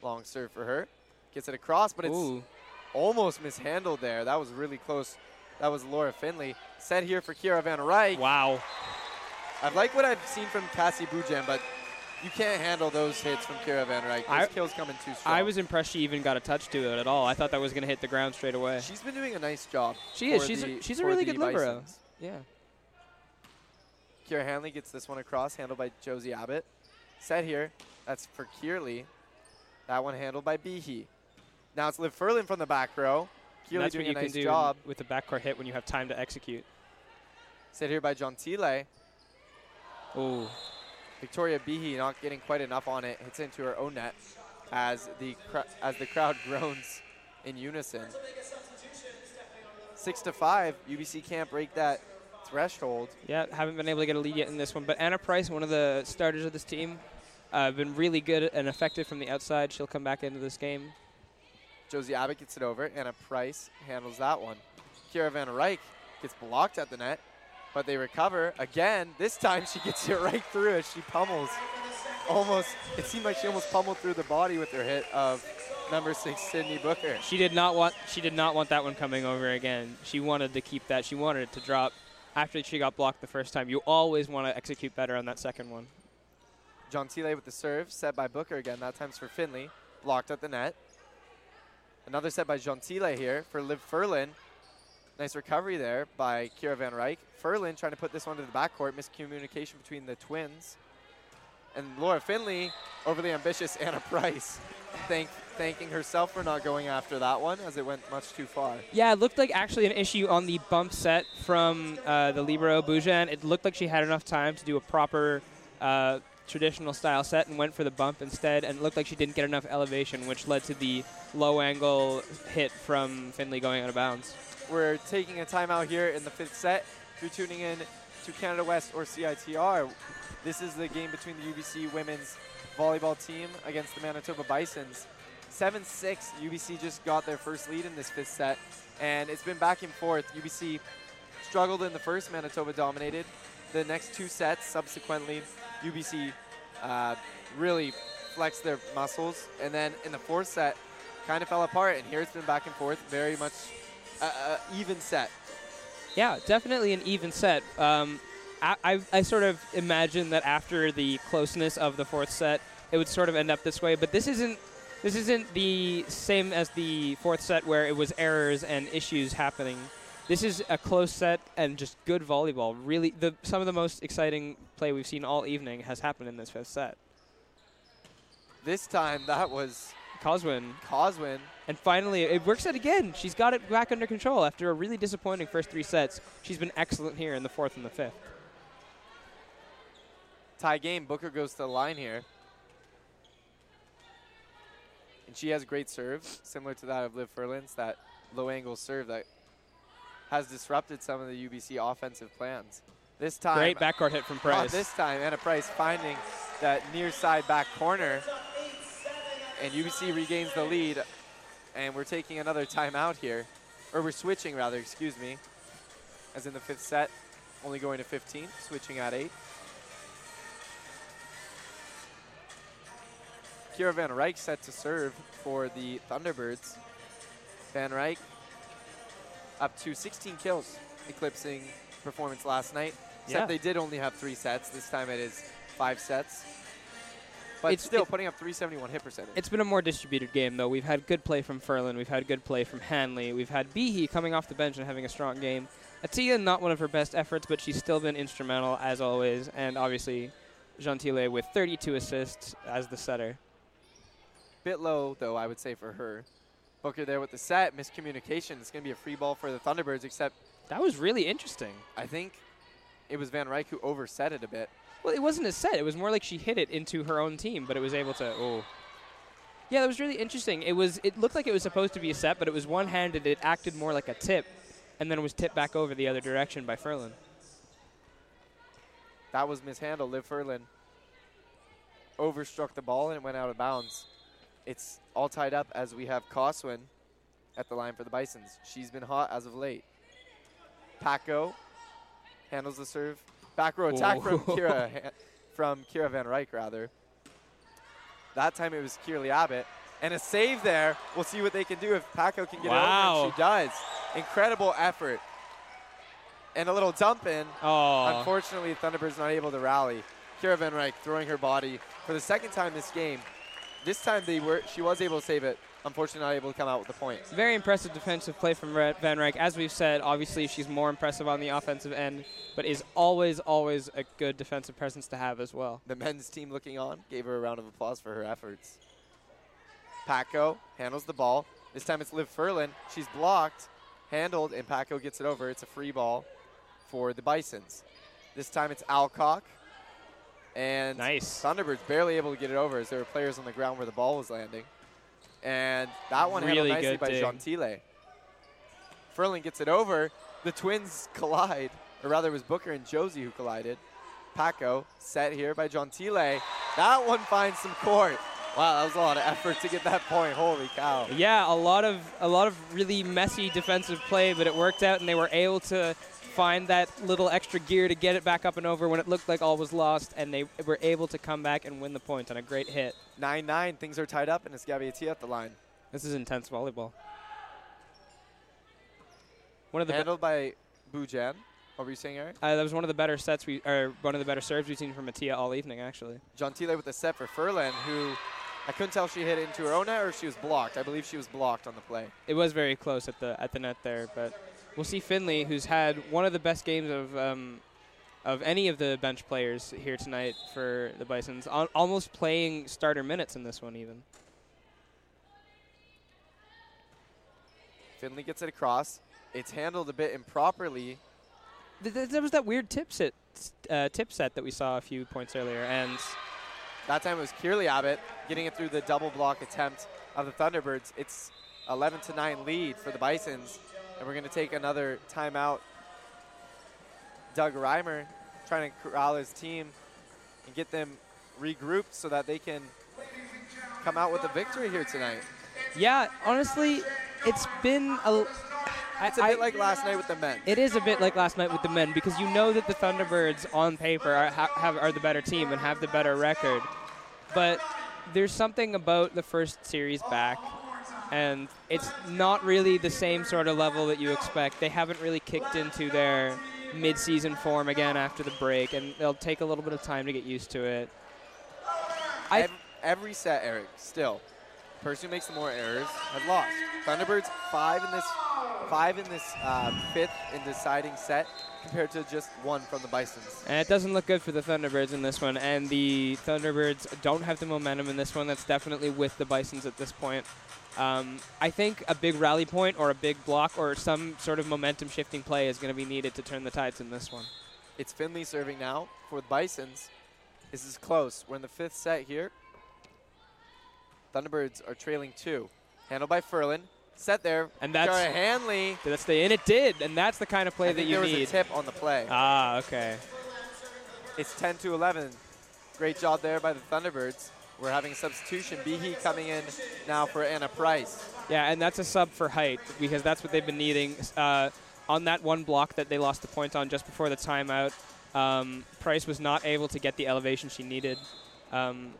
Long serve for her. Gets it across, but it's Ooh, almost mishandled there. That was really close. That was Laura Finley. Set here for Kira Van Ryk. wow. I like what I've seen from Cassie Bujan, but you can't handle those hits from Kira Van Ryk. Those I- kills coming too strong. I was impressed she even got a touch to it at all. I thought that was going to hit the ground straight away. She's been doing a nice job. She is. She's the- a, she's a really good libero. Bisons. Yeah. Kira Hanley gets this one across, handled by Josie Abbott. Set here. That's for Kierley. That one handled by Behe. Now it's Liv Furlan from the back row. What doing you a can nice do job. with the backcourt hit when you have time to execute. Set here by Gentile. Ooh. Victoria Behe not getting quite enough on it. Hits into her own net as the as the crowd groans in unison. Six to five. UBC can't break that threshold. Yeah, haven't been able to get a lead yet in this one. But Anna Price, one of the starters of this team, uh, been really good and effective from the outside. She'll come back into this game. Josie Abbott gets it over. Anna Price handles that one. Kira Van Ryk gets blocked at the net, but they recover again. This time she gets it right through as she pummels. Almost, it seemed like she almost pummeled through the body with her hit of number six Sydney Booker. She did not want she did not want that one coming over again. She wanted to keep that. She wanted it to drop after she got blocked the first time. You always want to execute better on that second one. Gentile with the serve, set by Booker again. That time's for Finley, blocked at the net. Another set by Gentile here for Liv Furlan. Nice recovery there by Kira Van Ryk. Furlan trying to put this one to the backcourt. Miscommunication between the twins. And Laura Finley, overly ambitious Anna Price, thank, thanking herself for not going after that one as it went much too far. Yeah, it looked like actually an issue on the bump set from uh, the Libero Bujan. It looked like she had enough time to do a proper uh, traditional style set and went for the bump instead, and it looked like she didn't get enough elevation, which led to the low angle hit from Finley going out of bounds. We're taking a timeout here in the fifth set. If you're tuning in to Canada West or CITR, this is the game between the UBC women's volleyball team against the Manitoba Bisons. 7-6, UBC just got their first lead in this fifth set, and it's been back and forth. UBC struggled in the first, Manitoba dominated. The next two sets, subsequently, UBC uh, really flexed their muscles, and then in the fourth set, kind of fell apart, and here it's been back and forth, very much uh, uh, even set. Yeah, definitely an even set. Um, I, I, I sort of imagine that after the closeness of the fourth set, it would sort of end up this way. But this isn't this isn't the same as the fourth set where it was errors and issues happening. This is a close set and just good volleyball. Really, the some of the most exciting play we've seen all evening has happened in this fifth set. This time, that was Coswin, Coswin. and finally it works out again. She's got it back under control after a really disappointing first three sets. She's been excellent here in the fourth and the fifth. Tie game. Booker goes to the line here. And she has great serves, similar to that of Liv Furlan's, that low angle serve that has disrupted some of the UBC offensive plans. This time, Great backcourt hit from Price. this time, Anna Price finding that near side back corner. And UBC regains the lead. And we're taking another timeout here. Or we're switching, rather, excuse me. as in the fifth set, only going to 15, switching at 8. Kira Van Ryk set to serve for the Thunderbirds. Van Ryk up to 16 kills, eclipsing performance last night. Except Yeah. they did only have three sets. This time it is five sets. But It's- still it- putting up 371 hit percentage. It's been a more distributed game, though. We've had good play from Furlan. We've had good play from Hanley. We've had Behe coming off the bench and having a strong game. Atia, not one of her best efforts, but she's still been instrumental, as always. And obviously, Gentile with 32 assists as the setter. Bit low, though, I would say, for her. Booker there with the set. Miscommunication. It's going to be a free ball for the Thunderbirds, except That was really interesting. I think it was Van Ryk who overset it a bit. Well, it wasn't a set. It was more like she hit it into her own team, but it was able to. Oh. Yeah, that was really interesting. It was. It looked like it was supposed to be a set, but it was one-handed. It acted more like a tip, and then it was tipped back over the other direction by Furlan. That was mishandled. Liv Furlan overstruck the ball and it went out of bounds. It's all tied up as we have Coswin at the line for the Bisons. She's been hot as of late. Paco handles the serve. Back row attack from Kira, from Kira Van Ryk, rather. That time it was Kierley Abbott. And a save there. We'll see what they can do if Paco can get it over. Wow. And she does. Incredible effort. And a little dump in. Oh. Unfortunately, Thunderbirds not able to rally. Kira Van Ryk throwing her body for the second time this game. This time they were she was able to save it. Unfortunately, not able to come out with the point. Very impressive defensive play from Van Ryk. As we've said, obviously she's more impressive on the offensive end, but is always, always a good defensive presence to have as well. The men's team looking on gave her a round of applause for her efforts. Paco handles the ball. This time it's Liv Furlan. She's blocked, handled, and Paco gets it over. It's a free ball for the Bisons. This time it's Alcock. And Nice. Thunderbirds barely able to get it over as there were players on the ground where the ball was landing. And that one handled Really nicely good by. Gentile. Furlan gets it over. The twins collide, or rather it was Booker and Josie who collided. Paco set here by Gentile. That one finds some court. Wow, that was a lot of effort to get that point. Holy cow. Yeah, a lot of a lot of really messy defensive play, but it worked out, and they were able to find that little extra gear to get it back up and over when it looked like all was lost, and they were able to come back and win the point on a great hit. 9-9, things are tied up, and it's Gabby Atia at the line. This is intense volleyball. One of the Handled by Bujan. What were you saying, Eric? uh, that was one of the better sets we, or one of the better serves we've seen from Atia all evening, actually. Gentile with a set for Furlan, who I couldn't tell if she hit it into her own net or if she was blocked. I believe she was blocked on the play. It was very close at the at the net there, but we'll see Finley, who's had one of the best games of um, of any of the bench players here tonight for the Bisons, al- almost playing starter minutes in this one even. Finley gets it across. It's handled a bit improperly. Th- th- there was that weird tip set, uh, tip set that we saw a few points earlier, and That time it was Kierley Abbott getting it through the double block attempt of the Thunderbirds. It's 11 to 9 lead for the Bisons, and we're going to take another timeout. Doug Reimer trying to corral his team and get them regrouped so that they can come out with a victory here tonight. yeah, honestly, it's been a. It's a I- bit like last night with the men. It is a bit like last night with the men because you know that the Thunderbirds on paper are, ha- have, are the better team and have the better record. But there's something about the first series back, and it's not really the same sort of level that you expect. They haven't really kicked into their mid-season form again after the break, and they'll take a little bit of time to get used to it. I Ev- every set, Eric, still, person who makes the more errors has lost. Thunderbirds five in this, five in this uh, fifth in deciding set, compared to just one from the Bisons. And it doesn't look good for the Thunderbirds in this one. And the Thunderbirds don't have the momentum in this one. That's definitely with the Bisons at this point. Um, I think a big rally point or a big block or some sort of momentum shifting play is going to be needed to turn the tides in this one. It's Finley serving now for the Bisons. This is close. We're in the fifth set here. Thunderbirds are trailing two. Handled by Furlan. Set there. And that's- Kara Hanley. Did that stay in? It did. And that's the kind of play I that you there was a tip on the play. Ah, okay. It's 10 to 11. Great job there by the Thunderbirds. We're having a substitution. Behe coming in now for Anna Price. Yeah, and that's a sub for height because that's what they've been needing. Uh, on that one block that they lost the point on just before the timeout, um, Price was not able to get the elevation she needed. Um,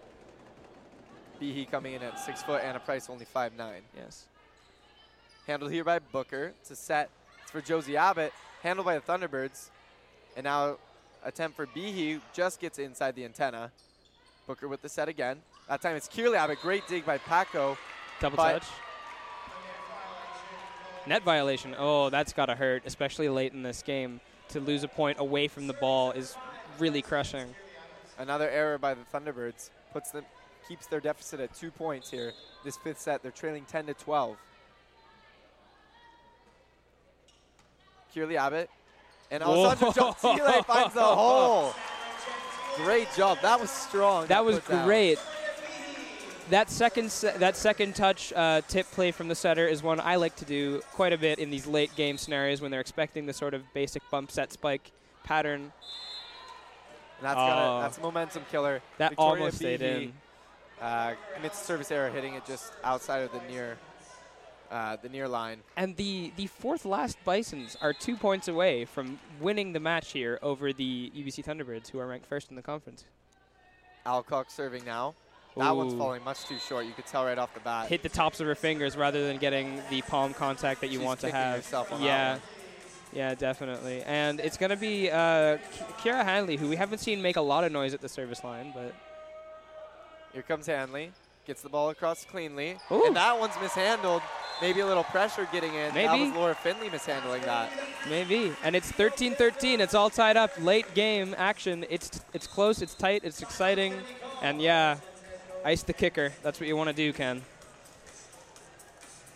Behe coming in at six foot, Anna Price only five nine. yes. Handled here by Booker. It's a set. It's for Josie Abbott. Handled by the Thunderbirds. And now attempt for Behe just gets inside the antenna. Booker with the set again. That time it's Kierley Abbott. Great dig by Paco. Double touch. Net violation. Oh, that's got to hurt, especially late in this game. To lose a point away from the ball is really crushing. Another error by the Thunderbirds puts them keeps their deficit at two points here. This fifth set, they're trailing 10 to 12. Kierley Abbott and. Alessandra Gentile finds the hole. Great job. That was strong. That was down. great. That second se- that second touch uh, tip play from the setter is one I like to do quite a bit in these late game scenarios when they're expecting the sort of basic bump set spike pattern. And that's, Oh. gonna, that's momentum killer. That Victoria almost stayed Behe, in. Uh, commits a service error, hitting it just outside of the near, uh, the near line. And the, the fourth last Bisons are two points away from winning the match here over the UBC Thunderbirds, who are ranked first in the conference. Alcock serving now. That one's falling much too short. You could tell right off the bat. Hit the tops of her fingers rather than getting the palm contact that you She's want to have. herself on that yeah. Yeah, definitely. And it's going to be uh, Kira Hanley, who we haven't seen make a lot of noise at the service line, but Here comes Hanley. Gets the ball across cleanly. Ooh. And that one's mishandled. Maybe a little pressure getting in. That Maybe. was Laura Finley mishandling that. maybe. And it's 13-13. It's all tied up. Late game action. It's it's close. It's tight. It's exciting. And yeah, ice the kicker. That's what you want to do, Ken.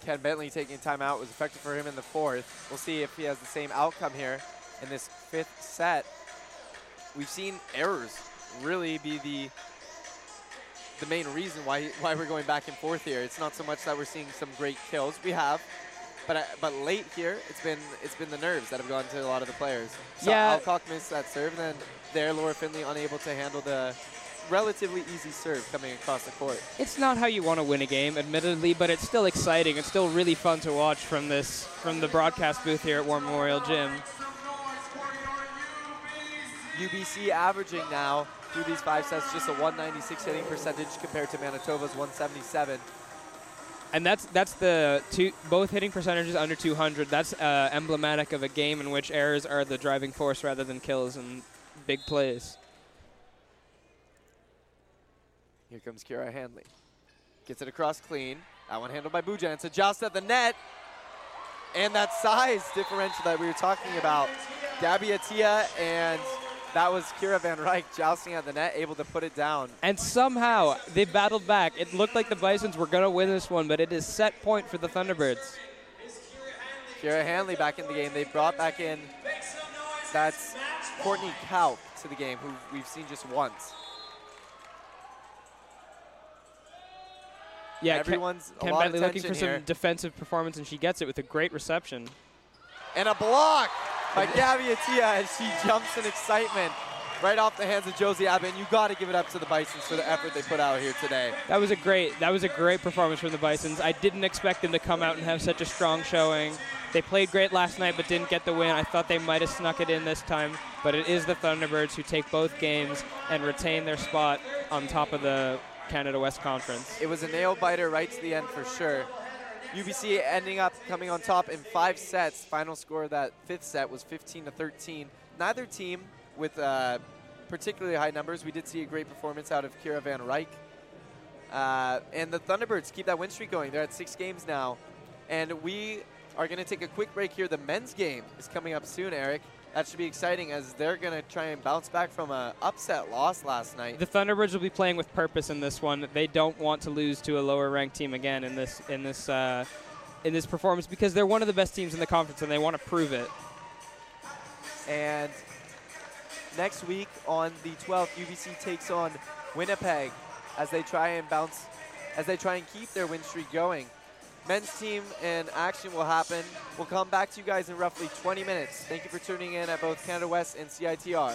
Ken Bentley taking a timeout was effective for him in the fourth. We'll see if he has the same outcome here in this fifth set. We've seen errors really be the the main reason why why we're going back and forth here. It's not so much that we're seeing some great kills. We have, but I, but late here, it's been it's been the nerves that have gone to a lot of the players. So Yeah. Alcock missed that serve, and then there Laura Finley unable to handle the relatively easy serve coming across the court. It's not how you want to win a game, admittedly, but it's still exciting. It's still really fun to watch from this from the broadcast booth here at War Memorial Gym. UBC averaging now through these five sets just a 196 hitting percentage compared to Manitoba's 177. And that's that's the two both hitting percentages under 200. That's uh, emblematic of a game in which errors are the driving force rather than kills and big plays. Here comes Kira Hanley. Gets it across clean. That one handled by Bujan. It's a joust at the net. And that size differential that we were talking about. Gabby Atia and that was Kira Van Ryk jousting at the net, able to put it down. And somehow they battled back. It looked like the Bisons were going to win this one, but it is set point for the Thunderbirds. Kira Hanley back in the game. They brought back in that's Courtney Kaup to the game, who we've seen just once. Yeah, Everyone's Ken lot Bentley looking for tension some defensive performance, and she gets it with a great reception. And a block by Gabby Atia as she jumps in excitement right off the hands of Josie Abbott. And you got to give it up to the Bisons for the effort they put out here today. That was a great that was a great performance from the Bisons. I didn't expect them to come out and have such a strong showing. They played great last night but didn't get the win. I thought they might have snuck it in this time, but it is the Thunderbirds who take both games and retain their spot on top of the Canada West Conference. It was a nail biter right to the end for sure. UBC ending up coming on top in five sets. Final score of that fifth set was 15 to 13. Neither team with uh, particularly high numbers. We did see a great performance out of Kira Van Ryk. Uh, and the Thunderbirds keep that win streak going. They're at six games now. And we are going to take a quick break here. The men's game is coming up soon, Eric. That should be exciting as they're going to try and bounce back from a upset loss last night. The Thunderbirds will be playing with purpose in this one. They don't want to lose to a lower ranked team again in this in this uh, in this performance because they're one of the best teams in the conference and they want to prove it. And next week on the 12th, UBC takes on Winnipeg as they try and bounce, as they try and keep their win streak going. Men's team and action will happen. We'll come back to you guys in roughly 20 minutes. Thank you for tuning in at both Canada West and CITR.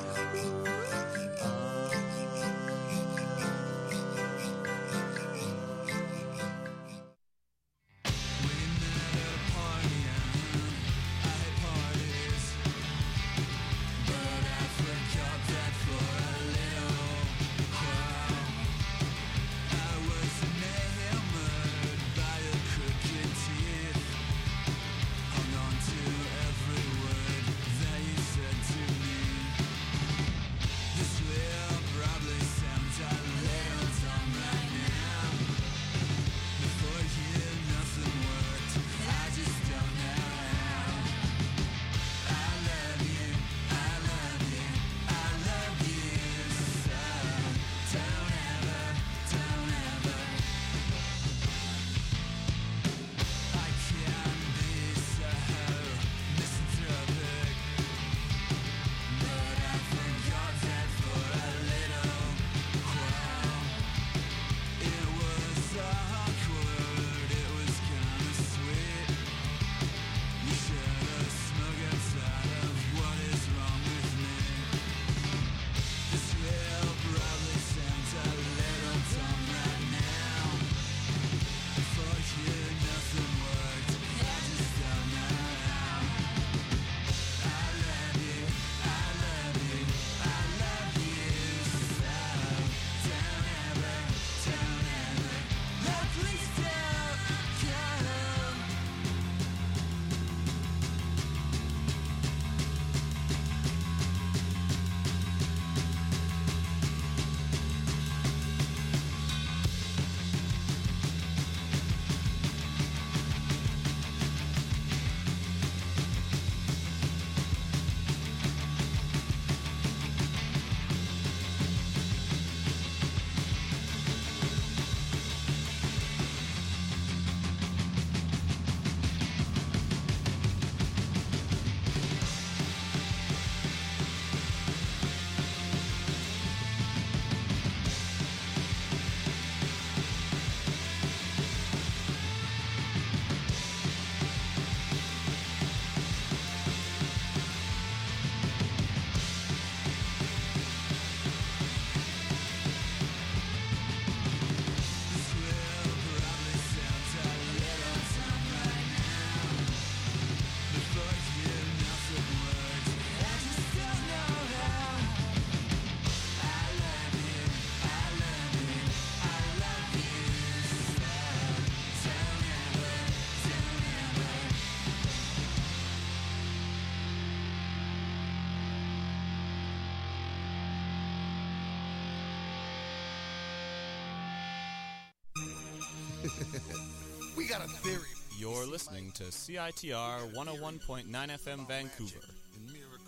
You're listening to CITR 101.9 FM Vancouver.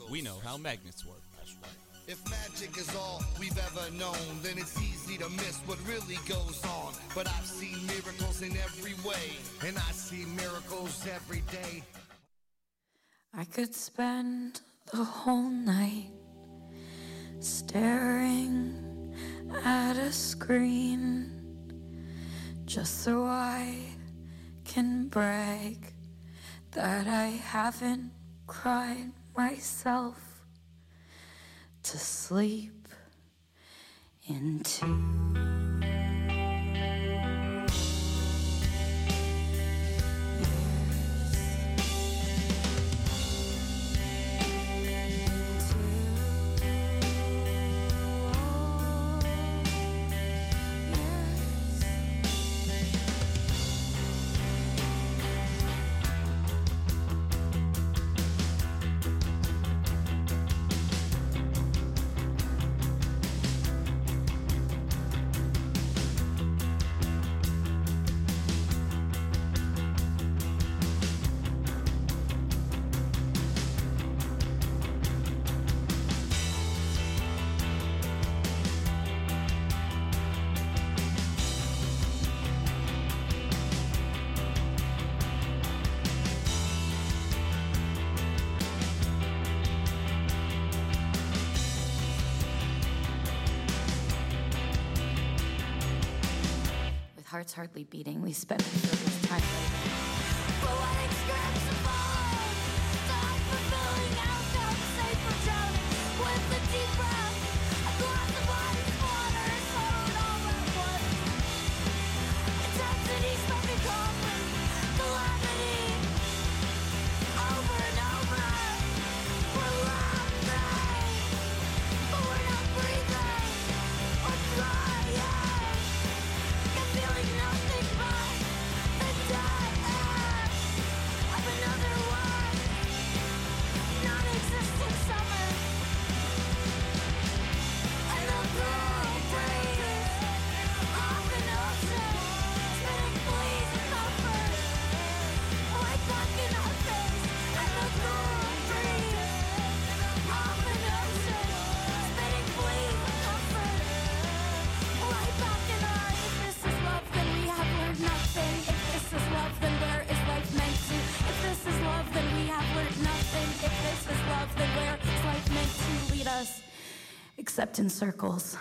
We know how magnets work. If magic is all we've ever known, then it's easy to miss what really goes on. But I've seen miracles in every way, and I see miracles every day. I could spend the whole night staring at a screen just so I can brag that I haven't cried myself to sleep into. Heart's hardly beating. We spent time In circles.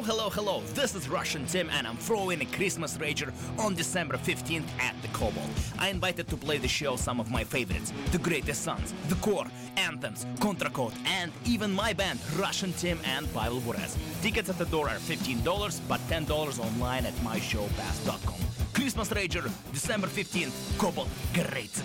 Hello, hello, hello. This is Russian Tim, and I'm throwing a Christmas Rager on December 15th at the Cobalt. I invited to play the show some of my favorites The Greatest Sons, The Core, Anthems, Contra Code, and even my band, Russian Tim and Pavel Burez. Tickets at the door are $15, but $10 online at myshowpass.com. Christmas Rager, December 15th, Cobalt, great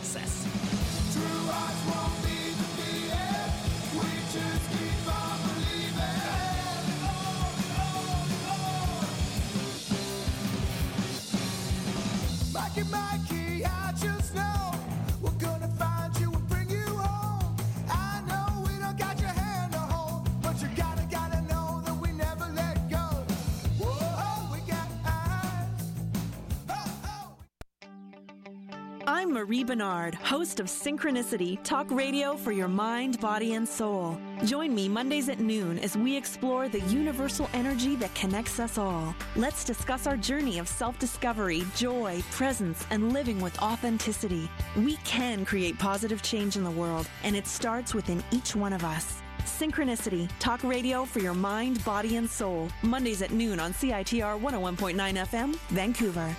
host of Synchronicity, talk radio for your mind, body, and soul. Join me Mondays at noon as we explore the universal energy that connects us all. Let's discuss our journey of self discovery, joy, presence, and living with authenticity. We can create positive change in the world, and it starts within each one of us. Synchronicity, talk radio for your mind, body, and soul. Mondays at noon on CITR 101.9 FM, Vancouver.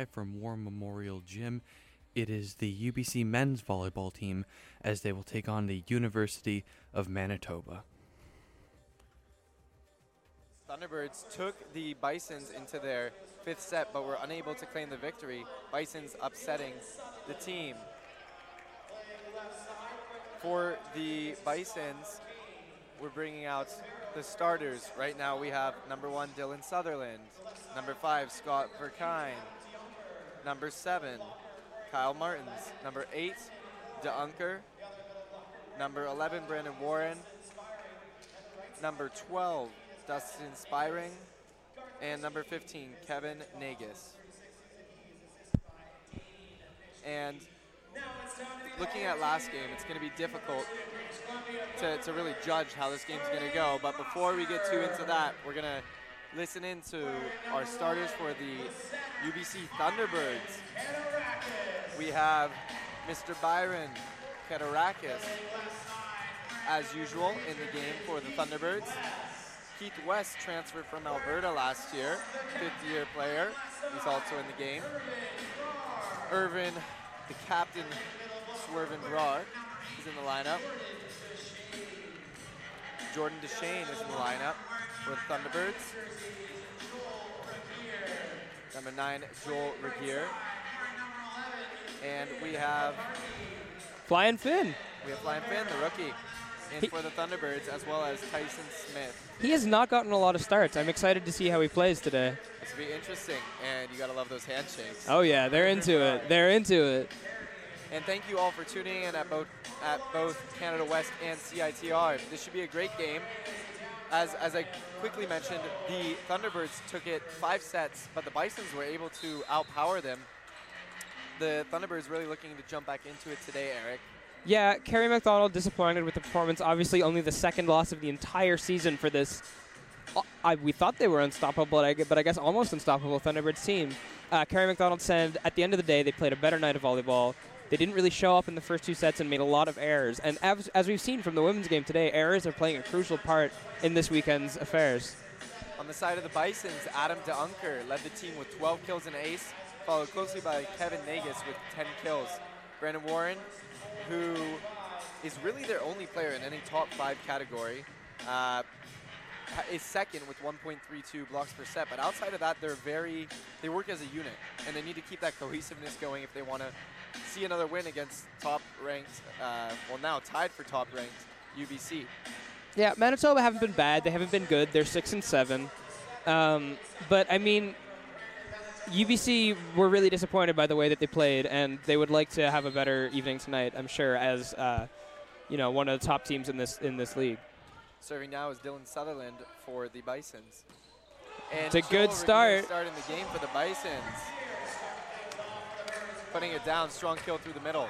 Live from War Memorial Gym. It is the UBC men's volleyball team as they will take on the University of Manitoba. Thunderbirds took the Bisons into their fifth set, but were unable to claim the victory. Bisons upsetting the team. For the Bisons, we're bringing out the starters. Right now we have number one, Dylan Sutherland. Number five, Scott Verkine. Number seven, Kyle Martins. Number eight, DeUnker. Number 11, Brandon Warren. Number 12, Dustin Spiring, and number 15, Kevin Nagus. And looking at last game, it's going to be difficult to, to really judge how this game's going to go. But before we get too into that, we're going to listen in to our starters for the UBC Thunderbirds. We have Mr. Byron Keturakis, as usual, in the game for the Thunderbirds. Keith West transferred from Alberta last year, fifth year player. He's also in the game. Irvin, the captain, Swervin Brar, is in the lineup. Jordan DeShane is in the lineup for the Thunderbirds. Number nine, Joel Regier. And we have Flying Finn. we have Flying Finn, the rookie, in He- for the Thunderbirds, as well as Tyson Smith. He has not gotten a lot of starts. I'm excited to see how he plays today. This will be interesting, and you gotta love those handshakes. Oh yeah, they're into it. They're into it. And thank you all for tuning in at both at both Canada West and CITR. This should be a great game. As, as I quickly mentioned, the Thunderbirds took it five sets, but the Bisons were able to outpower them. The Thunderbirds really looking to jump back into it today, Eric. Yeah, Kerry McDonald disappointed with the performance. Obviously, only the second loss of the entire season for this. uh, I, we thought they were unstoppable, but I, but I guess almost unstoppable Thunderbirds team. Uh, Kerry McDonald said at the end of the day, they played a better night of volleyball. They didn't really show up in the first two sets and made a lot of errors. And as, as we've seen from the women's game today, errors are playing a crucial part in this weekend's affairs. On the side of the Bisons, Adam DeUnker led the team with 12 kills and ace, followed closely by Kevin Nagus with 10 kills. Brandon Warren, who is really their only player in any top five category, uh, is second with 1.32 blocks per set. But outside of that, they're very, they work as a unit, and they need to keep that cohesiveness going if they want to see another win against top-ranked, uh, well now tied for top-ranked UBC. Yeah, Manitoba haven't been bad. They haven't been good. They're six and seven. Um, but I mean, UBC were really disappointed by the way that they played, and they would like to have a better evening tonight. I'm sure, as uh, you know, one of the top teams in this in this league. Serving now is Dylan Sutherland for the Bisons. And It's a good Revere start. Starting the game for the Bisons. Putting it down, strong kill through the middle.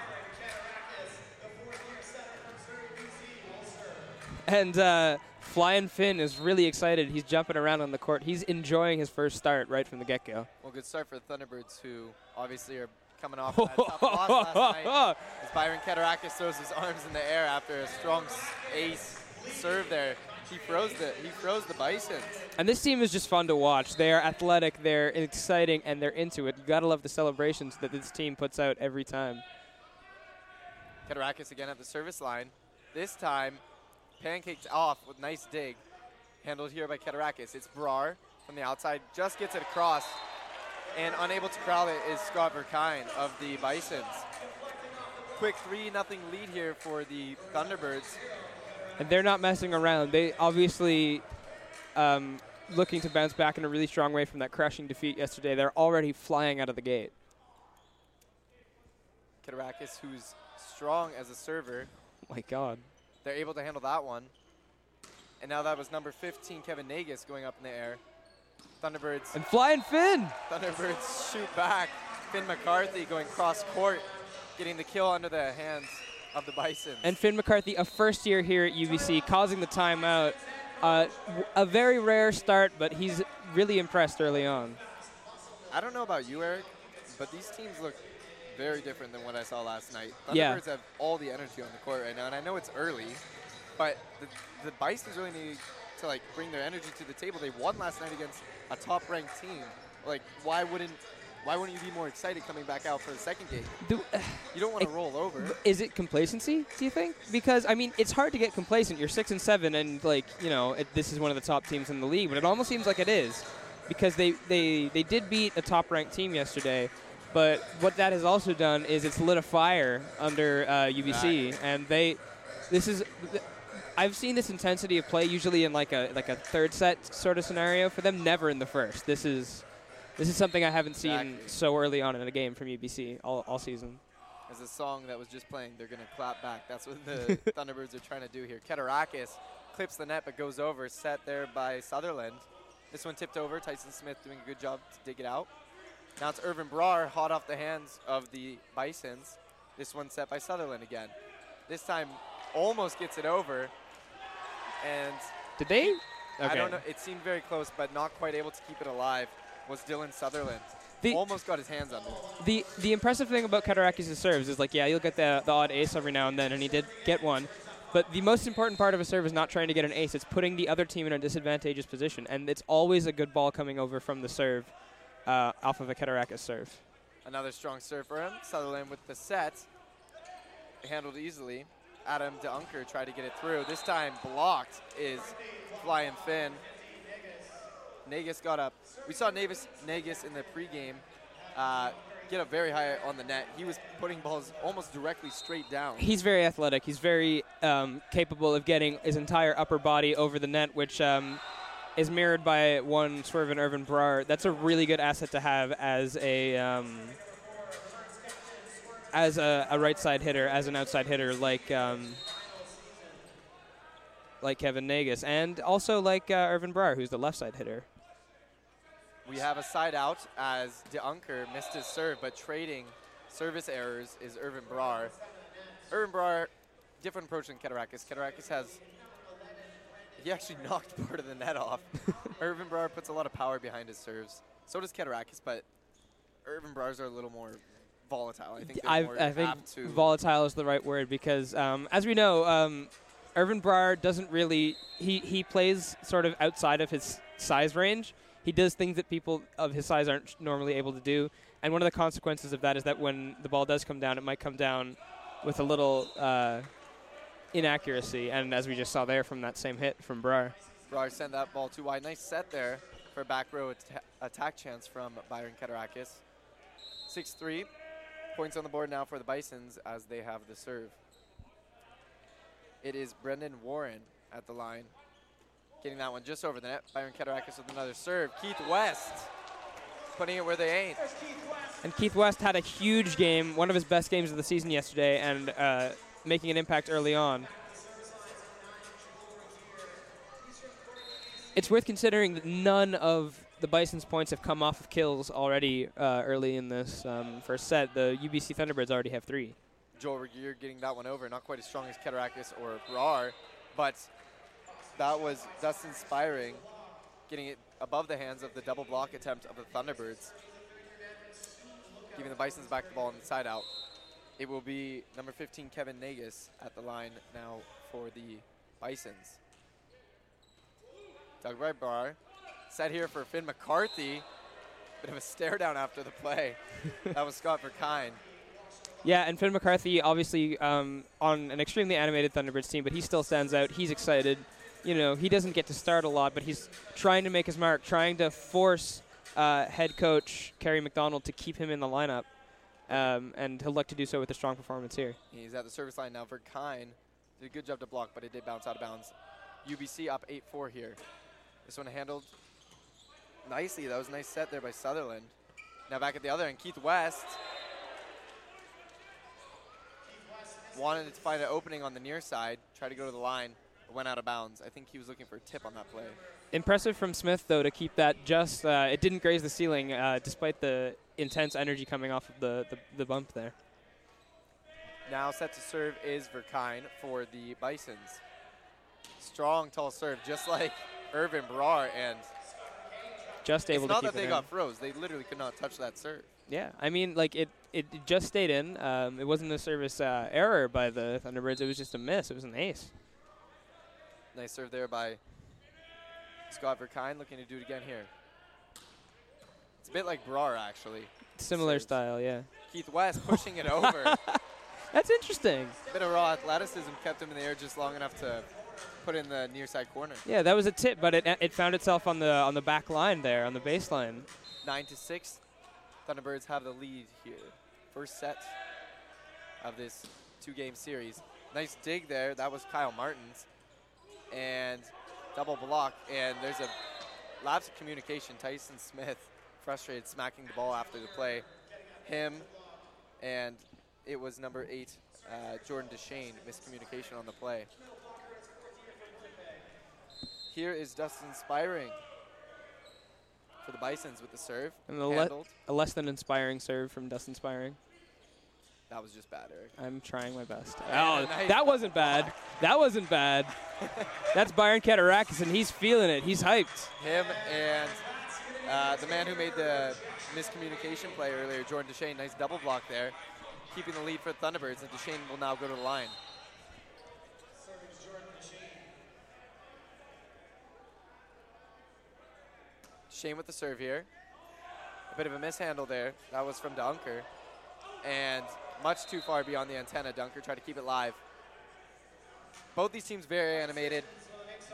And uh, Flying Finn is really excited. He's jumping around on the court. He's enjoying his first start right from the get-go. Well, good start for the Thunderbirds, who obviously are coming off that tough loss last night. As Byron Keturakis throws his arms in the air after a strong ace serve there. He froze the he froze the Bisons. And this team is just fun to watch. They are athletic, they're exciting, and they're into it. You gotta love the celebrations that this team puts out every time. Keturakis again at the service line. This time, pancaked off with nice dig. Handled here by Keturakis. It's Brar from the outside, just gets it across. And unable to corral it is Scott Verkine of the Bisons. Quick 3 nothing lead here for the Thunderbirds. And they're not messing around. They obviously um, looking to bounce back in a really strong way from that crushing defeat yesterday. They're already flying out of the gate. Keturakis, who's strong as a server, Oh my God. they're able to handle that one. And now that was number 15, Kevin Nagus, going up in the air. Thunderbirds. And Flying Finn! Thunderbirds shoot back. Finn McCarthy going cross court, getting the kill under the hands of the Bisons. And Finn McCarthy, a first year here at UBC, causing the timeout. Uh, a very rare start, but he's really impressed early on. I don't know about you, Eric, but these teams look very different than what I saw last night. Thunderbirds Yeah. have all the energy on the court right now, and I know it's early, but the, the Bisons really need to like bring their energy to the table. They won last night against a top-ranked team. Like, why wouldn't why wouldn't you be more excited coming back out for the second game? Do- you don't want to roll over. Is it complacency? Do you think? Because I mean, it's hard to get complacent. You're six and seven, and like you know, it, this is one of the top teams in the league. But it almost seems like it is, because they they they did beat a top-ranked team yesterday. But what that has also done is it's lit a fire under uh, UBC, and they. This is. th- I've seen this intensity of play usually in like a like a third set sort of scenario for them. Never in the first. This is. This is something I haven't seen so early on in a game from UBC all, all season. As a song that was just playing, they're going to clap back. That's what the Thunderbirds are trying to do here. Keturakis clips the net but goes over. Set there by Sutherland. This one tipped over. Tyson Smith doing a good job to dig it out. Now it's Irvin Brar, hot off the hands of the Bisons. This one set by Sutherland again. This time almost gets it over. And Did they? Okay. I don't know. It seemed very close, but not quite able to keep it alive. Was Dylan Sutherland? The- almost got his hands on it. The the impressive thing about Keturakis' serves is like, yeah, you'll get the, the odd ace every now and then, and he did get one. But the most important part of a serve is not trying to get an ace; it's putting the other team in a disadvantageous position, and it's always a good ball coming over from the serve, uh, off of a Keturakis serve. Another strong serve for him. Sutherland with the set. Handled easily. Adam DeUnker tried to get it through. This time blocked is Flying Finn. Nagus got up. We saw Nagus, Nagus in the pregame uh, get up very high on the net. He was putting balls almost directly straight down. He's very athletic. He's very um, capable of getting his entire upper body over the net, which um, is mirrored by one swerve and Irvin Brar. That's a really good asset to have as a um, as a, a right side hitter, as an outside hitter, like um, like Kevin Nagus, and also like uh, Irvin Brar, who's the left side hitter. We have a side out as De DeUnker missed his serve, but trading service errors is Irvin Brar. Irvin Brar, different approach than Keturakis. Keturakis has, he actually knocked part of the net off. Irvin Brar puts a lot of power behind his serves. So does Keturakis, but Irvin Brars are a little more volatile. I think I, I think to volatile is the right word because, um, as we know, um, Irvin Brar doesn't really he he plays sort of outside of his size range. He does things that people of his size aren't normally able to do, and one of the consequences of that is that when the ball does come down, it might come down with a little uh, inaccuracy. And as we just saw there from that same hit from Brar, Brar sent that ball too wide. Nice set there for back row atta- attack chance from Byron Keturakis. 6-3. Points on the board now for the Bisons as they have the serve. It is Brendan Warren at the line. Getting that one just over the net. Byron Keturakis with another serve. Keith West putting it where they ain't. and Keith West had a huge game, one of his best games of the season yesterday, and uh, making an impact early on. It's worth considering that none of the Bison's points have come off of kills already uh, early in this um, first set. The UBC Thunderbirds already have three. Joel Regier getting that one over. Not quite as strong as Keturakis or Brar, but that was thus inspiring, getting it above the hands of the double block attempt of the Thunderbirds. Giving the Bisons back the ball on the side out. It will be number 15, Kevin Nagus, at the line now for the Bisons. Doug right bar. Set here for Finn McCarthy. Bit of a stare down after the play. that was Scott Verkine. Yeah, and Finn McCarthy, obviously um, on an extremely animated Thunderbirds team, but he still stands out. He's excited. You know, he doesn't get to start a lot, but he's trying to make his mark, trying to force uh, head coach Kerry McDonald to keep him in the lineup. Um, and he'll look to do so with a strong performance here. He's at the service line now. for Kine. did a good job to block, but it did bounce out of bounds. UBC up 8-4 here. This one handled nicely. That was a nice set there by Sutherland. Now back at the other end, Keith West wanted to find an opening on the near side, tried to go to the line, went out of bounds. I think he was looking for a tip on that play. Impressive from Smith, though, to keep that just. Uh, it didn't graze the ceiling, uh, despite the intense energy coming off of the, the, the bump there. Now set to serve is Verkine for the Bisons. Strong, tall serve, just like Irvin Brar, and Just able it's to not keep that they in. got froze. They literally could not touch that serve. Yeah, I mean, like it, it it just stayed in. Um, it wasn't a service uh, error by the Thunderbirds. It was just a miss. It was an ace. Nice serve there by Scott Verkine, looking to do it again here. It's a bit like Brar, actually. Similar style, yeah. Keith West pushing it over. That's interesting. bit of raw athleticism kept him in the air just long enough to put in the near side corner. Yeah, that was a tip, but it it found itself on the on the back line there, on the baseline. Nine to six. Thunderbirds have the lead here. First set of this two-game series. Nice dig there. That was Kyle Martins. And double block. And there's a lapse of communication. Tyson Smith frustrated, smacking the ball after the play. Him and it was number eight, uh, Jordan Deshane, miscommunication on the play. here is Dustin Spiring for the Bisons with the serve. And a, le- a less than inspiring serve from Dustin Spiring. That was just bad, Eric. I'm trying my best. And Oh, nice that wasn't bad. That wasn't bad. That's Byron Keturakis, and he's feeling it. He's hyped. Him and uh, the man who made the miscommunication play earlier, Jordan Deshane, nice double block there, keeping the lead for Thunderbirds, and Deshane will now go to the line. Shane with the serve here. A bit of a mishandle there. That was from Dunker. And much too far beyond the antenna. Dunker tried to keep it live. Both these teams very animated,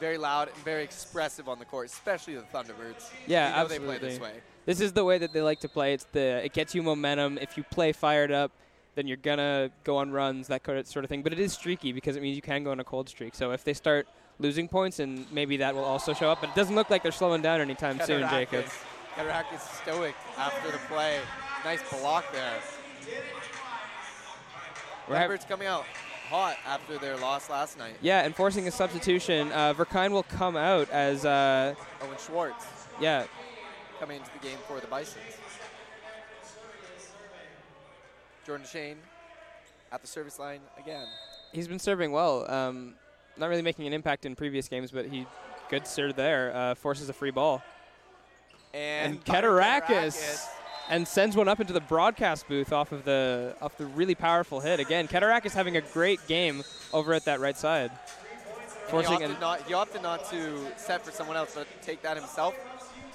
very loud, and very expressive on the court, especially the Thunderbirds. Yeah, You know absolutely. They play this way. This is the way that they like to play. It's the it gets you momentum. If you play fired up, then you're gonna go on runs, that sort of thing. But it is streaky because it means you can go on a cold streak. So if they start losing points, and maybe that will also show up. But it doesn't look like they're slowing down anytime soon, Jacob. Keturakis stoic after the play. Nice block there. We're coming out hot after their loss last night. Yeah, and forcing a substitution. Uh, Verkine will come out as uh, Owen Schwartz yeah. coming into the game for the Bisons. Jordan Shane at the service line again. He's been serving well. Um, not really making an impact in previous games, but he good serve there. Uh, forces a free ball. And, Keturakis Keturakis. And sends one up into the broadcast booth off of the off the really powerful hit. Again, Keturakis having a great game over at that right side. Forcing he, opted not, he opted not to set for someone else, but take that himself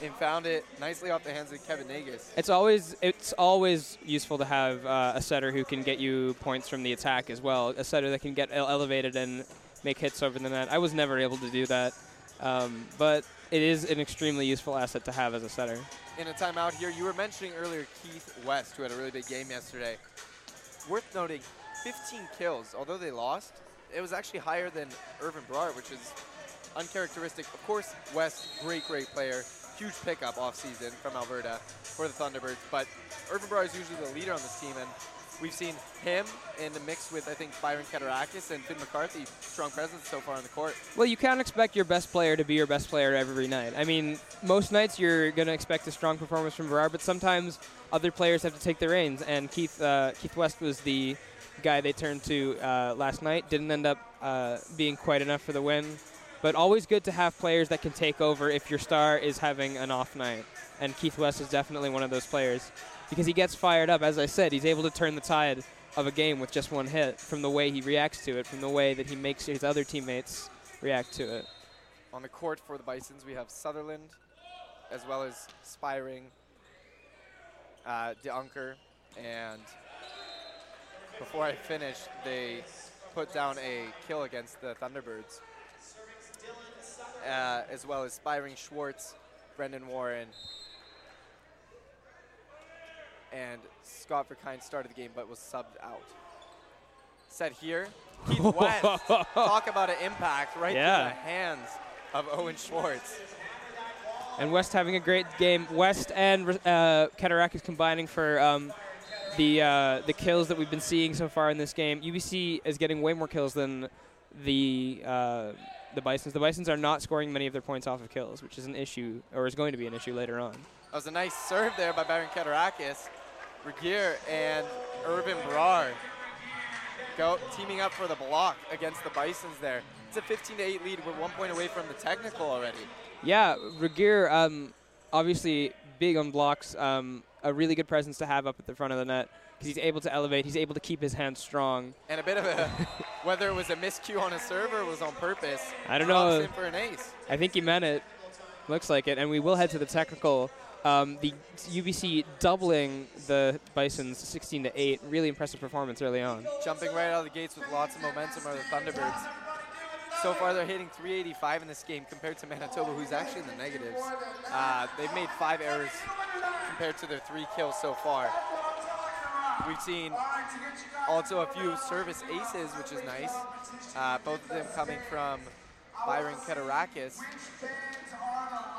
and found it nicely off the hands of Kevin Nagus. it's always it's always useful to have uh, a setter who can get you points from the attack as well. A setter that can get elevated and make hits over the net. I was never able to do that, um, but it is an extremely useful asset to have as a setter. in a timeout here. You were mentioning earlier Keith West, who had a really big game yesterday. Worth noting, 15 kills. Although they lost, it was actually higher than Irvin Brar, which is uncharacteristic. Of course, West, great, great player. Huge pickup offseason from Alberta for the Thunderbirds. But Irvin Brar is usually the leader on this team, and we've seen him in the mix with, I think, Byron Keturakis and Finn McCarthy. Strong presence so far on the court. Well, you can't expect your best player to be your best player every night. I mean, most nights you're going to expect a strong performance from Brar, but sometimes other players have to take the reins. And Keith uh, Keith West was the guy they turned to uh, last night. Didn't end up uh, being quite enough for the win, but always good to have players that can take over if your star is having an off night. And Keith West is definitely one of those players because he gets fired up. As I said, he's able to turn the tide of a game with just one hit from the way he reacts to it, from the way that he makes his other teammates react to it. On the court for the Bisons, we have Sutherland, as well as Spiring, uh, DeUnker, and before I finish, they put down a kill against the Thunderbirds, uh, as well as Spiring Schwartz, Brendan Warren, and Scott Verkine started the game but was subbed out. Set here, Keith West. Talk about an impact right Yeah. through the hands of Owen Schwartz. And West having a great game. West and uh, Keturakis combining for um, the uh, the kills that we've been seeing so far in this game. UBC is getting way more kills than the uh, the Bisons. The Bisons are not scoring many of their points off of kills, which is an issue, or is going to be an issue later on. That was a nice serve there by Byron Keturakis. Regier and Irvin Brar go teaming up for the block against the Bisons there. It's a 15 to 8 lead. We're one point away from the technical already. Yeah, Regier, um, obviously big on blocks, um, a really good presence to have up at the front of the net because he's able to elevate, he's able to keep his hands strong. And a bit of a, whether it was a miscue on a server or was on purpose. I don't know. for an ace. I think he meant it. Looks like it. And we will head to the technical. Um, the UBC doubling the Bisons 16 to 8. Really impressive performance early on. Jumping right out of the gates with lots of momentum are the Thunderbirds. So far, they're hitting 385 in this game compared to Manitoba, who's actually in the negatives. Uh, they've made five errors compared to their three kills so far. We've seen also a few service aces, which is nice. Uh, both of them coming from Byron Keturakis.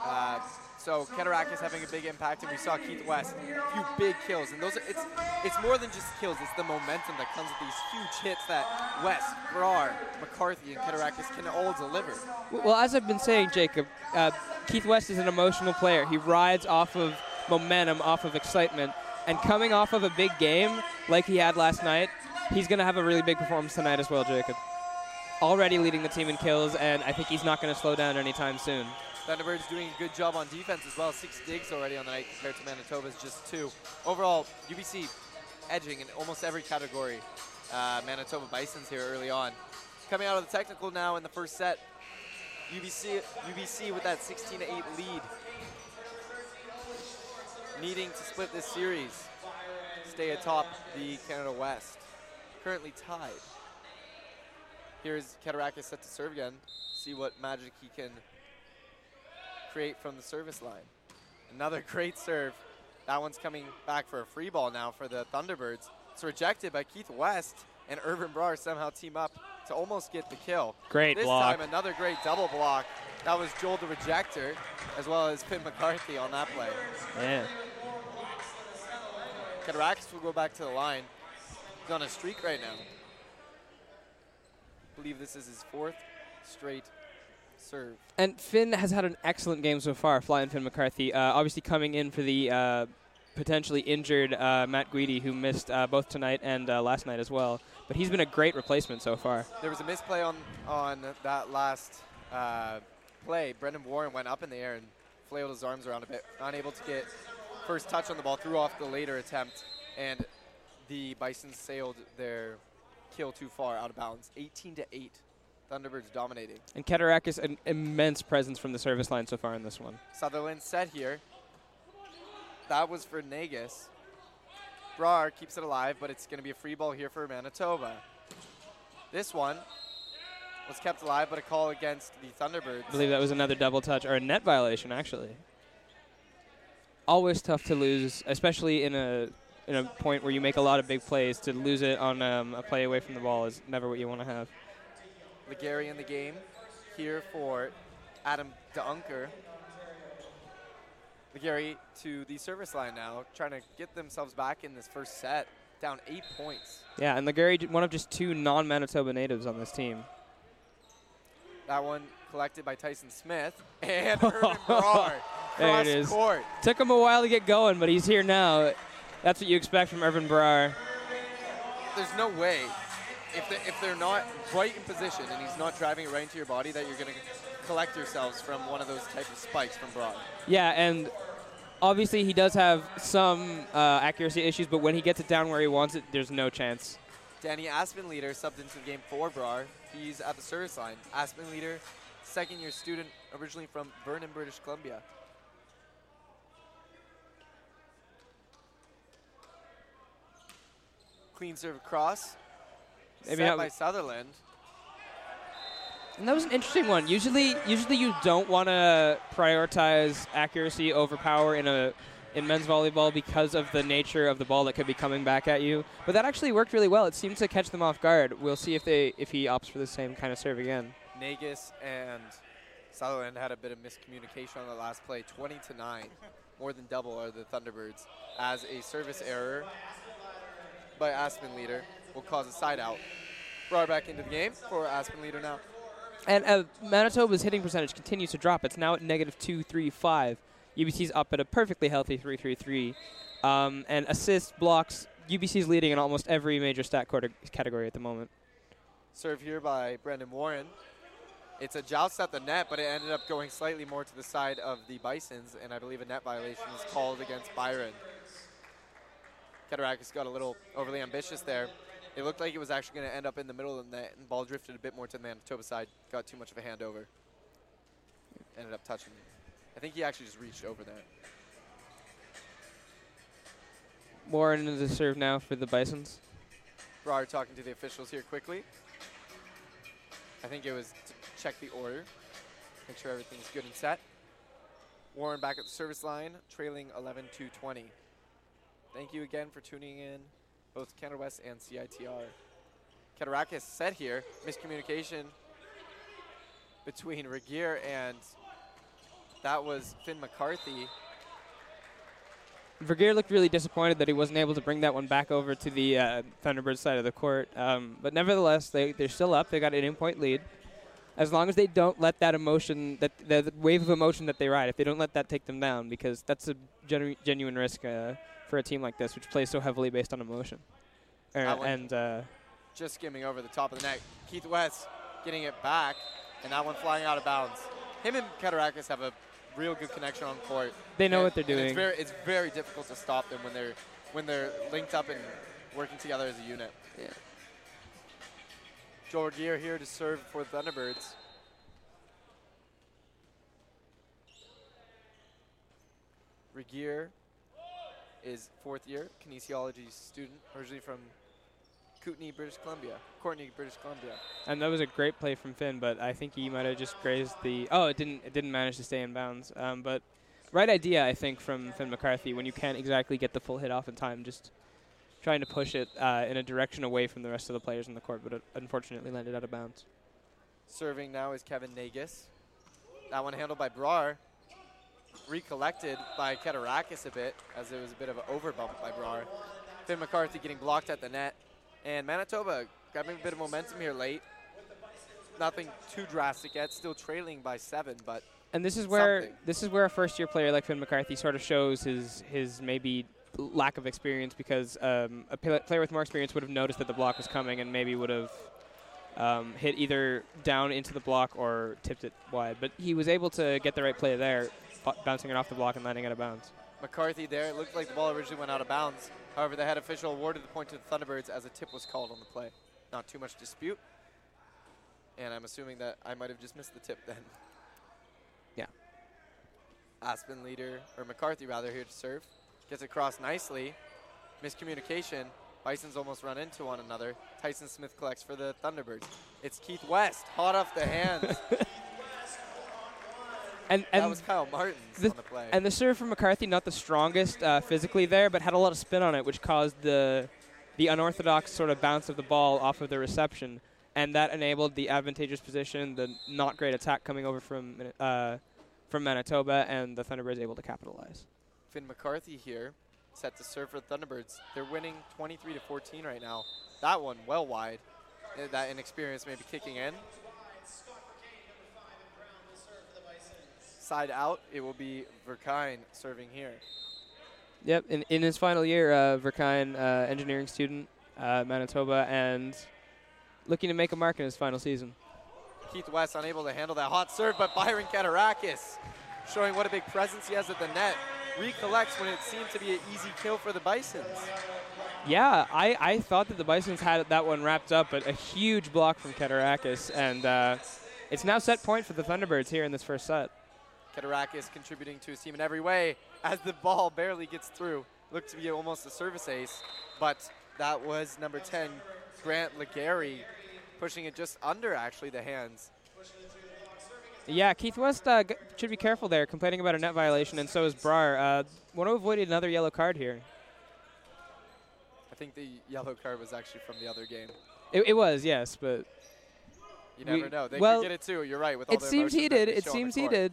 Uh, So Keturakis having a big impact, and we saw Keith West, a few big kills. And those it's it's more than just kills, it's the momentum that comes with these huge hits that West, Brar, McCarthy, and Keturakis can all deliver. Well, as I've been saying, Jacob, uh, Keith West is an emotional player. He rides off of momentum, off of excitement, and coming off of a big game like he had last night, he's going to have a really big performance tonight as well, Jacob. Already leading the team in kills, and I think he's not going to slow down anytime soon. Thunderbirds doing a good job on defense as well. Six digs already on the night compared to Manitoba's just two. Overall, UBC edging in almost every category. Uh, Manitoba Bisons here early on. Coming out of the technical now in the first set, UBC, UBC with that 16-8 lead. Needing to split this series, stay atop the Canada West. Currently tied. Here's Keturakis set to serve again. See what magic he can create from the service line. Another great serve. That one's coming back for a free ball now for the Thunderbirds. It's rejected by Keith West and Irvin Brar somehow team up to almost get the kill. Great this block. time another great double block. That was Joel the rejector as well as Finn McCarthy on that play. Yeah. Keturakis will go back to the line. He's on a streak right now. believe this is his fourth straight serve. And Finn has had an excellent game so far, flying Finn McCarthy. Uh, obviously coming in for the uh, potentially injured uh, Matt Guidi, who missed uh, both tonight and uh, last night as well. But he's been a great replacement so far. There was a misplay on on that last uh, play. Brendan Warren went up in the air and flailed his arms around a bit, unable to get first touch on the ball, threw off the later attempt, and the Bisons sailed their kill too far out of bounds. 18 to 8. Thunderbirds dominating. And Keturakis, an immense presence from the service line so far in this one. Sutherland set here. That was for Nagus. Brar keeps it alive, but it's going to be a free ball here for Manitoba. This one was kept alive, but a call against the Thunderbirds. I believe that was another double touch, or a net violation, actually. Always tough to lose, especially in a in a point where you make a lot of big plays. To lose it on um, a play away from the ball is never what you want to have. Legary in the game here for Adam DeUnker. Legary to the service line now, trying to get themselves back in this first set, down eight points. Yeah, and Legary, one of just two non-Manitoba natives on this team. That one collected by Tyson Smith and Irvin Brar. there it is. court. Took him a while to get going, but he's here now. That's what you expect from Irvin Brar. There's no way, if, they, if they're not right in position and he's not driving it right into your body, that you're going to collect yourselves from one of those type of spikes from Brar. Yeah, and obviously he does have some uh, accuracy issues, but when he gets it down where he wants it, there's no chance. Danny Aspen Leader subbed into the game for Brar. He's at the service line. Aspen Leader, second year student, originally from Vernon, British Columbia. Clean serve across. Maybe set by Sutherland. And that was an interesting one. Usually, usually you don't want to prioritize accuracy over power in a in men's volleyball because of the nature of the ball that could be coming back at you. But that actually worked really well. It seemed to catch them off guard. We'll see if they if he opts for the same kind of serve again. Nagus and Sutherland had a bit of miscommunication on the last play. 20 to 9. More than double are the Thunderbirds. As a service error by Aspen Leader will cause a side out. Brought back into the game for Aspen Leader now. And uh, Manitoba's hitting percentage continues to drop. It's now at negative two three five. UBC's up at a perfectly healthy three three three. Um, and assists, blocks. UBC's leading in almost every major stat quarter category at the moment. Serve here by Brendan Warren. It's a joust at the net, but it ended up going slightly more to the side of the Bisons, and I believe a net violation is called against Byron. Keturakis got a little overly ambitious there. It looked like it was actually going to end up in the middle of the net, and the ball drifted a bit more to the Manitoba side. Got too much of a handover. Ended up touching. I think he actually just reached over there. Warren is the serve now for the Bisons. Brar talking to the officials here quickly. I think it was to check the order, make sure everything's good and set. Warren back at the service line, trailing 11 to 20. Thank you again for tuning in, both Canada West and CITR. Keturakis set here, miscommunication between Regier and That was Finn McCarthy. Vergeer looked really disappointed that he wasn't able to bring that one back over to the uh, Thunderbirds side of the court. Um, but nevertheless, they, they're still up. They got an in-point lead. As long as they don't let that emotion, that the, the wave of emotion that they ride, if they don't let that take them down, because that's a genu- genuine risk uh, for a team like this, which plays so heavily based on emotion. Er, and uh, Just skimming over the top of the net. Keith West getting it back, and that one flying out of bounds. Him and Keturakis have a real good connection on court. They know And- what they're and It's doing. very, it's very difficult to stop them when they're when they're linked up and working together as a unit. Yeah. Joel Gear here to serve for Thunderbirds. Regier is fourth year kinesiology student, originally from Kootenay, British Columbia. Courtney, British Columbia. and that was a great play from Finn, but I think he might have just grazed the. Oh, it didn't. It didn't manage to stay in bounds. Um, but right idea, I think, from Finn McCarthy when you can't exactly get the full hit off in time, just trying to push it uh, in a direction away from the rest of the players in the court, but it unfortunately landed out of bounds. Serving now is Kevin Nagus. That one handled by Brar. Recollected by Keturakis a bit, as it was a bit of an overbump by Brar. Finn McCarthy getting blocked at the net. And Manitoba grabbing a bit of momentum here late. Nothing too drastic yet, still trailing by seven, but And this is where something. this is where a first year player like Finn McCarthy sort of shows his his maybe lack of experience because um, a pla- player with more experience would have noticed that the block was coming and maybe would have um, hit either down into the block or tipped it wide. But he was able to get the right play there, bouncing it off the block and landing out of bounds. McCarthy there. It looked like the ball originally went out of bounds. However, the head official awarded the point to the Thunderbirds as a tip was called on the play. Not too much dispute. And I'm assuming that I might have just missed the tip then. Yeah. Aspen leader, or McCarthy rather, here to serve. Gets across nicely. Miscommunication. Bisons almost run into one another. Tyson Smith collects for the Thunderbirds. It's Keith West, hot off the hands. And, that and was Kyle Martins the, on the play. And the serve from McCarthy, not the strongest uh, physically there, but had a lot of spin on it, which caused the the unorthodox sort of bounce of the ball off of the reception, and that enabled the advantageous position, the not great attack coming over from uh, from Manitoba, and the Thunderbirds able to capitalize. Finn McCarthy here, set to serve for the Thunderbirds. They're winning 23 to 14 right now. That one well wide. Uh, That inexperience maybe kicking in. Side out, it will be Verkine serving here. Yep, in, in his final year, uh, Verkine, uh, engineering student, uh, Manitoba, and looking to make a mark in his final season. Keith West unable to handle that hot serve, but Byron Keturakis showing what a big presence he has at the net. Recollects when it seemed to be an easy kill for the Bisons. Yeah, I, I thought that the Bisons had that one wrapped up, but a huge block from Keturakis, and uh, it's now set point for the Thunderbirds here in this first set. Keturakis contributing to his team in every way as the ball barely gets through. Looked to be almost a service ace, but that was number 10, Grant Legary, pushing it just under actually the hands. Yeah, Keith West uh, g- should be careful there, complaining about a net violation, and so is Brar. Uh, want to avoid another yellow card here. I think the yellow card was actually from the other game. It, it was, yes, but You We- never know. They well, could get it too. You're right. With all it the seems he did. It show on the seems he did.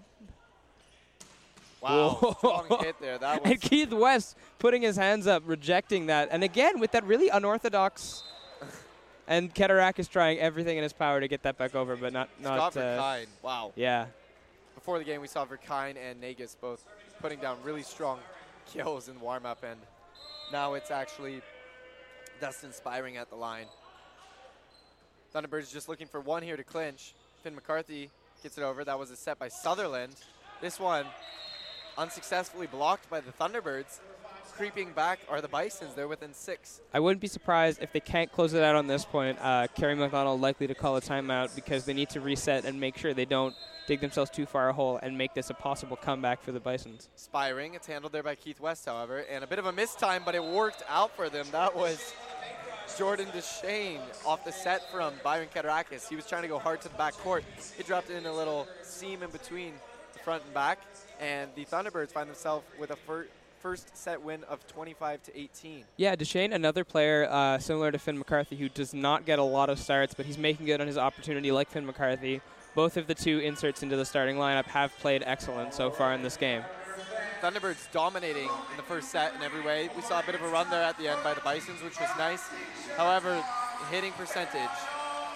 Wow, Whoa. strong hit there. That was and Keith West putting his hands up, rejecting that, and again with that really unorthodox. and Keturakis trying everything in his power to get that back over, but not not. Scott uh, Verkine. Wow. Yeah. Before the game, we saw Verkine and Nagus both putting down really strong kills in warm up, and now it's actually Dustin Spiring at the line. Thunderbirds just looking for one here to clinch. Finn McCarthy gets it over. That was a set by Sutherland. This one unsuccessfully blocked by the Thunderbirds. Creeping back are the Bisons. They're within six. I wouldn't be surprised if they can't close it out on this point. Uh, Kerry McDonald likely to call a timeout because they need to reset and make sure they don't dig themselves too far a hole and make this a possible comeback for the Bisons. Spiring. It's handled there by Keith West, however, and a bit of a mistime, but it worked out for them. That was Jordan Deshane off the set from Byron Keturakis. He was trying to go hard to the back court. He dropped in a little seam in between the front and back, and the Thunderbirds find themselves with a fir- first set win of 25 to 18. Yeah, Deshane, another player uh, similar to Finn McCarthy, who does not get a lot of starts, but he's making good on his opportunity, like Finn McCarthy. Both of the two inserts into the starting lineup have played excellent so far in this game. Thunderbirds dominating in the first set in every way. We saw a bit of a run there at the end by the Bisons, which was nice. However, hitting percentage,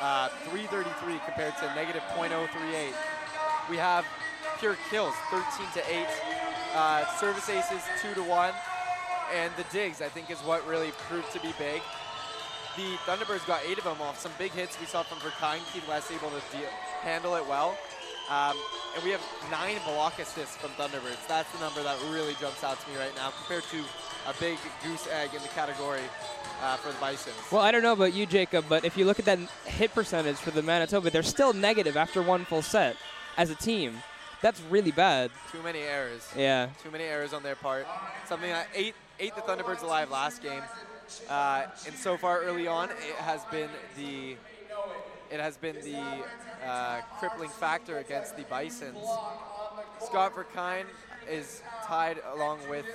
uh, 333 compared to negative .038. We have kills, 13 to 8. Uh, service aces, 2 to 1. And the digs, I think, is what really proved to be big. The Thunderbirds got eight of them off some big hits we saw from Verkine. Keith West able to deal, handle it well. Um, and we have nine block assists from Thunderbirds. That's the number that really jumps out to me right now compared to a big goose egg in the category uh, for the Bisons. Well, I don't know about you, Jacob, but if you look at that hit percentage for the Manitoba, they're still negative after one full set as a team. That's really bad. Too many errors. Yeah. Too many errors on their part. Something that ate, ate the Thunderbirds alive last game. Uh, and so far early on, it has been the it has been the uh, crippling factor against the Bisons. Scott Verkine is tied along with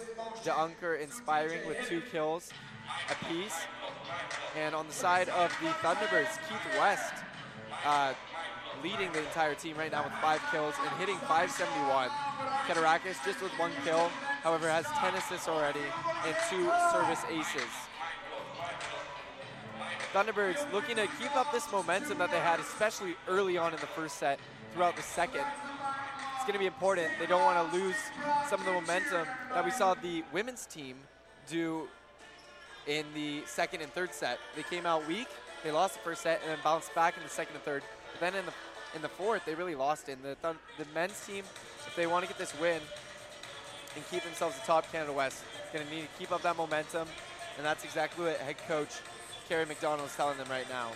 De Unker Inspiring with two kills apiece. And on the side of the Thunderbirds, Keith West uh, leading the entire team right now with five kills and hitting 571. Keturakis just with one kill, however, has 10 assists already and two service aces. Thunderbirds looking to keep up this momentum that they had, especially early on in the first set throughout the second. It's going to be important. They don't want to lose some of the momentum that we saw the women's team do in the second and third set. They came out weak, they lost the first set, and then bounced back in the second and third. But then in the in the fourth, they really lost it. And the, Thun- the men's team, if they want to get this win and keep themselves atop Canada West, going to need to keep up that momentum. And that's exactly what head coach Kerry McDonald is telling them right now.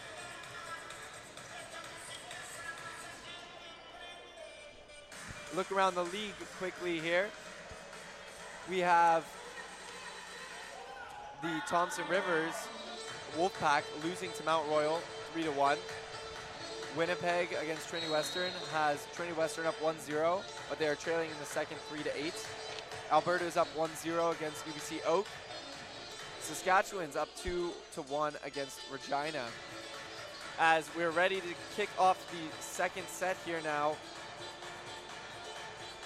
Look around the league quickly here. We have the Thompson Rivers Wolfpack losing to Mount Royal 3 to 1. Winnipeg against Trinity Western has Trinity Western up 1-0, but they are trailing in the second 3-8. Alberta is up 1-0 against UBC Oak. Saskatchewan's up 2-1 against Regina. As we're ready to kick off the second set here now,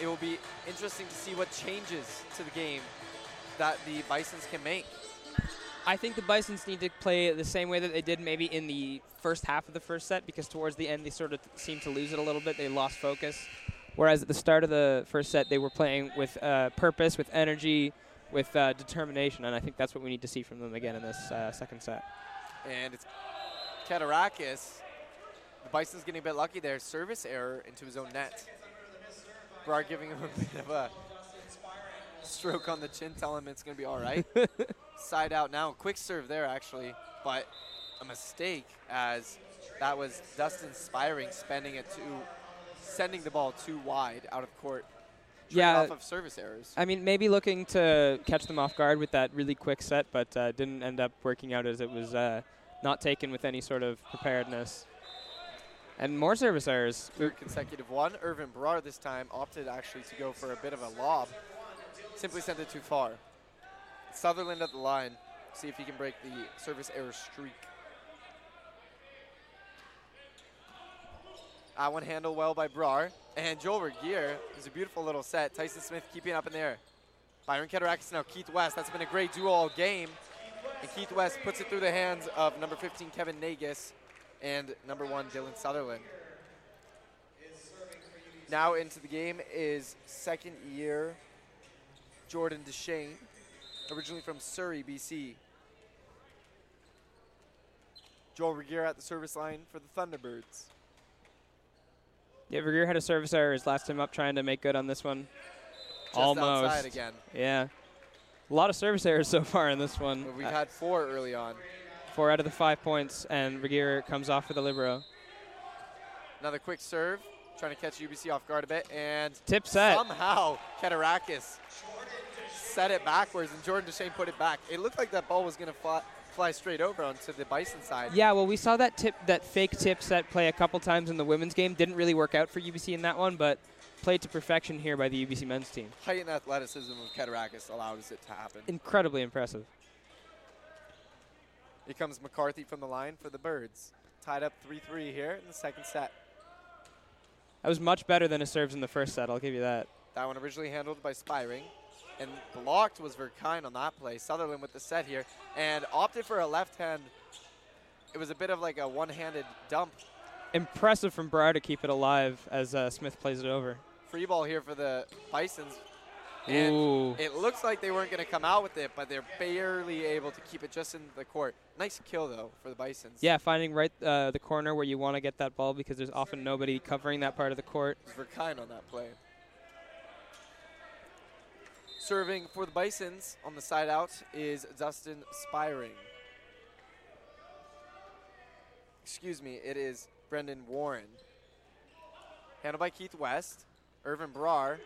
it will be interesting to see what changes to the game that the Bisons can make. I think the Bisons need to play the same way that they did maybe in the first half of the first set because towards the end they sort of seemed to lose it a little bit. They lost focus. Whereas at the start of the first set they were playing with uh, purpose, with energy, with uh, determination, and I think that's what we need to see from them again in this uh, second set. And it's Keturakis. The Bison's getting a bit lucky there. Service error into his own net. Brar giving him a bit of a stroke on the chin, telling him it's going to be all right. Side out now. Quick serve there, actually, but a mistake as that was Dustin Spiring spending it to sending the ball too wide out of court. Yeah. off of service errors. I mean, maybe looking to catch them off guard with that really quick set, but uh, didn't end up working out as it was uh, not taken with any sort of preparedness. And more service errors. Third consecutive one. Irvin Brar this time opted actually to go for a bit of a lob. Simply sent it too far. Sutherland at the line. See if he can break the service error streak. That one handled well by Brar. And Joel Regier is a beautiful little set. Tyson Smith keeping up in the air. Byron Keturakis now Keith West. That's been a great duo all game. And Keith West puts it through the hands of number 15 Kevin Nagus and number one Dylan Sutherland. Now into the game is second year Jordan Deshane, originally from Surrey, BC. Joel Regier at the service line for the Thunderbirds. Yeah, Regier had a service error his last time up, trying to make good on this one. Just Almost. outside again. Yeah. A lot of service errors so far in this one. But we've Uh, had four early on. four out of the five points, and Regier comes off for the libero. Another quick serve, trying to catch UBC off guard a bit, and Tip set. somehow Keturakis set it backwards, and Jordan Deshane put it back. It looked like that ball was going to fly, fly straight over onto the Bison side. Yeah, well, we saw that tip, that fake tip set play a couple times in the women's game. Didn't really work out for UBC in that one, but played to perfection here by the UBC men's team. Height and athleticism of Keturakis allows it to happen. Incredibly impressive. Here comes McCarthy from the line for the Birds. Tied up 3-3 here in the second set. That was much better than his serves in the first set. I'll give you that. That one originally handled by Spiring. And blocked was Verkine on that play. Sutherland with the set here. And opted for a left hand. It was a bit of like a one-handed dump. Impressive from Brar to keep it alive as uh, Smith plays it over. Free ball here for the Bisons. And Ooh. it looks like they weren't going to come out with it, but they're barely able to keep it just in the court. Nice kill, though, for the Bisons. Yeah, finding right uh, the corner where you want to get that ball because there's often nobody covering that part of the court. Verkine on that play. Serving for the Bisons on the side out is Dustin Spiring. Excuse me, it is Brendan Warren. Handled by Keith West. Irvin Brar.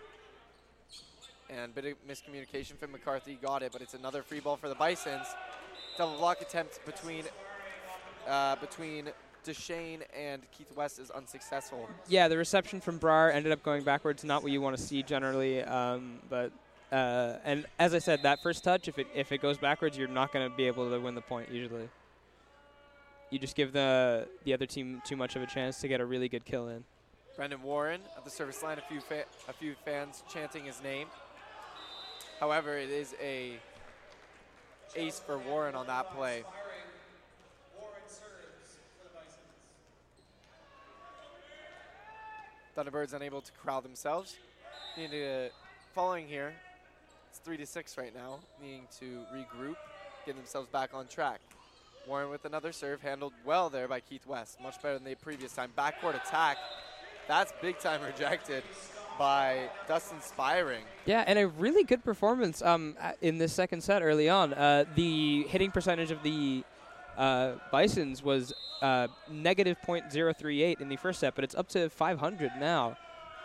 And bit of miscommunication from McCarthy. Got it, but it's another free ball for the Bisons. Double block attempt between uh, between Deshane and Keith West is unsuccessful. Yeah, the reception from Brar ended up going backwards. Not what you want to see generally, um, but uh, and as I said, that first touch, if it if it goes backwards, you're not going to be able to win the point usually. You just give the the other team too much of a chance to get a really good kill in. Brendan Warren at the service line. A few fa- a few fans chanting his name. However, it is a ace for Warren on that play. Thunderbirds unable to corral themselves. Need to following here. Three to six right now. Needing to regroup, get themselves back on track. Warren with another serve, handled well there by Keith West. Much better than the previous time. Backcourt attack. That's big time rejected by Dustin Spiring. Yeah, and a really good performance um, in this second set early on. Uh, the hitting percentage of the uh, Bisons was uh, negative .038 in the first set, but it's up to 500 now.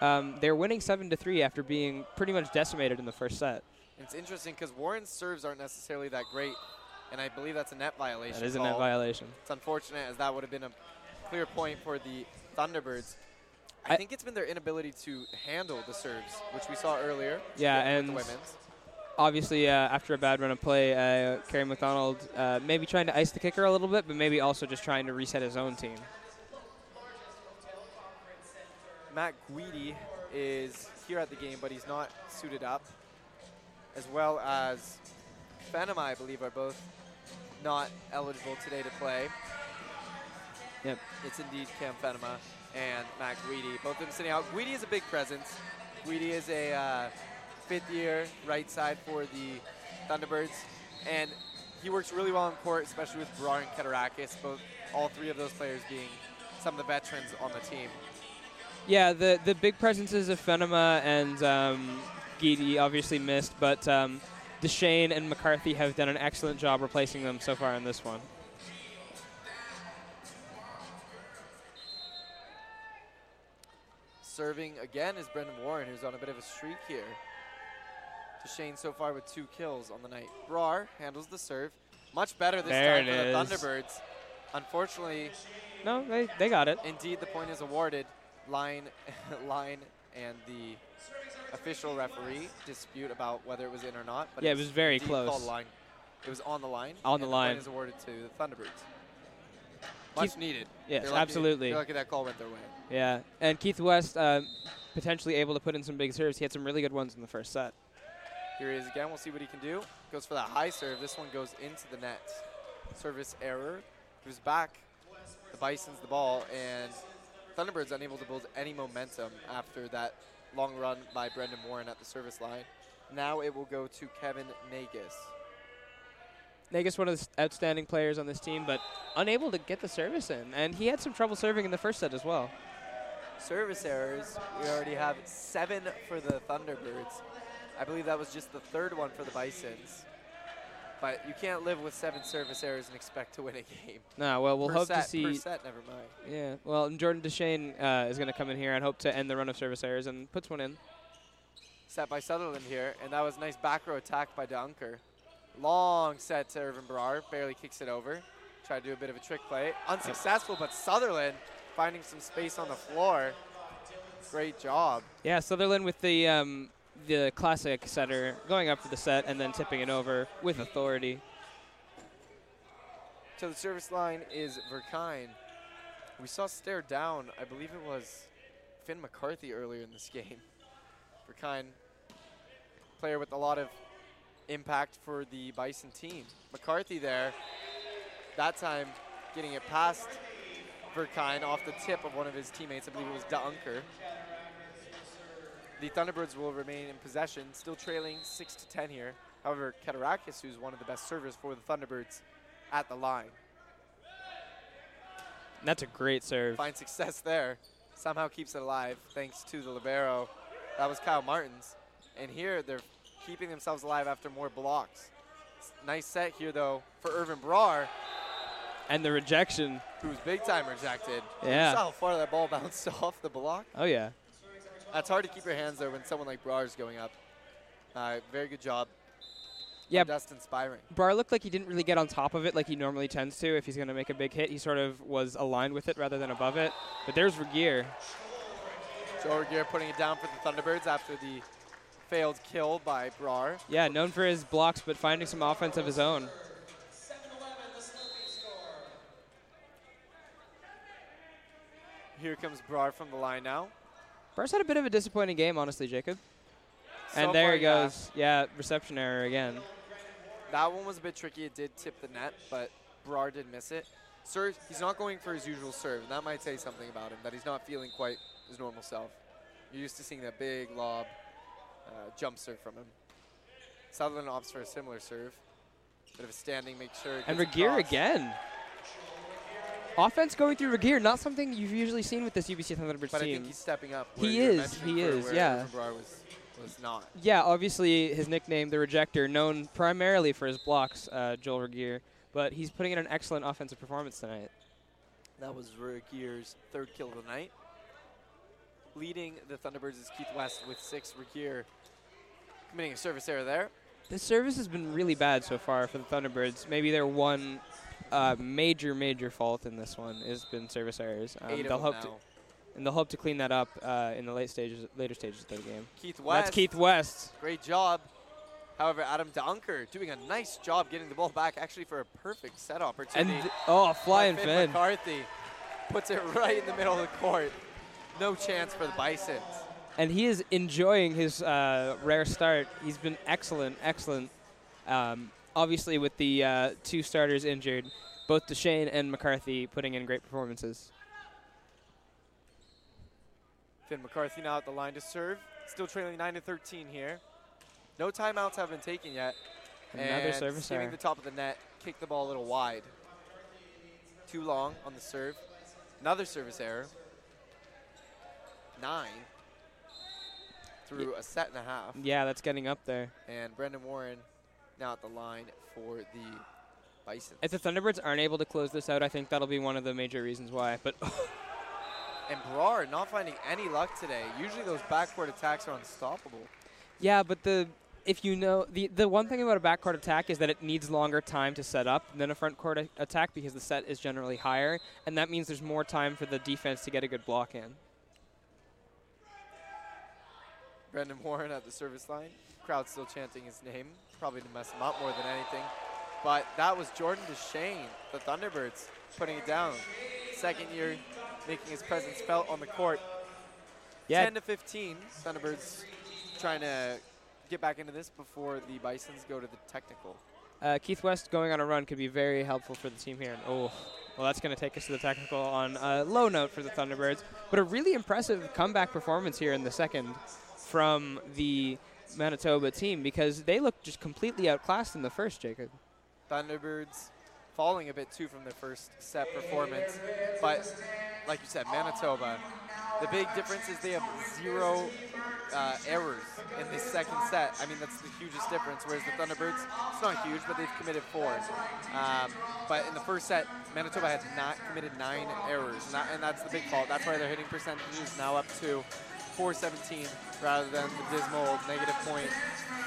Um, they're winning seven to three after being pretty much decimated in the first set. It's interesting because Warren's serves aren't necessarily that great, and I believe that's a net violation. That is a net violation. It's unfortunate as that would have been a clear point for the Thunderbirds. I, I- think it's been their inability to handle the serves, which we saw earlier. Yeah, and obviously uh, after a bad run of play, uh, Kerry McDonald uh, maybe trying to ice the kicker a little bit, but maybe also just trying to reset his own team. Matt Guidi is here at the game, but he's not suited up, as well as Phantom, I believe, are both not eligible today to play. Yep. It's indeed Cam Fenema and Matt Guidi. Both of them sitting out. Guidi is a big presence. Guidi is a uh, fifth year right side for the Thunderbirds, and he works really well on court, especially with Brar and Keturakis, both all three of those players being some of the veterans on the team. Yeah, the the big presences of Fenema and um, Guidi obviously missed, but um, Deshane and McCarthy have done an excellent job replacing them so far in this one. Serving again is Brendan Warren, who's on a bit of a streak here. Shane so far with two kills on the night. Brar handles the serve. Much better this There time for the Thunderbirds. Unfortunately, No, they, they got it. indeed the point is awarded. Line, line, and the official referee dispute about whether it was in or not. But Yeah, it it's was very close. Line. It was on the line. On the line. point is awarded to the Thunderbirds. Much Keith- needed. Yes, They're lucky- absolutely. They're lucky that call went their way. Yeah, and Keith West um, potentially able to put in some big serves. He had some really good ones in the first set. Here he is again. We'll see what he can do. Goes for that high serve. This one goes into the net. Service error. Gives back the Bisons the ball, and Thunderbirds unable to build any momentum after that long run by Brendan Warren at the service line. Now it will go to Kevin Nagus. Nagus, one of the outstanding players on this team, but unable to get the service in. And he had some trouble serving in the first set as well. Service errors. We already have seven for the Thunderbirds. I believe that was just the third one for the Bisons. But you can't live with seven service errors and expect to win a game. No, well, we'll Per hope set, to see. Per set, never mind. Yeah, well, and Jordan Deshane uh, is going to come in here and hope to end the run of service errors and puts one in. set by Sutherland here, and that was a nice back row attack by Dunker. Long set to Irvin Brar, barely kicks it over. Try to do a bit of a trick play. Unsuccessful, but Sutherland finding some space on the floor. Great job. Yeah, Sutherland with the um, the classic setter going up for the set and then tipping it over with authority. So the service line is Verkine. We saw stare down, I believe it was Finn McCarthy earlier in this game. Verkine, player with a lot of impact for the Bison team. McCarthy there, that time getting it past Verkine off the tip of one of his teammates. I believe it was Dunker. The Thunderbirds will remain in possession, still trailing 6 to 10 here. However, Keturakis, who's one of the best servers for the Thunderbirds, at the line. That's a great serve. Finds success there. Somehow keeps it alive thanks to the libero. That was Kyle Martins. And here they're keeping themselves alive after more blocks. Nice set here though for Irvin Brar, And the rejection. who's big time rejected. Yeah. You saw how far that ball bounced off the block. Oh yeah. That's hard to keep your hands there when someone like Brar is going up. Uh, very good job. Yeah. from inspiring. Spiring. Brar looked like he didn't really get on top of it like he normally tends to if he's going to make a big hit. He sort of was aligned with it rather than above it. But there's Regier. Joe Regier putting it down for the Thunderbirds after the failed kill by Brar. Yeah, known for his blocks, but finding some offense of his own. Here comes Brar from the line now. Brar's had a bit of a disappointing game, honestly, Jacob. So and there far, he goes. Yeah, reception error again. That one was a bit tricky. It did tip the net, but Brar did miss it. Serve, he's not going for his usual serve, and that might say something about him, that he's not feeling quite his normal self. You're used to seeing that big lob uh, jump serve from him. Sutherland opts for a similar serve. Bit of a standing, make sure. And across. again. Offense going through Regier, not something you've usually seen with this UBC Thunderbirds But I think he's stepping up. He is, he is, where yeah. Brar was, was not. Yeah, obviously his nickname, the Rejector, known primarily for his blocks, uh, Joel Regier, but he's putting in an excellent offensive performance tonight. That was Regier's third kill of the night. Leading the Thunderbirds is Keith West with six. Regier committing a service error there. The service has been really bad so far for the Thunderbirds. Maybe their one uh, major, major fault in this one has been service errors. Um, they'll hope to, and they'll hope to clean that up uh, in the late stages, later stages of the game. Keith West. That's Keith West. Great job. However, Adam Dunker doing a nice job getting the ball back, actually for a perfect set And opportunity. th- oh, flying Finn. McCarthy puts it right in the middle of the court. No chance for the Bisons. and he is enjoying his uh, rare start. He's been excellent, excellent. Um, obviously, with the uh, two starters injured, both Deshane and McCarthy putting in great performances. Finn McCarthy now at the line to serve. Still trailing 9 to 13 here. No timeouts have been taken yet. Another and service error. the top of the net, kick the ball a little wide. Too long on the serve. Another service error. Nine through a set and a half. Yeah, that's getting up there. And Brendan Warren now at the line for the Bison. If the Thunderbirds aren't able to close this out, I think that'll be one of the major reasons why. But And Brar not finding any luck today. Usually those backcourt attacks are unstoppable. yeah, but the if you know the the one thing about a backcourt attack is that it needs longer time to set up than a front court a- attack because the set is generally higher, and that means there's more time for the defense to get a good block in. Brendan Warren at the service line. Crowd still chanting his name, probably to mess him up more than anything. But that was Jordan Deshane, the Thunderbirds, putting it down. Second year, making his presence felt on the court. Yeah. 10 to 15. Thunderbirds trying to get back into this before the Bisons go to the technical. Uh, Keith West going on a run could be very helpful for the team here. And oh, well, that's going to take us to the technical on a low note for the Thunderbirds. But a really impressive comeback performance here in the second from the Manitoba team because they looked just completely outclassed in the first, Jacob. Thunderbirds falling a bit too from their first set performance. But like you said, Manitoba, the big difference is they have zero uh, errors in this second set. I mean, that's the hugest difference. Whereas the Thunderbirds, it's not huge, but they've committed four. Um, but in the first set, Manitoba had not committed nine errors, and that's the big fault. That's why their hitting percentage is now up to 417 rather than the dismal negative point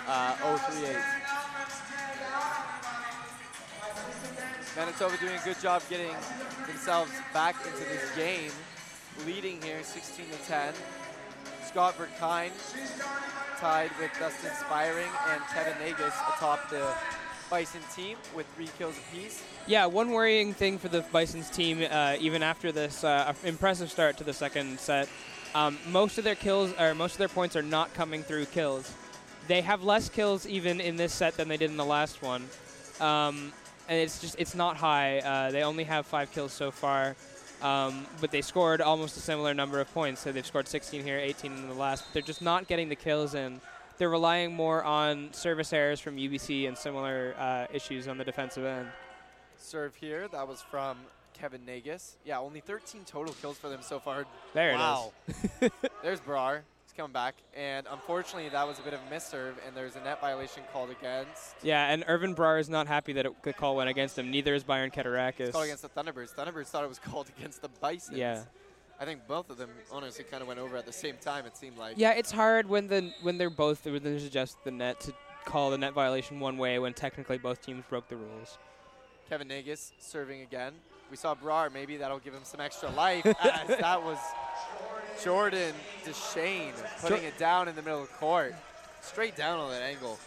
uh, 038. Manitoba doing a good job getting themselves back into this game, leading here 16 to 10. Scott Verkine tied with Dustin Spiring and Kevin Nagus atop the Bison team with three kills apiece. Yeah, one worrying thing for the Bison's team, uh, even after this uh, impressive start to the second set, um, most of their kills or most of their points are not coming through kills. They have less kills even in this set than they did in the last one, um, and it's just it's not high. Uh, they only have five kills so far, um, but they scored almost a similar number of points. So they've scored 16 here, 18 in the last. But they're just not getting the kills in. They're relying more on service errors from UBC and similar uh, issues on the defensive end. Serve here, that was from Kevin Nagus. Yeah, only 13 total kills for them so far. There it is. wow. There's Brar. He's coming back. And unfortunately, that was a bit of a misserve, and there's a net violation called against. Yeah, and Irvin Brar is not happy that it, the call went against him. Neither is Byron Keturakis. It's called against the Thunderbirds. Thunderbirds thought it was called against the Bison. Yeah. I think both of them honestly kind of went over at the same time, it seemed like. Yeah, it's hard when the when they're both when there's just the net to call the net violation one way when technically both teams broke the rules. Kevin Nagus serving again. We saw Brar. Maybe that'll give him some extra life as that was Jordan DeShane putting it down in the middle of the court. Straight down on that angle.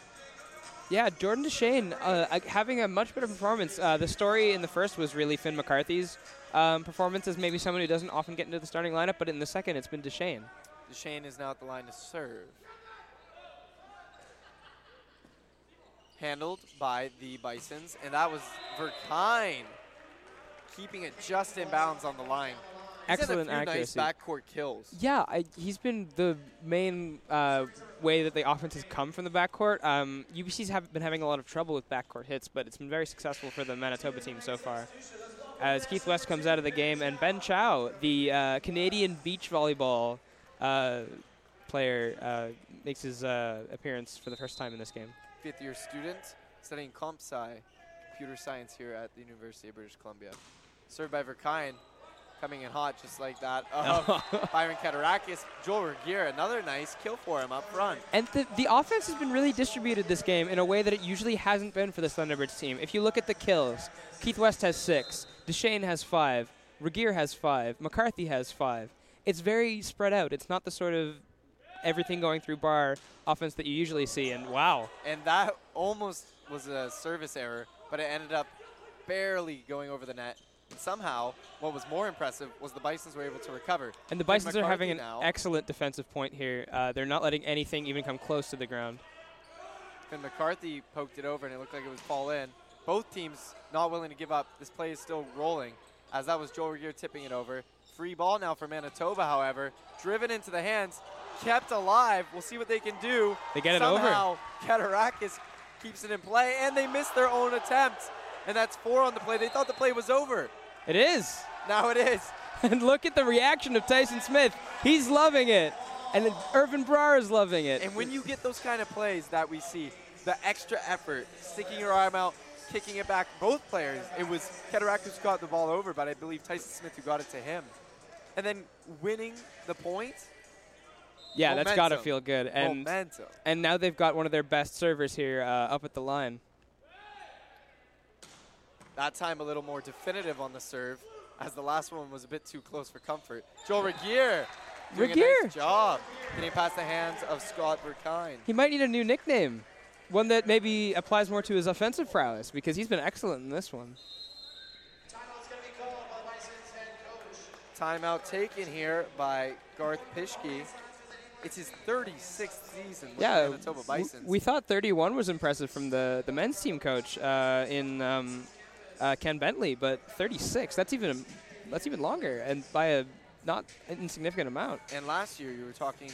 Yeah, Jordan DeShane uh, uh, having a much better performance. Uh, the story in the first was really Finn McCarthy's um, performance as maybe someone who doesn't often get into the starting lineup, but in the second it's been DeShane. DeShane is now at the line to serve. Handled by the Bisons, and that was Verkine keeping it just in bounds on the line. He's Excellent accuracy. nice backcourt kills. Yeah, I, he's been the main uh, way that the offense has come from the backcourt. Um, UBC's have been having a lot of trouble with backcourt hits, but it's been very successful for the Manitoba team so far. As Keith West comes out of the game, and Ben Chow, the uh, Canadian beach volleyball uh, player, uh, makes his uh, appearance for the first time in this game. Fifth year student studying comp sci, computer science here at the University of British Columbia. Served by Verkine, coming in hot just like that. of um, Byron Keturakis, Joel Regier, another nice kill for him up front. And the, the offense has been really distributed this game in a way that it usually hasn't been for the Thunderbirds team. If you look at the kills, Keith West has six, Deshane has five, Regier has five, McCarthy has five. It's very spread out. It's not the sort of everything going through bar offense that you usually see. And wow, And that almost was a service error, but it ended up barely going over the net. And somehow, what was more impressive was the Bisons were able to recover. and the Bisons are having an now. excellent defensive point here. Uh, they're not letting anything even come close to the ground. Finn McCarthy poked it over and it looked like it was fall in. Both teams not willing to give up. This play is still rolling as that was Joel Regier tipping it over. Free ball now for Manitoba, however. Driven into the hands, kept alive. We'll see what they can do. They get it over. Somehow, Keturakis keeps it in play and they miss their own attempt. And that's four on the play. They thought the play was over. It is. Now it is. and look at the reaction of Tyson Smith. He's loving it. And then Irvin Brar is loving it. And when you get those kind of plays that we see, the extra effort, sticking your arm out, kicking it back, both players, it was Keturakis who got the ball over, but I believe Tyson Smith who got it to him. And then winning the point, Yeah, that's got to feel good. And Momentum. and now they've got one of their best servers here uh, up at the line. That time a little more definitive on the serve, as the last one was a bit too close for comfort. Joel Regier doing a nice job getting past the hands of Scott Verkine. He might need a new nickname, one that maybe applies more to his offensive prowess because he's been excellent in this one. Timeout taken here by Garth Pischke. It's his 36th season with yeah, the Manitoba Bisons. we thought 31 was impressive from the, the men's team coach uh, in um, uh, Ken Bentley, but 36 that's even that's even longer and by a not insignificant amount. And last year, you were talking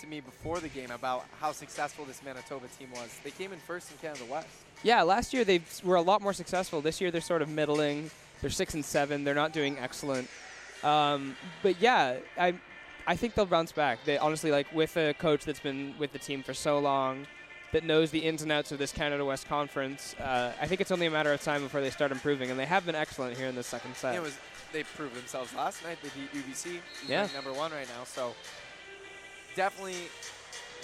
to me before the game about how successful this Manitoba team was. They came in first in Canada West. Yeah, last year they were a lot more successful. This year they're sort of middling. They're six and seven. They're not doing excellent. Um, but yeah, I I think they'll bounce back. They honestly like with a coach that's been with the team for so long, that knows the ins and outs of this Canada West Conference. Uh, I think it's only a matter of time before they start improving, and they have been excellent here in the second set. It was they proved themselves last night. They beat UBC, Yeah. number one right now. So definitely,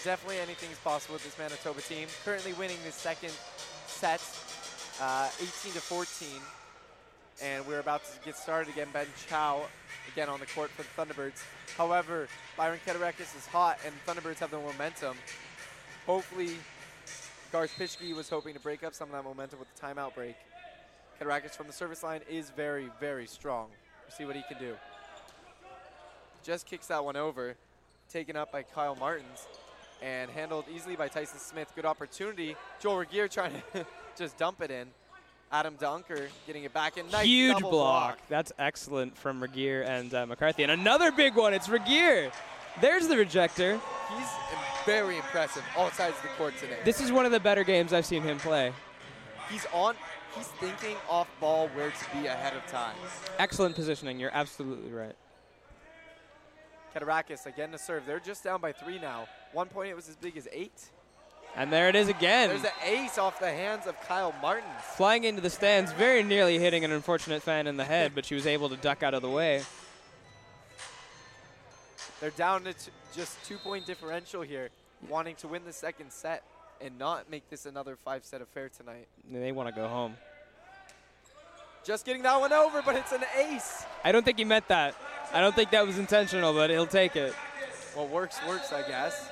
definitely anything is possible with this Manitoba team. Currently winning the second set, uh, 18 to 14. and we're about to get started again. Ben Chow again on the court for the Thunderbirds. However, Byron Keturakis is hot, and Thunderbirds have the momentum. Hopefully, Garth Pischke was hoping to break up some of that momentum with the timeout break. Keturakis from the service line is very, very strong. We'll see what he can do. Just kicks that one over, taken up by Kyle Martins, and handled easily by Tyson Smith. Good opportunity. Joel Regier trying to just dump it in. Adam Dunker getting it back in. Nice Huge double block. That's excellent from Regier and uh, McCarthy. And another big one. It's Regier. There's the rejector. He's very impressive all sides of the court today. This is one of the better games I've seen him play. He's on. He's thinking off ball where to be ahead of time. Excellent positioning. You're absolutely right. Keturakis again to serve. They're just down by three now. One point it was as big as eight. And there it is again. There's an ace off the hands of Kyle Martin. Flying into the stands, very nearly hitting an unfortunate fan in the head, but she was able to duck out of the way. They're down to just two point differential here, wanting to win the second set and not make this another five set affair tonight. They want to go home. Just getting that one over, but it's an ace. I don't think he meant that. I don't think that was intentional, but he'll take it. Well, works, works, I guess.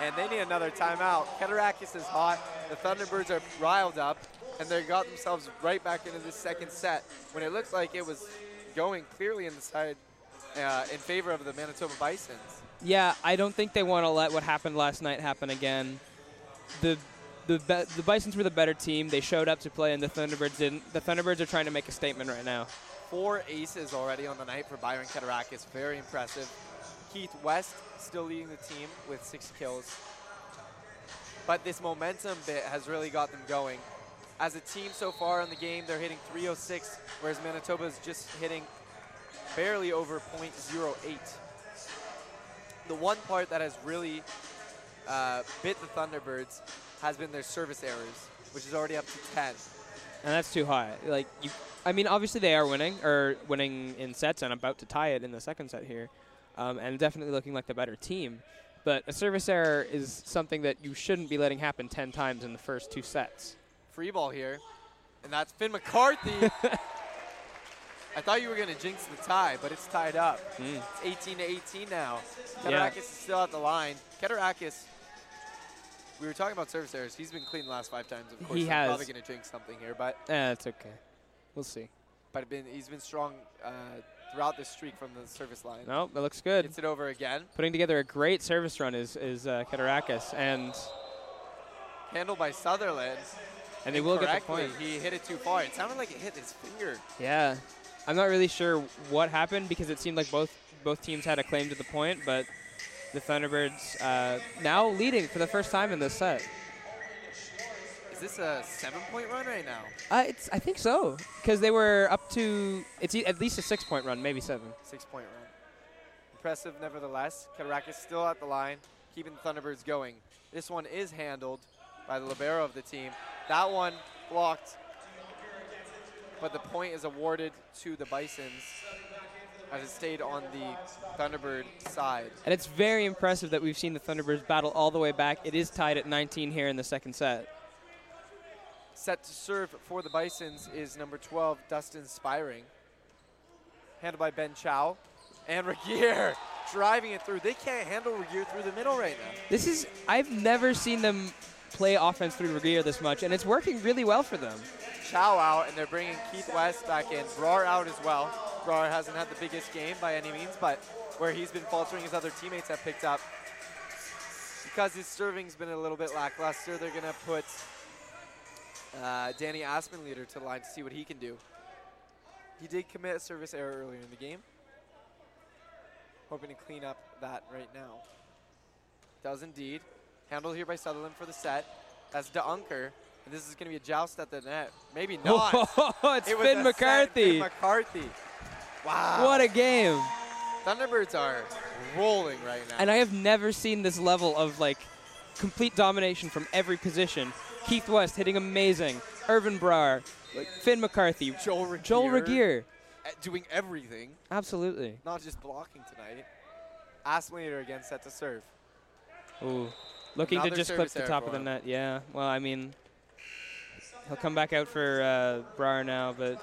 And they need another timeout. Keturakis is hot. The Thunderbirds are riled up, and they got themselves right back into the second set when it looked like it was going clearly in the side uh, in favor of the Manitoba Bisons. Yeah, I don't think they want to let what happened last night happen again. The the the Bisons were the better team. They showed up to play, and the Thunderbirds didn't. The Thunderbirds are trying to make a statement right now. Four aces already on the night for Byron Keturakis. Very impressive. Keith West still leading the team with six kills. But this momentum bit has really got them going. As a team so far in the game, they're hitting 306, whereas Manitoba is just hitting barely over .08. The one part that has really uh, bit the Thunderbirds has been their service errors, which is already up to 10. And that's too high. Like you, I mean, obviously they are winning or winning in sets and about to tie it in the second set here, um, and definitely looking like the better team. But a service error is something that you shouldn't be letting happen 10 times in the first two sets. Free ball here, and that's Finn McCarthy. I thought you were going to jinx the tie, but it's tied up. Mm. It's 18 to 18 now. Yeah. Is still at the line. Keturakis, we were talking about service errors. He's been clean the last five times. Of course, He has. probably going to jinx something here, but Eh, it's okay. We'll see. but been, he's been strong uh, throughout this streak from the service line. No, that looks good. Gets it over again. Putting together a great service run is is uh, and Handled by Sutherland. And they will get the point. He hit it too far. It sounded like it hit his finger. yeah, I'm not really sure what happened because it seemed like both both teams had a claim to the point, but the Thunderbirds uh, now leading for the first time in this set. Is this a seven-point run right now? Uh, it's I think so because they were up to it's e- at least a six point run, maybe seven. Six-point run. Impressive, nevertheless. Keturakis still at the line, keeping the Thunderbirds going. This one is handled by the libero of the team. That one blocked, but the point is awarded to the Bisons as it stayed on the Thunderbird side. And it's very impressive that we've seen the Thunderbirds battle all the way back. It is tied at 19 here in the second set. Set to serve for the Bisons is number 12, Dustin Spiring. Handled by Ben Chow. And Regier driving it through. They can't handle Regier through the middle right now. This is I've never seen them play offense through Regier this much, and it's working really well for them. Chow out, and they're bringing Keith West back in. Brar out as well. Brar hasn't had the biggest game by any means, but where he's been faltering, his other teammates have picked up. Because his serving's been a little bit lackluster, they're going to put uh, Danny Aspenleader to the line to see what he can do. He did commit a service error earlier in the game. Hoping to clean up that right now. Does indeed. Handled here by Sutherland for the set. That's DeUnker. And this is going to be a joust at the net. Maybe not. it's It Finn McCarthy. Finn McCarthy. Wow. What a game! Thunderbirds are rolling right now. And I have never seen this level of like complete domination from every position. Keith West hitting amazing. Irvin Brar, like Finn McCarthy, Joel Regier. Joel Regier. Uh, Doing everything, Absolutely. not just blocking tonight. Aspenleader again set to serve. Ooh. Looking to just clip the top of the net. Yeah. Well, I mean, he'll come back out for uh, Brar now, but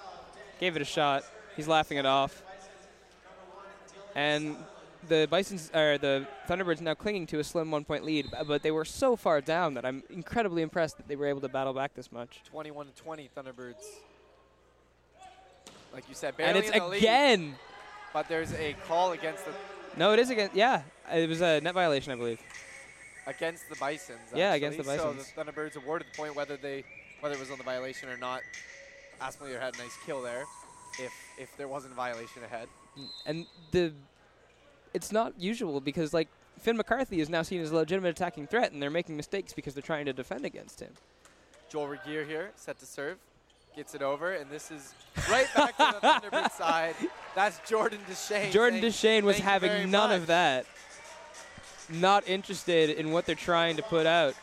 gave it a shot. He's laughing it off. And the Bison's or the Thunderbirds now clinging to a slim one-point lead, but they were so far down that I'm incredibly impressed that they were able to battle back this much. 21 to 20 Thunderbirds. Like you said, And barely it's in the lead, again. but there's a call against the No, it is against. Yeah, it was a net violation, I believe. Against the Bisons. Yeah, against the the So the Thunderbirds awarded the point whether they whether it was on the violation or not. Aspmiller had a nice kill there. If if there wasn't a violation ahead. And the it's not usual because like Finn McCarthy is now seen as a legitimate attacking threat, and they're making mistakes because they're trying to defend against him. Joel Regier here, set to serve. Gets it over, and this is right back to the Thunderbird side. That's Jordan Deshane. Jordan Deshane was "Thank you very having none much." of that. Not interested in what they're trying to put out.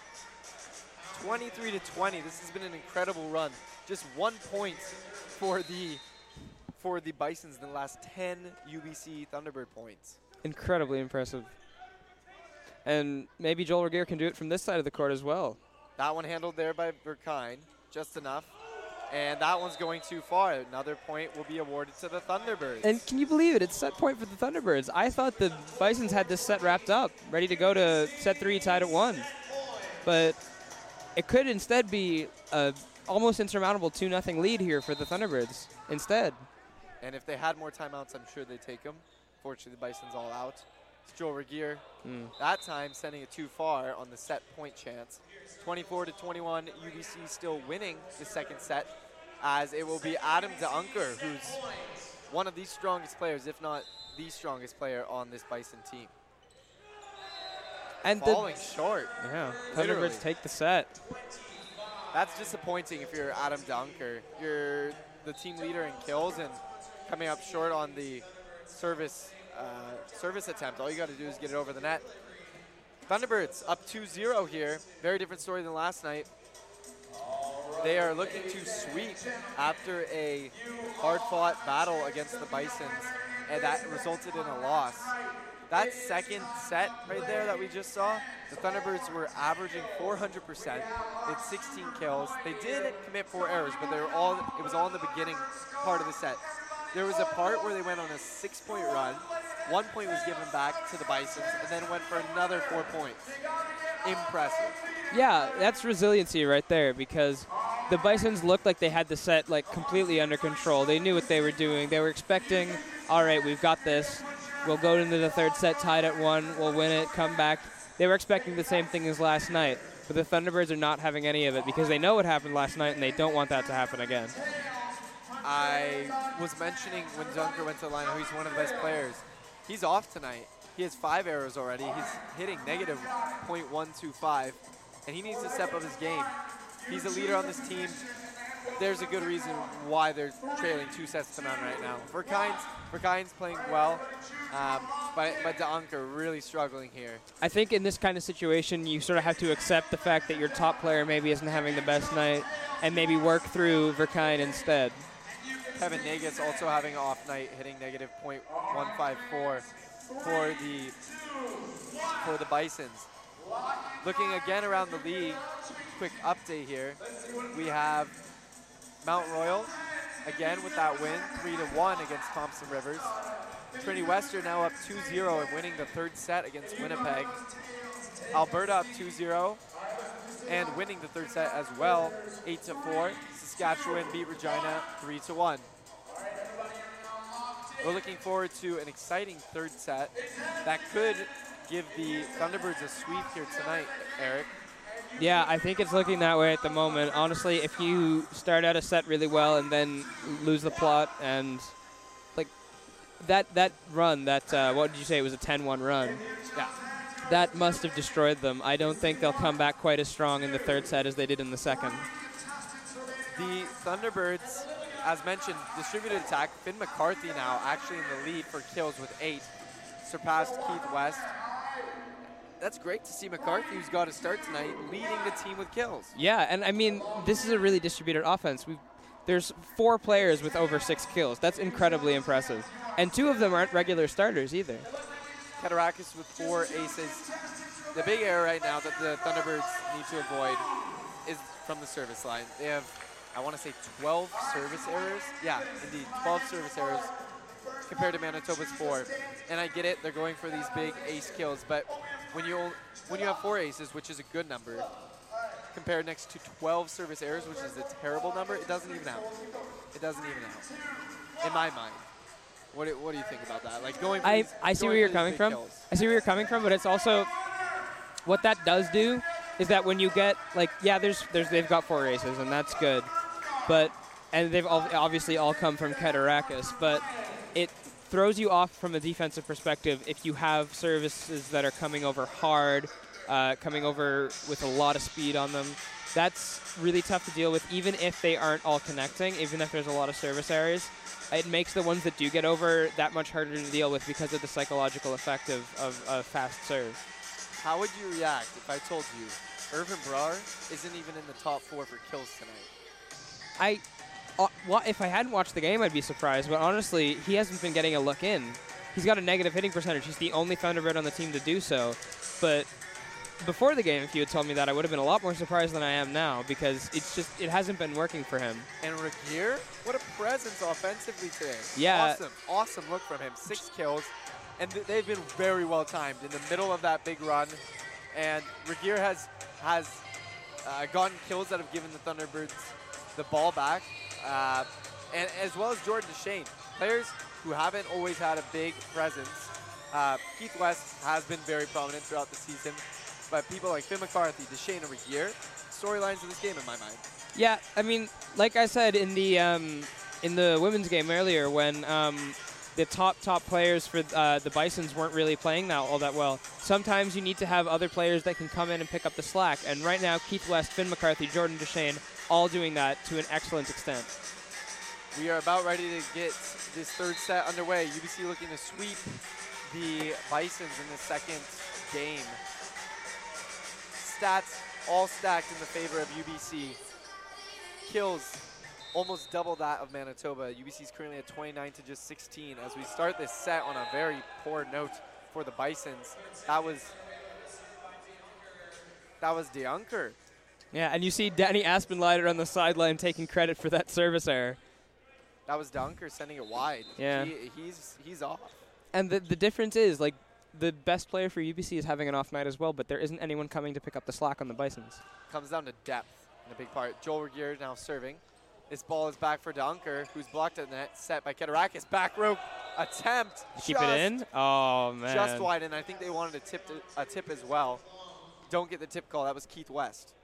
23 to 20. This has been an incredible run. Just one point for the for the Bisons in the last 10 UBC Thunderbird points. Incredibly impressive. And maybe Joel Regier can do it from this side of the court as well. That one handled there by Verkine, just enough. And that one's going too far. Another point will be awarded to the Thunderbirds. And can you believe it? It's set point for the Thunderbirds. I thought the Bisons had this set wrapped up, ready to go to set three, tied at one. But it could instead be a almost insurmountable 2 0 lead here for the Thunderbirds instead. And if they had more timeouts, I'm sure they'd take them. Fortunately, the Bison's all out. Joel Regier. Mm. That time sending it too far on the set point chance. 24 to 21, UBC still winning the second set as it will be Adam DeUnker, who's one of the strongest players, if not the strongest player on this Bison team. And Falling short. Yeah. Thunderbirds take the set. That's disappointing if you're Adam Dunker. You're the team leader in kills and coming up short on the service uh, service attempt. All you got to do is get it over the net. Thunderbirds up 2-0 here. Very different story than last night. They are looking to sweep after a hard-fought battle against the Bisons, and that resulted in a loss. That second set right there that we just saw, the Thunderbirds were averaging 400%. They had 16 kills. They did commit four errors, but they were all it was all in the beginning part of the set. There was a part where they went on a six-point run. One point was given back to the Bisons, and then went for another four points. Impressive. Yeah, that's resiliency right there because the Bisons looked like they had the set like completely under control. They knew what they were doing. They were expecting, all right, we've got this. We'll go into the third set tied at one. We'll win it. Come back. They were expecting the same thing as last night, but the Thunderbirds are not having any of it because they know what happened last night and they don't want that to happen again. I was mentioning when Dunker went to the line he's one of the best players. He's off tonight. He has five arrows already. He's hitting negative .125, and he needs to step up his game. He's a leader on this team. There's a good reason why they're trailing two sets to none right now. Verkine's, Verkine's playing well, um, but, but DeAnker really struggling here. I think in this kind of situation, you sort of have to accept the fact that your top player maybe isn't having the best night and maybe work through Verkine instead. Kevin Nagus also having an off night, hitting negative .154 for the for the Bisons. Looking again around the league, quick update here. We have Mount Royal again with that win, three to one against Thompson Rivers. Trinity Western now up 2-0 and winning the third set against Winnipeg. Alberta up 2-0 and winning the third set as well, 8 to 4. Saskatchewan beat Regina 3 to 1. We're looking forward to an exciting third set that could give the Thunderbirds a sweep here tonight, Eric. Yeah, I think it's looking that way at the moment. Honestly, if you start out a set really well and then lose the plot and like that that run, that uh, what did you say? It was a 10-1 run. Yeah. That must have destroyed them. I don't think they'll come back quite as strong in the third set as they did in the second. The Thunderbirds, as mentioned, distributed attack. Finn McCarthy now actually in the lead for kills with eight, surpassed Keith West. That's great to see McCarthy, who's got to start tonight, leading the team with kills. Yeah, and I mean, this is a really distributed offense. We've, there's four players with over six kills. That's incredibly impressive. And two of them aren't regular starters either. Keturakis with four aces. The big error right now that the Thunderbirds need to avoid is from the service line. They have I want to say 12 service errors. Yeah, indeed, 12 service errors compared to Manitoba's four. And I get it, they're going for these big ace kills, but when you when you have four aces, which is a good number, compared next to 12 service errors, which is a terrible number, it doesn't even out. It doesn't even out. In my mind. What do, what do you think about that? Like going. I, these- I see where you're coming from. kills. I see where you're coming from, but it's also what that does do is that when you get like yeah, there's there's they've got four races and that's good, but and they've all, obviously all come from Keturakis, but it throws you off from a defensive perspective if you have services that are coming over hard, uh, coming over with a lot of speed on them. That's really tough to deal with, even if they aren't all connecting, even if there's a lot of service errors. It makes the ones that do get over that much harder to deal with because of the psychological effect of, of a fast serve. How would you react if I told you Irvin Brar isn't even in the top four for kills tonight? I, uh, if I hadn't watched the game, I'd be surprised. But honestly, he hasn't been getting a look in. He's got a negative hitting percentage. He's the only Thunderbird on the team to do so. But before the game, if you had told me that, I would have been a lot more surprised than I am now because it's just it hasn't been working for him. And Regier, what a presence offensively today. Yeah. Awesome, awesome look from him. Six kills. And th- they've been very well timed in the middle of that big run. And Regier has has uh, gotten kills that have given the Thunderbirds the ball back, uh, and as well as Jordan Deshane. Players who haven't always had a big presence. Uh, Keith West has been very prominent throughout the season, but people like Finn McCarthy, Deshane, and Regier, storylines of this game in my mind. Yeah, I mean, like I said in the um, in the women's game earlier, when um, the top top players for uh, the Bison's weren't really playing that all that well. Sometimes you need to have other players that can come in and pick up the slack. And right now, Keith West, Finn McCarthy, Jordan Deshane, all doing that to an excellent extent. We are about ready to get this third set underway. UBC looking to sweep the Bisons in the second game. Stats all stacked in the favor of UBC. Kills almost double that of Manitoba. UBC is currently at 29 to just 16 as we start this set on a very poor note for the Bisons. That was that was DeUnker. Yeah, and you see Danny Aspenlider on the sideline taking credit for that service error. That was Dunker sending it wide. Yeah. He, he's he's off. And the the difference is like the best player for UBC is having an off night as well, but there isn't anyone coming to pick up the slack on the Bisons. Comes down to depth in a big part. Joel Regier now serving. This ball is back for Dunker, who's blocked at net, set by Keturakis. Back row attempt. Keep just, it in. Oh man. Just wide, and I think they wanted a tip, to, a tip as well. Don't get the tip call. That was Keith West.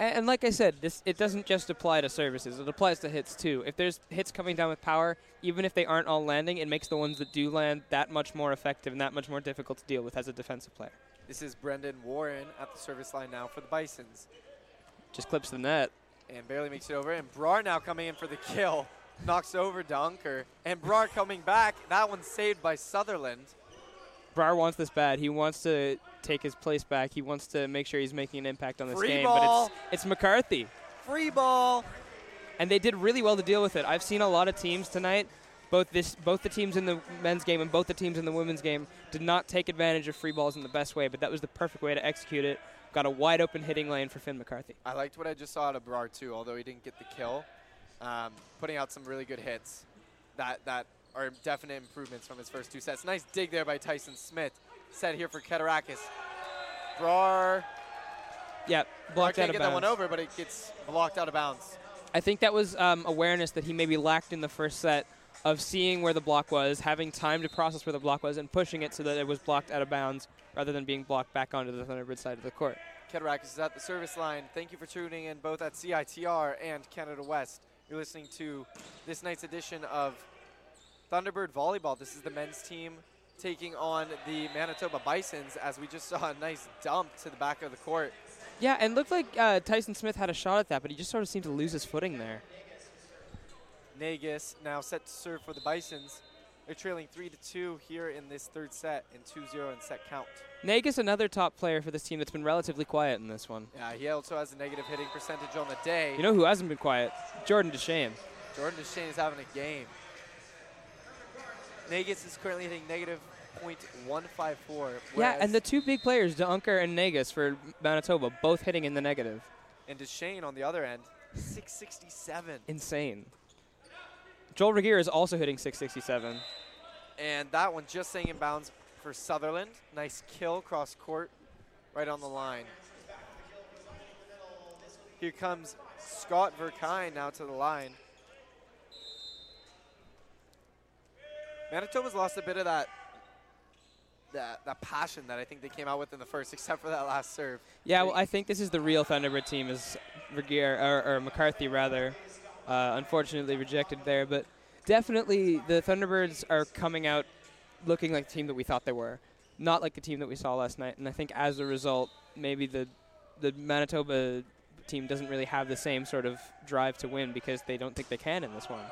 And, and like I said, this it doesn't just apply to services; it applies to hits too. If there's hits coming down with power, even if they aren't all landing, it makes the ones that do land that much more effective and that much more difficult to deal with as a defensive player. This is Brendan Warren at the service line now for the Bisons. Just clips the net. and barely makes it over. And Brar now coming in for the kill, knocks over Dunker. And Brar coming back. That one's saved by Sutherland. Brar wants this bad. He wants to take his place back. He wants to make sure he's making an impact on this Free game. ball. But it's it's McCarthy. Free ball. and they did really well to deal with it. I've seen a lot of teams tonight, both this, both the teams in the men's game and both the teams in the women's game, did not take advantage of free balls in the best way. But that was the perfect way to execute it. Got a wide open hitting lane for Finn McCarthy. I liked what I just saw out of Brar too, although he didn't get the kill. Um, putting out some really good hits that that are definite improvements from his first two sets. Nice dig there by Tyson Smith. Set here for Keturakis. Brar. Yeah, blocked Brar blocked can't get that one over, but it gets blocked out of bounds. I think that was um, awareness that he maybe lacked in the first set of seeing where the block was, having time to process where the block was, and pushing it so that it was blocked out of bounds rather than being blocked back onto the Thunderbird side of the court. Keturakis is at the service line. Thank you for tuning in both at CITR and Canada West. You're listening to this night's edition of Thunderbird Volleyball. This is the men's team taking on the Manitoba Bisons as we just saw a nice dump to the back of the court. Yeah, and looked like uh, Tyson Smith had a shot at that, but he just sort of seemed to lose his footing there. Nagus now set to serve for the Bisons. They're trailing 3 to 2 here in this third set and 2 0 in set count. Nagus, another top player for this team that's been relatively quiet in this one. Yeah, he also has a negative hitting percentage on the day. You know who hasn't been quiet? Jordan Deshane. Jordan Deshane is having a game. Nagus is currently hitting negative .154. Yeah, and the two big players, DeUnker and Negus for Manitoba, both hitting in the negative. And Deshane on the other end, 667. Insane. Joel Regier is also hitting 667. And that one just staying in bounds for Sutherland. Nice kill cross court, right on the line. Here comes Scott Verkine now to the line. Manitoba's lost a bit of that, that that passion that I think they came out with in the first, except for that last serve. Yeah, well, I think this is the real Thunderbird team, is Regier, or, or McCarthy rather. Uh, unfortunately rejected there, but definitely the Thunderbirds are coming out looking like the team that we thought they were, not like the team that we saw last night. And I think as a result, maybe the the Manitoba team doesn't really have the same sort of drive to win because they don't think they can in this one.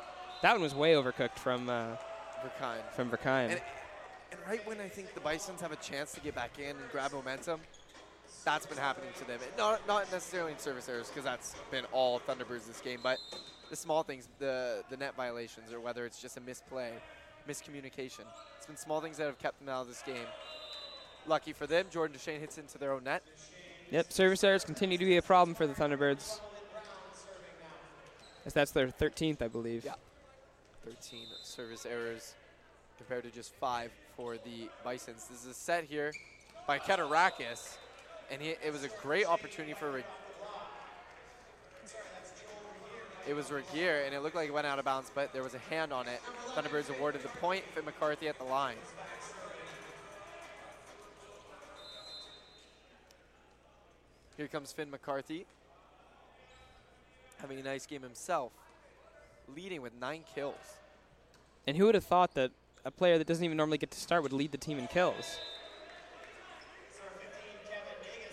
That one was way overcooked from uh, Verkine. from Verkine. And, and right when I think the Bisons have a chance to get back in and grab momentum, that's been happening to them. Not, not necessarily in service errors, because that's been all Thunderbirds this game, but the small things, the, the net violations, or whether it's just a misplay, miscommunication. It's been small things that have kept them out of this game. Lucky for them, Jordan Deshane hits into their own net. Yep, service errors continue to be a problem for the Thunderbirds. As that's their 13th, I believe. Yeah. 13 service errors compared to just five for the Bisons. This is a set here by Keturakis, and he, it was a great opportunity for Reg- it was Regier, and it looked like it went out of bounds, but there was a hand on it. Thunderbirds awarded the point. Finn McCarthy at the line. Here comes Finn McCarthy, having a nice game himself, leading with nine kills. And who would have thought that a player that doesn't even normally get to start would lead the team in kills?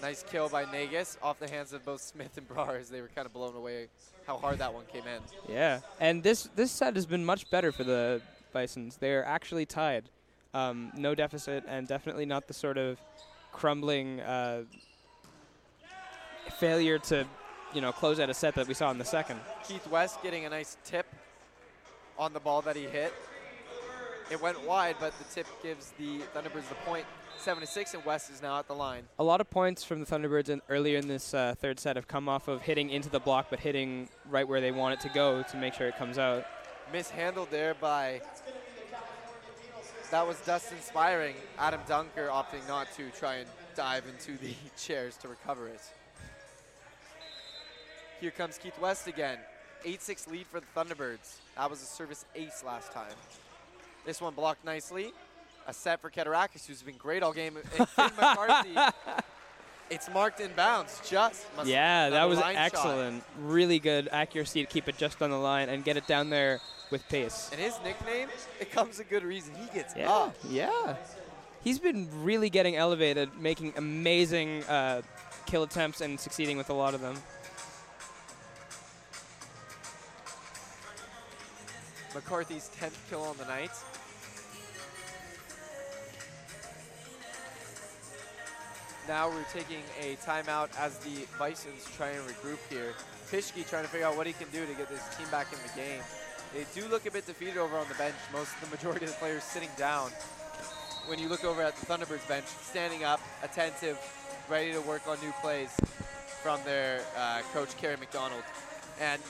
Nice kill by Nagus off the hands of both Smith and Brar as they were kind of blown away how hard that one came in. Yeah, and this this set has been much better for the Bisons. They're actually tied, um, no deficit, and definitely not the sort of crumbling uh, failure to, you know, close out a set that we saw in the second. Keith West getting a nice tip on the ball that he hit. It went wide, but the tip gives the Thunderbirds the point. 7 to 6, and West is now at the line. A lot of points from the Thunderbirds in, earlier in this uh, third set have come off of hitting into the block, but hitting right where they want it to go to make sure it comes out. Mishandled there by. That was Dustin Spiring. Adam Dunker opting not to try and dive into the chairs to recover it. Here comes Keith West again. 8 6 lead for the Thunderbirds. That was a service ace last time. This one blocked nicely. A set for Keturakis, who's been great all game. And Finn McCarthy, it's marked in bounds. Just must Yeah, that was line shot. excellent. Really good accuracy to keep it just on the line and get it down there with pace. And his nickname, it comes a good reason. He gets Yeah, up. yeah. He's been really getting elevated, making amazing uh, kill attempts and succeeding with a lot of them. McCarthy's 10th kill on the night. Now we're taking a timeout as the Bisons try and regroup here. Pischke trying to figure out what he can do to get this team back in the game. They do look a bit defeated over on the bench. Most the majority of the players sitting down. When you look over at the Thunderbirds bench, standing up, attentive, ready to work on new plays from their uh, coach Kerry McDonald. And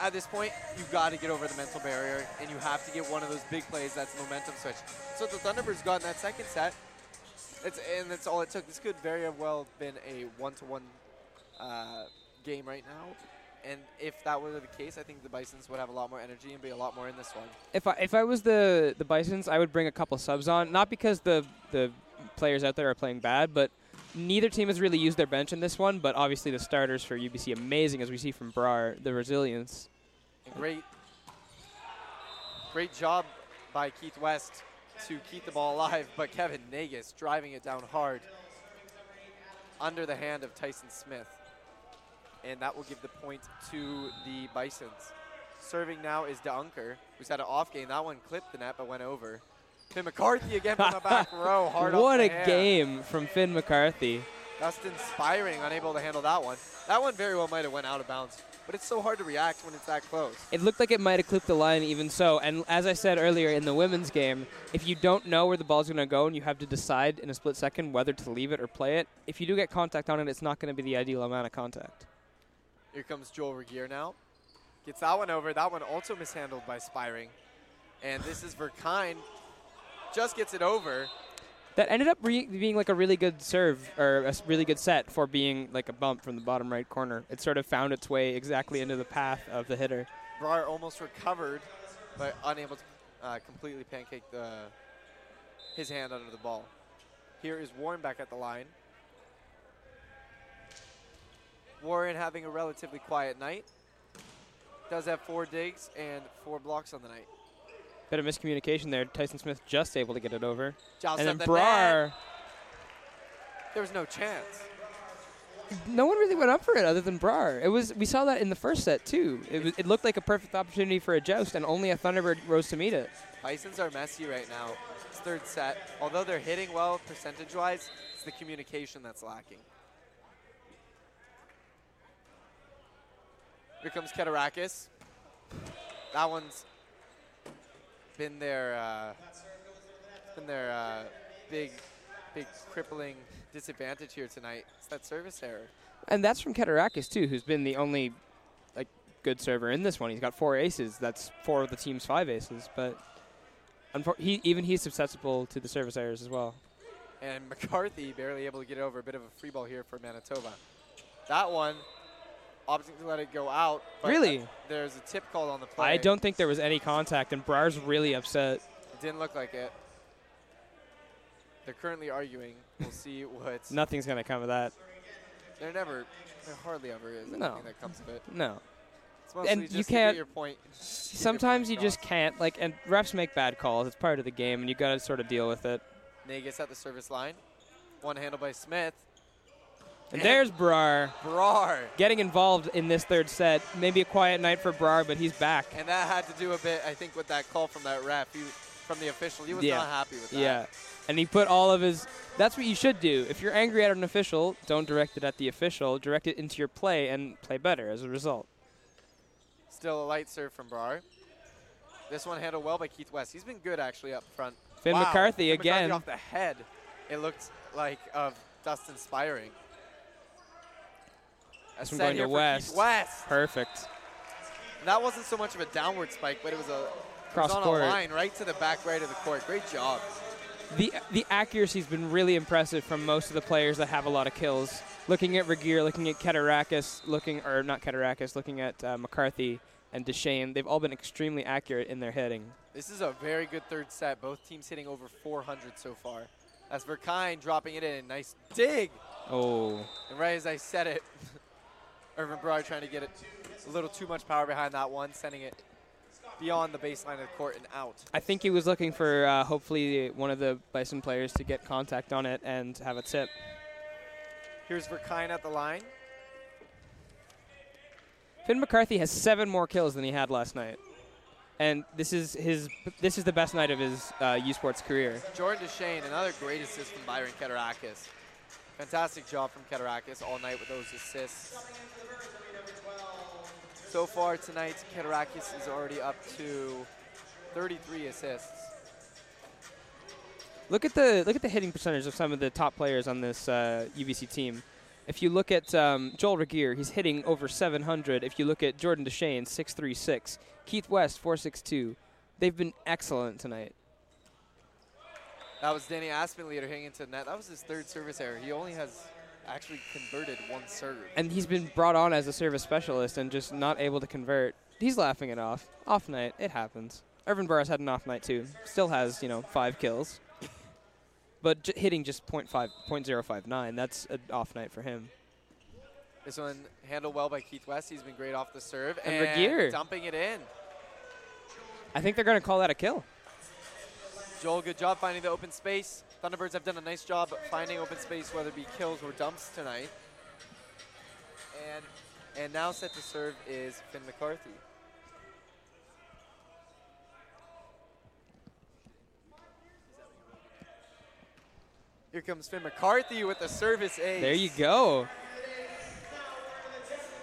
at this point, you've got to get over the mental barrier, and you have to get one of those big plays that's momentum switch. So the Thunderbirds got in that second set, it's, and that's all it took. This could very well have been a one-to-one uh, game right now. And if that were the case, I think the Bisons would have a lot more energy and be a lot more in this one. If I, if I was the the Bisons, I would bring a couple subs on. Not because the the players out there are playing bad, but neither team has really used their bench in this one. But obviously the starters for UBC amazing, as we see from Brar, the resilience. And great, great job by Keith West to keep the ball alive, but Kevin Nagus driving it down hard under the hand of Tyson Smith. And that will give the point to the Bisons. Serving now is DeUnker, who's had an off game. That one clipped the net but went over. Finn McCarthy again from the back row, hard off what a hand. game from Finn McCarthy. Dustin Spiring unable to handle that one. That one very well might have went out of bounds, but it's so hard to react when it's that close. It looked like it might have clipped the line even so. And as I said earlier in the women's game, if you don't know where the ball's going to go and you have to decide in a split second whether to leave it or play it, if you do get contact on it, it's not going to be the ideal amount of contact. Here comes Joel Regier now. Gets that one over. That one also mishandled by Spiring. And this is Verkine. Just gets it over. That ended up re- being like a really good serve or a really good set for being like a bump from the bottom right corner. It sort of found its way exactly into the path of the hitter. Brar almost recovered, but unable to uh, completely pancake the his hand under the ball. Here is Warren back at the line. Warren having a relatively quiet night. Does have four digs and four blocks on the night. Bit of miscommunication there. Tyson Smith just able to get it over. And then. Brar, There was no chance. no one really went up for it other than Brar. It was we saw that in the first set too. It was, it looked like a perfect opportunity for a joust, and only a Thunderbird rose to meet it. Bisons are messy right now. It's third set. Although they're hitting well percentage-wise, it's the communication that's lacking. Here comes Keturakis. That one's been their uh, been their uh, big, big crippling disadvantage here tonight. It's that service error. And that's from Keturakis too, who's been the only like good server in this one. He's got four aces. That's four of the team's five aces. But he even he's susceptible to the service errors as well. And McCarthy barely able to get over. A bit of a free ball here for Manitoba. That one, opting to let it go out. but, Really? there's a tip called on the play. I don't think there was any contact, and Brar's really upset. It didn't look like it. They're currently arguing. We'll see what. Nothing's gonna come of that. There never, there hardly ever is anything No. that comes of it. No. It's mostly And just you to can't. your point. Sometimes you just can't. Like, and refs make bad calls. It's part of the game, and you got to sort of deal with it. Nagus at the service line. One handle by Smith. And there's Brar. Brar. Getting involved in this third set. Maybe a quiet night for Brar, but he's back. And that had to do a bit, I think, with that call from that ref, he, from the official. He was yeah. not happy with that. Yeah. And he put all of his. That's what you should do. If you're angry at an official, don't direct it at the official. Direct it into your play and play better as a result. Still a light serve from Brar. This one handled well by Keith West. He's been good actually up front. Finn Wow. McCarthy Finn McCarthy again. off the head. It looked like of Dustin Spiring. A from one going to West. West. Perfect. And that wasn't so much of a downward spike, but it was a it Cross was on court. a line right to the back right of the court. Great job. The the accuracy's been really impressive from most of the players that have a lot of kills. Looking at Regier, looking at Keturakis, looking or not Keturakis, looking at uh, McCarthy and Deshane, they've all been extremely accurate in their hitting. This is a very good third set. Both teams hitting over 400 so far. That's Verkine dropping it in. Nice dig. Oh, And right as I said it, Irvin Brar trying to get it a little too much power behind that one, sending it beyond the baseline of the court and out. I think he was looking for uh, hopefully one of the Bison players to get contact on it and have a tip. Here's Verkine at the line. Finn McCarthy has seven more kills than he had last night, and this is his this is the best night of his uh, U Sports career. Jordan Deshane, another great assist from Byron Keturakis. Fantastic job from Keturakis all night with those assists. So far tonight, Keturakis is already up to 33 assists. Look at the look at the hitting percentage of some of the top players on this uh, UBC team. If you look at um, Joel Regier, he's hitting over 700. If you look at Jordan Deshane, 636. Keith West, 462. They've been excellent tonight. That was Danny Aspenleader hitting into the net. That was his third service error. He only has actually converted one serve. And he's been brought on as a service specialist and just not able to convert. He's laughing it off. Off night, it happens. Irvin Brar had an off night too. Still has, you know, five kills. But j- hitting just .5, .059, that's an off night for him. This one handled well by Keith West. He's been great off the serve. And And, Regier. dumping it in. I think they're going to call that a kill. Joel, good job finding the open space. Thunderbirds have done a nice job finding open space, whether it be kills or dumps tonight. And and now set to serve is Finn McCarthy. Here comes Finn McCarthy with the service ace. There you go.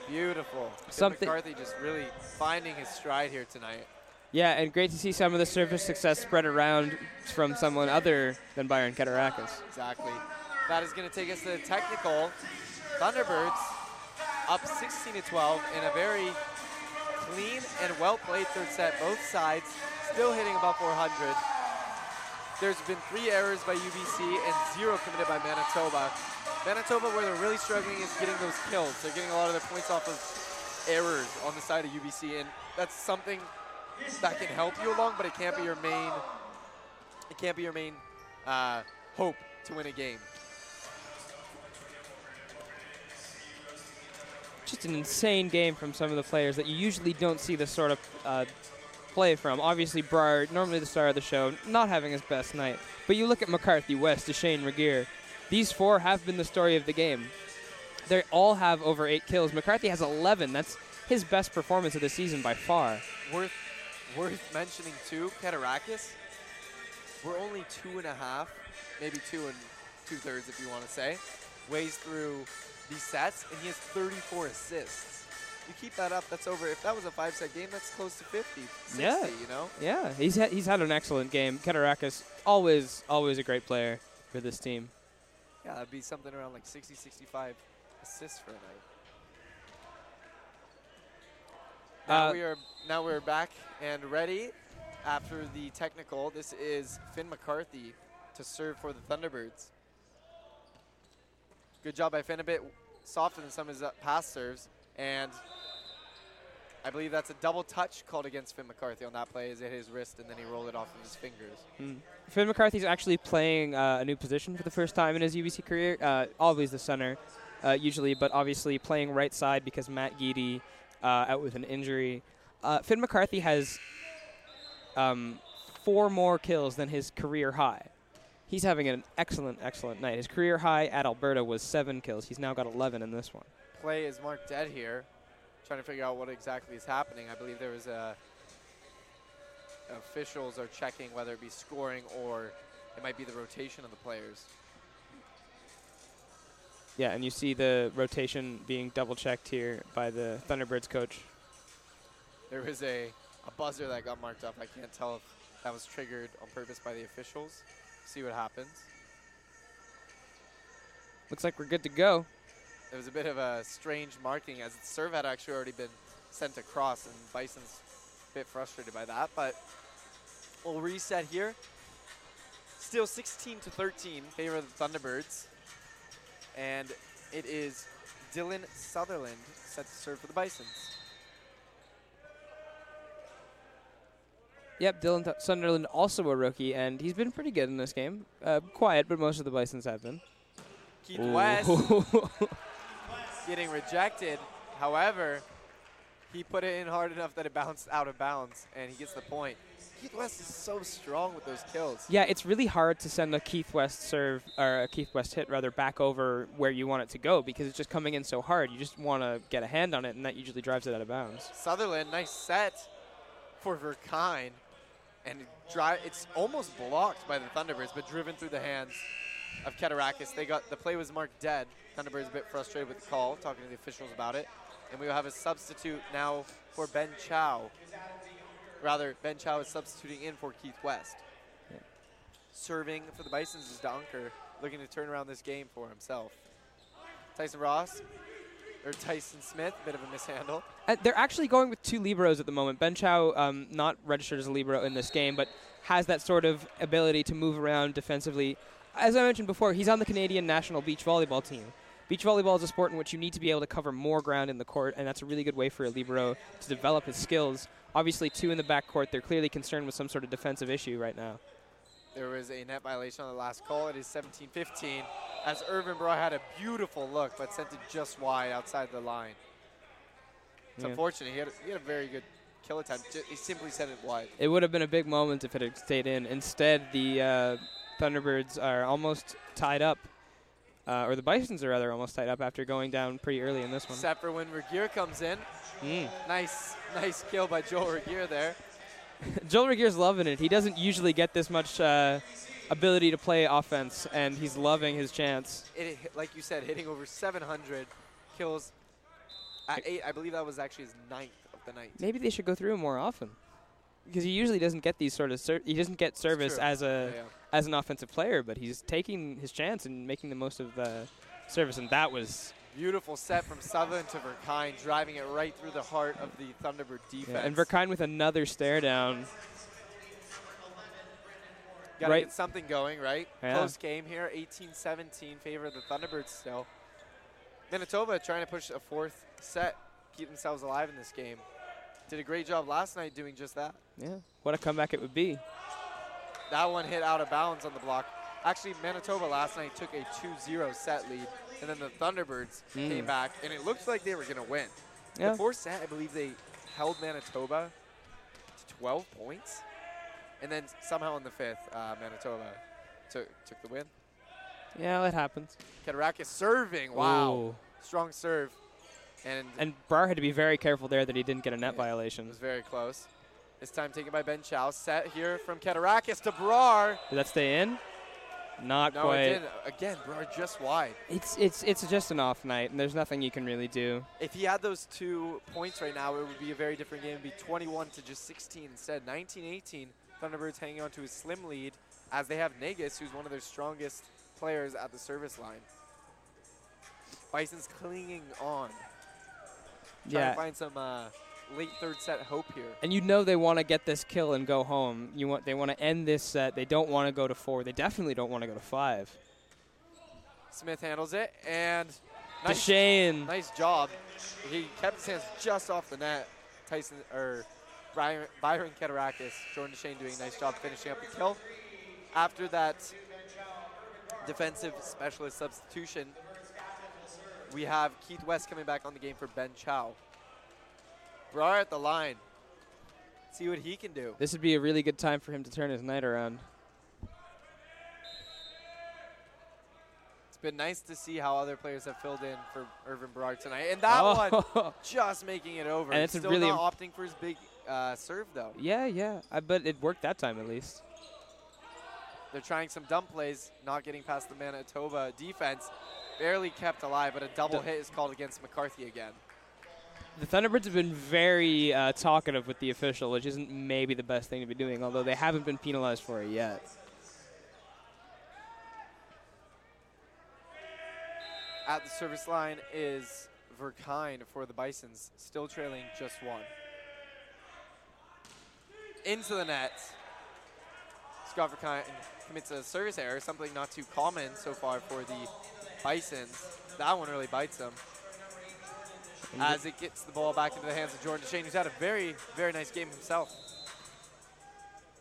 Beautiful. Finn Something- McCarthy just really finding his stride here tonight. Yeah, and great to see some of the service success spread around from someone other than Byron Keturakis. Exactly. That is going to take us to the technical. Thunderbirds up 16 to 12 in a very clean and well played third set. Both sides still hitting above 400. There's been three errors by UBC and zero committed by Manitoba. Manitoba, where they're really struggling, is getting those kills. They're getting a lot of their points off of errors on the side of UBC, and that's something that can help you along, but it can't be your main. It can't be your main uh, hope to win a game. just an insane game from some of the players that you usually don't see this sort of uh, play from. Obviously, Brar, normally the star of the show, not having his best night. But you look at McCarthy, West, Deshane, Regier. These four have been the story of the game. They all have over eight kills. McCarthy has 11. That's his best performance of the season by far. Worth worth mentioning too, Keturakis. We're only two and a half, maybe two and two thirds if you want to say, ways through these sets, and he has 34 assists. You keep that up, that's over. If that was a five set game, that's close to 50, 60, yeah, you know? Yeah, he's ha- he's had an excellent game. Keturakis, always always a great player for this team. Yeah, that'd be something around like 60, 65 assists for a night. Now Uh, we are now we're back and ready after the technical. This is Finn McCarthy to serve for the Thunderbirds. Good job by Finn, a bit softer than some of his uh, past serves, and I believe that's a double touch called against Finn McCarthy on that play. Is it his wrist and then he rolled it off of his fingers. Mm. Finn McCarthy's actually playing uh, a new position for the first time in his UBC career. Uh, always the center, uh, usually, but obviously playing right side because Matt Guidi uh, out with an injury. Uh, Finn McCarthy has um, four more kills than his career high. He's having an excellent, excellent night. His career high at Alberta was seven kills. He's now got 11 in this one. play is marked dead here. Trying to figure out what exactly is happening. I believe there was a officials are checking whether it be scoring or it might be the rotation of the players. Yeah, and you see the rotation being double checked here by the Thunderbirds coach. There was a, a buzzer that got marked up. I can't tell if that was triggered on purpose by the officials. See what happens. Looks like we're good to go. It was a bit of a strange marking as the serve had actually already been sent across, and Bison's a bit frustrated by that. But we'll reset here. Still 16 to 13, favor of the Thunderbirds, and it is Dylan Sutherland set to serve for the Bisons. Yep, Dylan Th- Sunderland also a rookie, and he's been pretty good in this game. Uh, quiet, but most of the Bisons have been. Keith Ooh. West getting rejected. However, he put it in hard enough that it bounced out of bounds, and he gets the point. Keith West is so strong with those kills. yeah, it's really hard to send a Keith West serve or a Keith West hit rather back over where you want it to go because it's just coming in so hard. You just want to get a hand on it, and that usually drives it out of bounds. Sutherland, nice set for Verkine. And it's almost blocked by the Thunderbirds, but driven through the hands of Keturakis. They got the play was marked dead. Thunderbirds a bit frustrated with the call, talking to the officials about it. And we will have a substitute now for Ben Chow. Rather, Ben Chow is substituting in for Keith West. Serving for the Bisons is Donker, looking to turn around this game for himself. Tyson Ross, or Tyson Smith, a bit of a mishandle. Uh, they're actually going with two liberos at the moment. Ben Chow, um, not registered as a libero in this game, but has that sort of ability to move around defensively. As I mentioned before, he's on the Canadian national beach volleyball team. Beach volleyball is a sport in which you need to be able to cover more ground in the court, and that's a really good way for a libero to develop his skills. Obviously, two in the back court, they're clearly concerned with some sort of defensive issue right now. There was a net violation on the last call. It is 17-15 as Irvin Brar had a beautiful look but sent it just wide outside the line. It's Yeah. unfortunate. He had, he had a very good kill attempt. He simply sent it wide. It would have been a big moment if it had stayed in. Instead, the uh, Thunderbirds are almost tied up, uh, or the Bisons are rather almost tied up after going down pretty early in this one. Except for when Regier comes in. Mm. Nice, nice kill by Joel Regier there. Joel Regier's loving it. He doesn't usually get this much uh, ability to play offense, and he's loving his chance. It, like you said, hitting over 700 kills. At eight, I believe that was actually his ninth of the night. Maybe they should go through him more often, because he usually doesn't get these sort of he doesn't get service as a Yeah, yeah. as an offensive player, but he's taking his chance and making the most of the service, and that was Beautiful set from Sutherland to Verkine, driving it right through the heart of the Thunderbird defense. Yeah, and Verkine with another stare down. Gotta right- get something going, right? Close game here, 18-17, favor of the Thunderbirds still. Manitoba trying to push a fourth set, keep themselves alive in this game. Did a great job last night doing just that. Yeah. What a comeback it would be. That one hit out of bounds on the block. Actually, Manitoba last night took a 2-0 set lead, and then the Thunderbirds Mm. came back, and it looked like they were going to win. Yeah. The fourth set, I believe they held Manitoba to 12 points, and then somehow in the fifth, uh, Manitoba took took the win. Yeah, that happens. Keturakis serving, wow, Ooh. strong serve, and And Brar had to be very careful there that he didn't get a net it violation. It was very close. This time taken by Ben Chow. Set here from Keturakis to Brar. Did that stay in? Not No, quite. it didn't. Again, Brar just wide. It's it's it's just an off night, and there's nothing you can really do. If he had those two points right now, it would be a very different game. It'd be 21 to just 16 instead. 19-18. Thunderbirds hanging on to a slim lead as they have Negus, who's one of their strongest players at the service line. Bison's clinging on. Trying Yeah. to find some uh, late third set hope here. And you know they want to get this kill and go home. You want they want to end this set. They don't want to go to four. They definitely don't want to go to five. Smith handles it, and nice, Deshane. nice job. He kept his hands just off the net. Tyson or Byron, Byron Keturakis, Jordan Deshane doing a nice job finishing up the kill. After that defensive specialist substitution, we have Keith West coming back on the game for Ben Chow. Brar at the line. See what he can do. This would be a really good time for him to turn his night around. It's been nice to see how other players have filled in for Irvin Brar tonight. And that Oh. one just making it over. And He's it's still really not opting for his big uh, serve, though. Yeah, yeah. I bet it worked that time at least. They're trying some dump plays, not getting past the Manitoba defense. Barely kept alive, but a double hit is called against McCarthy again. The Thunderbirds have been very uh, talkative with the official, which isn't maybe the best thing to be doing, although they haven't been penalized for it yet. At the service line is Verkine for the Bisons, still trailing just one. Into the net. Scott commits a service error, something not too common so far for the Bisons. That one really bites them. As it gets the ball back into the hands of Jordan Shane, who's had a very, very nice game himself.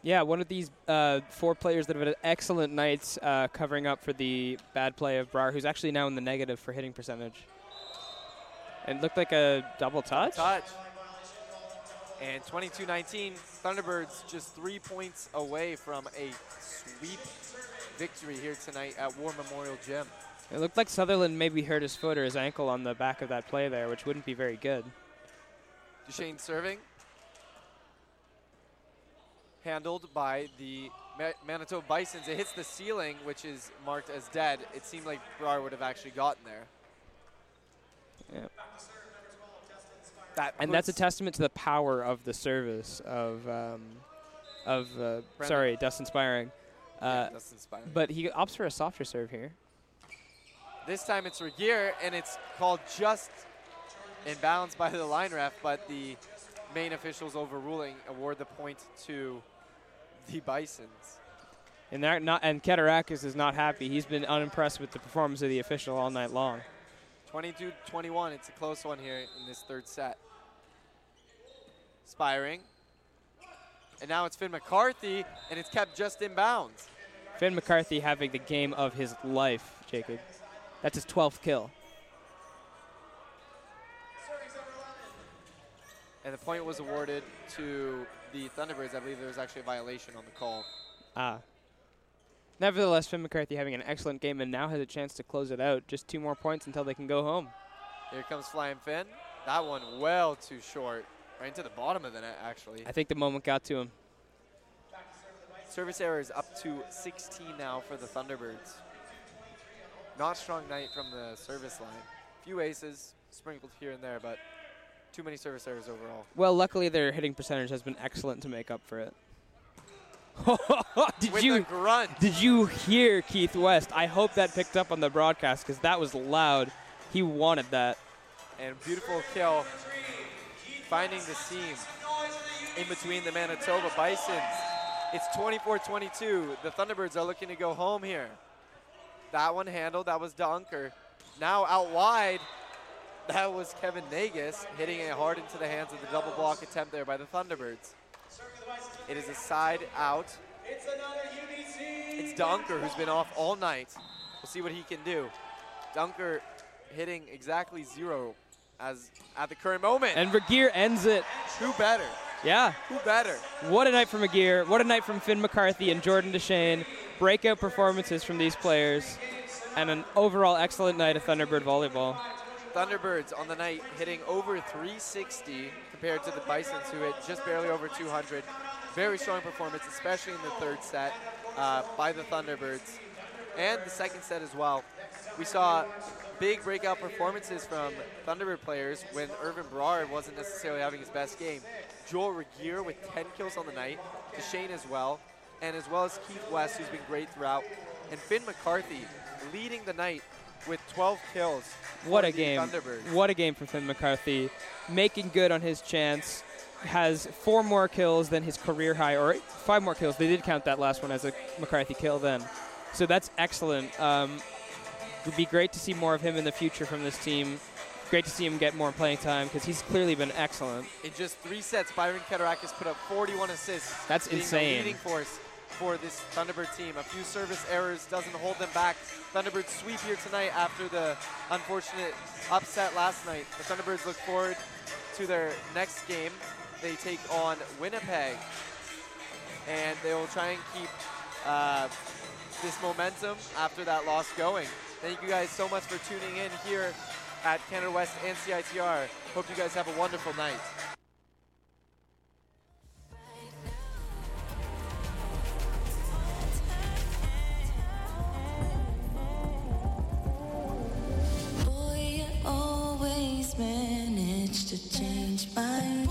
Yeah, one of these uh, four players that have had excellent nights uh, covering up for the bad play of Brar, who's actually now in the negative for hitting percentage. It looked like a double touch. Touch. And 22-19, Thunderbirds just three points away from a sweep victory here tonight at War Memorial Gym. It looked like Sutherland maybe hurt his foot or his ankle on the back of that play there, which wouldn't be very good. Duchesne serving. Handled by the Manitoba Bisons. It hits the ceiling, which is marked as dead. It seemed like Brar would have actually gotten there. That And that's a testament to the power of the service of um, of uh, sorry, Dustin Spiring. Yeah, Uh, Dustin Spiring. But he opts for a softer serve here. This time it's Regier, and it's called just in bounds by the line ref, but the main officials overruling award the point to the Bisons. And that not and Keturakis is not happy. He's been unimpressed with the performance of the official all night long. 22-21, it's a close one here in this third set. Spiring. And now it's Finn McCarthy, and it's kept just in bounds. Finn McCarthy having the game of his life, Jacob. That's his 12th kill. And the point was awarded to the Thunderbirds. I believe there was actually a violation on the call. Ah. Nevertheless, Finn McCarthy having an excellent game and now has a chance to close it out. Just two more points until they can go home. Here comes Flying Finn. That one well too short. Right into the bottom of the net, actually. I think the moment got to him. Service error is up to 16 now for the Thunderbirds. Not strong night from the service line. Few aces sprinkled here and there, but too many service errors overall. Well, luckily their hitting percentage has been excellent to make up for it. did With you grunt. did you hear Keith West? I hope that picked up on the broadcast because that was loud. He wanted that. And beautiful kill, finding the seam in between the Manitoba Bisons. It's 24-22. The Thunderbirds are looking to go home here. That one handled. That was Dunker. Now out wide. That was Kevin Nagus hitting it hard into the hands of the double block attempt there by the Thunderbirds. It is a side out. It's Dunker who's been off all night. We'll see what he can do. Dunker hitting exactly zero as at the current moment. And Regier ends it. Who better? Yeah. Who better? What a night from Aguirre. What a night from Finn McCarthy and Jordan Deshane. Breakout performances from these players. And an overall excellent night of Thunderbird volleyball. Thunderbirds on the night hitting over 360 compared to the Bisons who hit just barely over 200. Very strong performance, especially in the third set uh, by the Thunderbirds. And the second set as well. We saw big breakout performances from Thunderbird players when Irvin Brar wasn't necessarily having his best game. Joel Regier with 10 kills on the night, Deshane as well, and as well as Keith West, who's been great throughout, and Finn McCarthy leading the night with 12 kills. What a game. What a game for Finn McCarthy. Making good on his chance. Has four more kills than his career high, or five more kills. They did count that last one as a McCarthy kill then. So that's excellent. Um, would be great to see more of him in the future from this team. Great to see him get more playing time because he's clearly been excellent. In just three sets, Byron Keturakis put up 41 assists. That's insane. Leading force for this Thunderbird team. A few service errors doesn't hold them back. Thunderbirds sweep here tonight after the unfortunate upset last night. The Thunderbirds look forward to their next game. They take on Winnipeg, and they will try and keep uh, this momentum after that loss going. Thank you guys so much for tuning in here at Canada West and CITR. Hope you guys have a wonderful night. always manage to change my